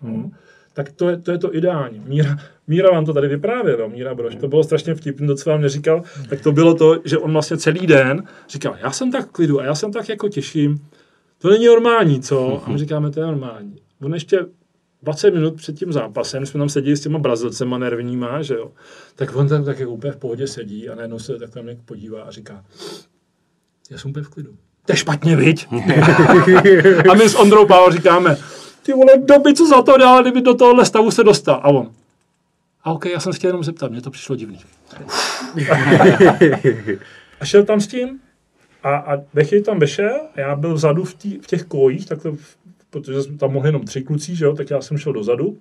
Hmm tak to je, to je to ideální. Míra, Míra vám to tady vyprávěl, Míra Brož, to bylo strašně vtipné, to, co vám neříkal, tak to bylo to, že on vlastně celý den říkal, já jsem tak klidu a já jsem tak jako těším, to není normální, co? A my říkáme, to je normální. On ještě 20 minut před tím zápasem, jsme tam seděli s těma brazilcema nervníma, že jo, tak on tam tak jako úplně v pohodě sedí a najednou se tak tam podívá a říká, já jsem úplně v klidu. To je špatně, viď? *laughs* a my s Ondrou Pál říkáme, ty vole, doby, co za to dál, kdyby do tohohle stavu se dostal. A on, a ok, já jsem se chtěl jenom zeptat, mně to přišlo divný. *laughs* a šel tam s tím a, a ve chvíli tam vešel, já byl vzadu v, tý, v těch kojích, takhle, protože jsme tam mohli jenom tři kluci, že jo, tak já jsem šel dozadu,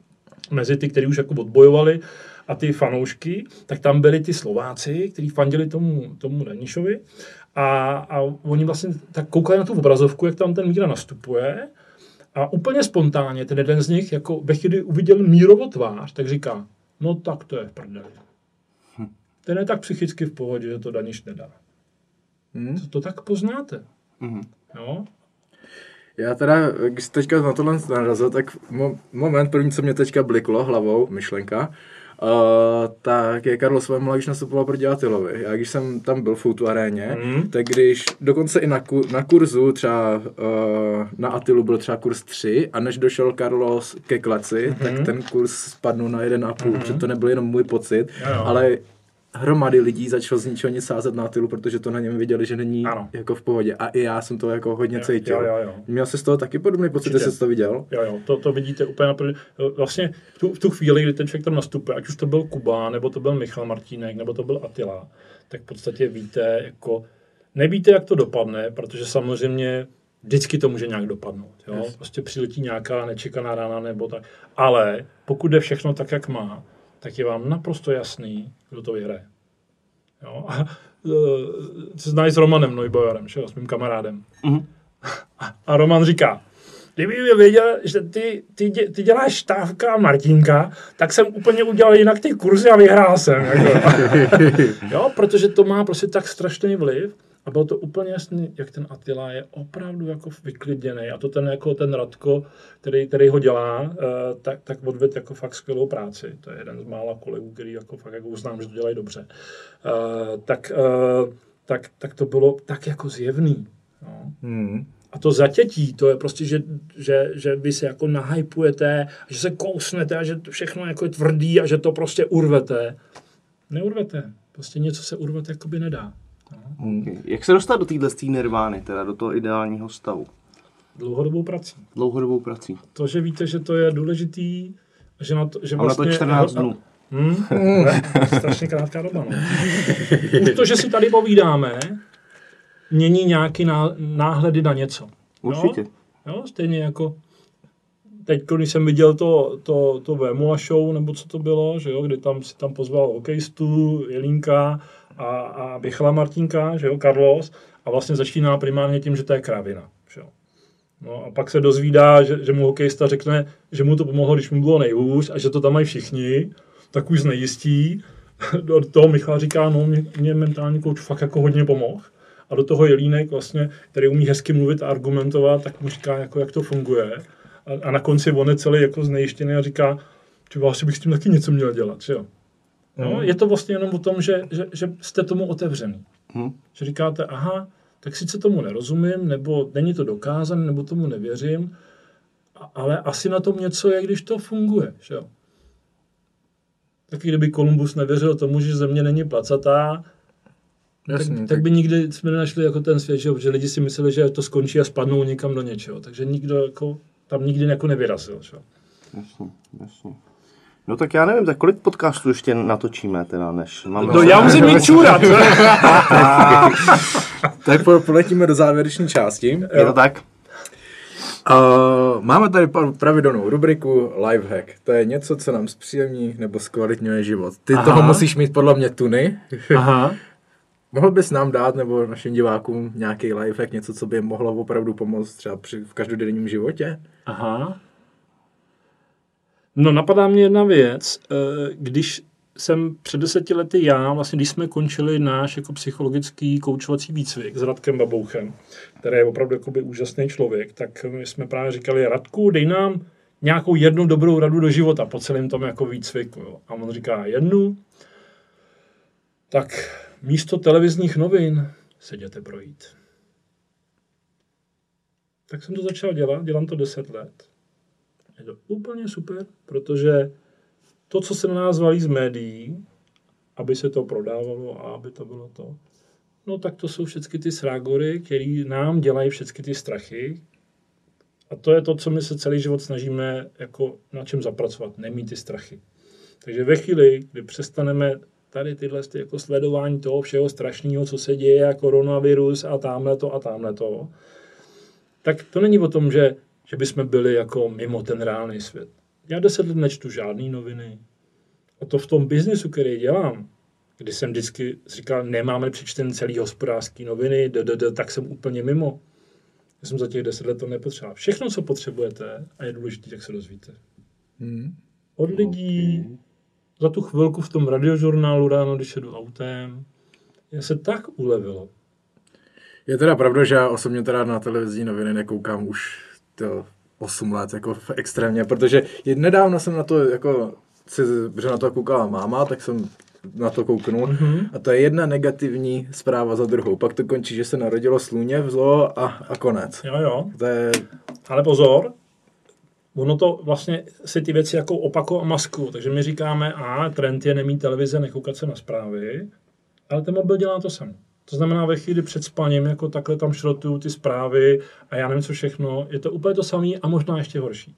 mezi ty, kteří už jako odbojovali a ty fanoušky, tak tam byli ty Slováci, kteří fandili tomu, tomu Danišovi a, a oni vlastně tak koukali na tu obrazovku, jak tam ten Míra nastupuje a úplně spontánně ten jeden z nich, jako ve chvíli uviděl Mírovo tvář, tak říká, no tak to je v prdeli. Hm. Ten je tak psychicky v pohodě, že to Daniš nedá. Hmm. To, to tak poznáte. Hmm. Jo? Já teda, když teďka na tohle narazil, tak moment první, co mě teďka bliklo hlavou, myšlenka, Uh, tak je Karlo Svemla, když nastupoval proti Atilovi. Já když jsem tam byl v Foutu aréně, mm. tak když dokonce i na, ku, na kurzu třeba uh, na Atilu byl třeba kurz 3 a než došel Carlos ke klaci, mm-hmm. tak ten kurz spadnul na 1,5, mm-hmm. protože to nebyl jenom můj pocit, jo, jo. ale hromady lidí začalo z ničeho nic sázet na tylu, protože to na něm viděli, že není ano. jako v pohodě. A i já jsem to jako hodně jo, cítil. Jo, jo, jo. Měl jsi z toho taky podobný pocit, že jsi to viděl? Jo, jo, to, to vidíte úplně naprvé. Vlastně v tu, v tu chvíli, kdy ten člověk tam nastupuje, ať už to byl Kuba, nebo to byl Michal Martínek, nebo to byl Atila, tak v podstatě víte, jako nevíte, jak to dopadne, protože samozřejmě vždycky to může nějak dopadnout. Jo? Yes. Prostě přiletí nějaká nečekaná rána nebo tak. Ale pokud jde všechno tak, jak má, tak je vám naprosto jasný, kdo to vyhraje. Jo? A, se znají s Romanem Neubauerem, že s mým kamarádem. Mm-hmm. A Roman říká, kdyby věděl, že ty, ty, ty děláš štávka a Martinka, tak jsem úplně udělal jinak ty kurzy a vyhrál jsem. Jako. *laughs* jo, protože to má prostě tak strašný vliv. A bylo to úplně jasný, jak ten Attila je opravdu jako vyklidněný. A to ten, jako ten Radko, který, který ho dělá, uh, tak, tak odved jako fakt skvělou práci. To je jeden z mála kolegů, který jako fakt jako uznám, že to dělají dobře. Uh, tak, uh, tak, tak to bylo tak jako zjevný. No. Hmm. A to zatětí, to je prostě, že, že, že vy se jako nahypujete, že se kousnete a že všechno jako je tvrdý a že to prostě urvete. Neurvete. Prostě něco se urvat jakoby nedá. Okay. Jak se dostat do téhle nirvány, teda do toho ideálního stavu? Dlouhodobou prací. Dlouhodobou prací. To, že víte, že to je důležitý, že na to, že Mám vlastně... na to 14 dnů. Hmm, *laughs* strašně krátká doba, no. Už to, že si tady povídáme, mění nějaký ná, náhledy na něco. Určitě. Jo? jo? Stejně jako teď, když jsem viděl to, to, to Vémula show, nebo co to bylo, že jo, kdy tam si tam pozval hokejistu, Jelínka a, a Bichala Martinka, že jo, Carlos, a vlastně začíná primárně tím, že to je krávina, že jo. No a pak se dozvídá, že, že mu hokejista řekne, že mu to pomohlo, když mu bylo nejhůř a že to tam mají všichni, tak už znejistí. Do toho Michal říká, no mě, mě mentální kouč fakt jako hodně pomohl. A do toho Jelínek vlastně, který umí hezky mluvit a argumentovat, tak mu říká, jako, jak to funguje. A, a na konci on je celý jako znejištěný a říká, že asi bych s tím taky něco měl dělat, že jo. No, Mhm. je to vlastně jenom o tom, že, že, že jste tomu otevřený. Hm. Že říkáte, aha, tak sice tomu nerozumím, nebo není to dokázané, nebo tomu nevěřím, ale asi na tom něco je, když to funguje, že jo. Taky kdyby Kolumbus nevěřil tomu, že země není placatá, Jasně, tak, tak by nikdy jsme nenašli jako ten svět, že, že lidi si mysleli, že to skončí a spadnou někam do něčeho. Takže nikdo jako, tam nikdy jako nevyrazil. Že? Jasně, jasně. No tak já nevím, tak kolik podcastů ještě natočíme teda, než máme... No já musím mít *laughs* čůrat. *laughs* Tak po- poletíme do závěrečné části. Je to tak? Uh, máme tady pravidelnou rubriku Lifehack. To je něco, co nám zpříjemní nebo zkvalitňuje život. Ty Aha. toho musíš mít podle mě tuny. Aha. *laughs* Mohl bys nám dát nebo našim divákům nějaký lifehack, něco, co by jim mohlo opravdu pomoct třeba při, v každodenním životě? Aha. No napadá mě jedna věc. Eh, Když jsem před deseti lety já, vlastně když jsme končili náš jako psychologický koučovací výcvik s Radkem Babouchem, který je opravdu jakoby úžasný člověk, tak my jsme právě říkali, Radku, dej nám nějakou jednu dobrou radu do života po celém tom jako výcviku. Jo. A on říká, jednu, tak místo televizních novin se jděte projít. Tak jsem to začal dělat, dělám to 10 let. Je to úplně super, protože to, co se na nás valí z médií, aby se to prodávalo a aby to bylo to, no tak to jsou všechny ty srágory, který nám dělají všechny ty strachy. A to je to, co my se celý život snažíme jako na čem zapracovat, nemít ty strachy. Takže ve chvíli, kdy přestaneme tady tyhle ty jako sledování toho všeho strašného, co se děje, a koronavirus a tamhle to a tamhle to, tak to není o tom, že, že bychom byli jako mimo ten reálný svět. Já deset let nečtu žádné noviny. A to v tom biznisu, který dělám, kdy jsem vždycky říkal, nemáme přečten celý hospodářský noviny, d, d, d, tak jsem úplně mimo. Já jsem za těch deset let to nepotřeboval. Všechno, co potřebujete a je důležité, tak se dozvíte. Hmm. Od lidí, za tu chvilku v tom radiožurnálu ráno, když jedu autem, já se tak ulevilo. Je teda pravda, že já osobně teda na televizní noviny nekoukám už to 8 let, jako extrémně, protože nedávno jsem na to, jako, si, že na to koukala máma, tak jsem na to kouknul mm-hmm. a to je jedna negativní zpráva za druhou. Pak to končí, že se narodilo sluně v zoo a, a konec. Jo, jo. To je, Ale pozor, ono to vlastně si ty věci jako opakují a maskují. Takže my říkáme, a trend je nemít televize, nekoukat se na zprávy, ale ten mobil dělá to samé. To znamená, ve chvíli před spaním, jako takhle tam šrotuju ty zprávy a já nevím co všechno, je to úplně to samé a možná ještě horší.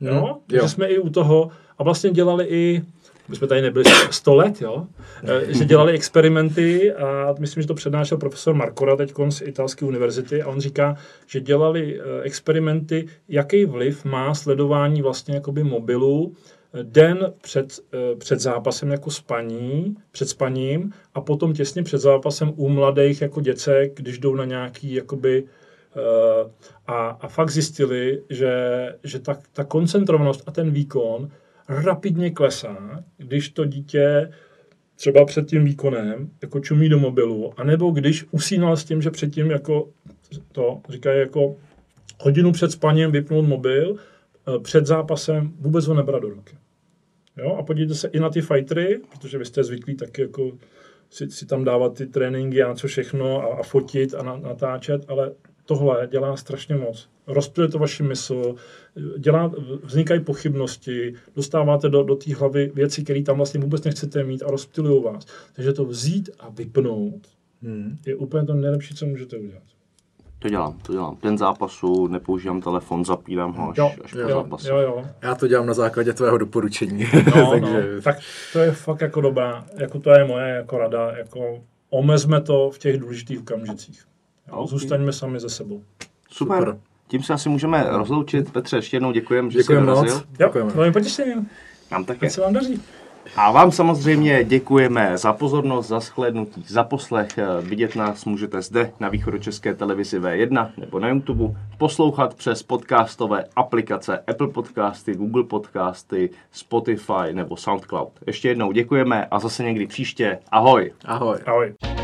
Jo? Hmm, Takže jsme i u toho a vlastně dělali i, my jsme tady nebyli 100 let, jo? Eh, že dělali experimenty a myslím, že to přednášel profesor Markora teď z italské univerzity a on říká, že dělali eh, experimenty, jaký vliv má sledování vlastně jakoby mobilu den před, eh, před zápasem jako spaní, před spaním a potom těsně před zápasem u mladých jako děcek, když jdou na nějaký jakoby Eh, a, a fakt zjistili, že, že ta, ta koncentrovanost a ten výkon rapidně klesá, když to dítě třeba před tím výkonem jako čumí do mobilu, anebo když usínal s tím, že předtím jako to, říkají jako hodinu před spaním vypnout mobil, eh, před zápasem vůbec ho nebrat do ruky. Jo? A podívejte se i na ty fightery, protože vy jste zvyklí taky jako si, si tam dávat ty tréninky a co všechno a, a fotit a na, natáčet, ale tohle dělá strašně moc. Rozptyluje to vaši mysl, dělá, vznikají pochybnosti, dostáváte do, do té hlavy věci, které tam vlastně vůbec nechcete mít a rozptylují vás. Takže to vzít a vypnout hmm. je úplně to nejlepší, co můžete udělat. To dělám, to dělám. Den zápasu, nepoužívám telefon, zapínám ho až, Jo, až po jo, zápasu. jo, jo. Já to dělám na základě tvého doporučení. No, *laughs* Takže no, tak to je fakt jako dobrá, jako to je moje jako rada, jako omezme to v těch důležitých okamžicích. Jo, Ok. Zůstaňme sami ze sebou. Super. Super. Tím se asi můžeme rozloučit. Petře, ještě jednou děkujem, že Děkujeme jsi dorazil. moc. Jo, Děkujeme. velmi potěšením. Nám také. Ať se vám daří. A vám samozřejmě děkujeme za pozornost, za shlédnutí, za poslech. Vidět nás můžete zde na východočeské televizi V1 nebo na YouTube, poslouchat přes podcastové aplikace Apple Podcasty, Google Podcasty, Spotify nebo SoundCloud. Ještě jednou děkujeme a zase někdy příště. Ahoj! ahoj. Ahoj.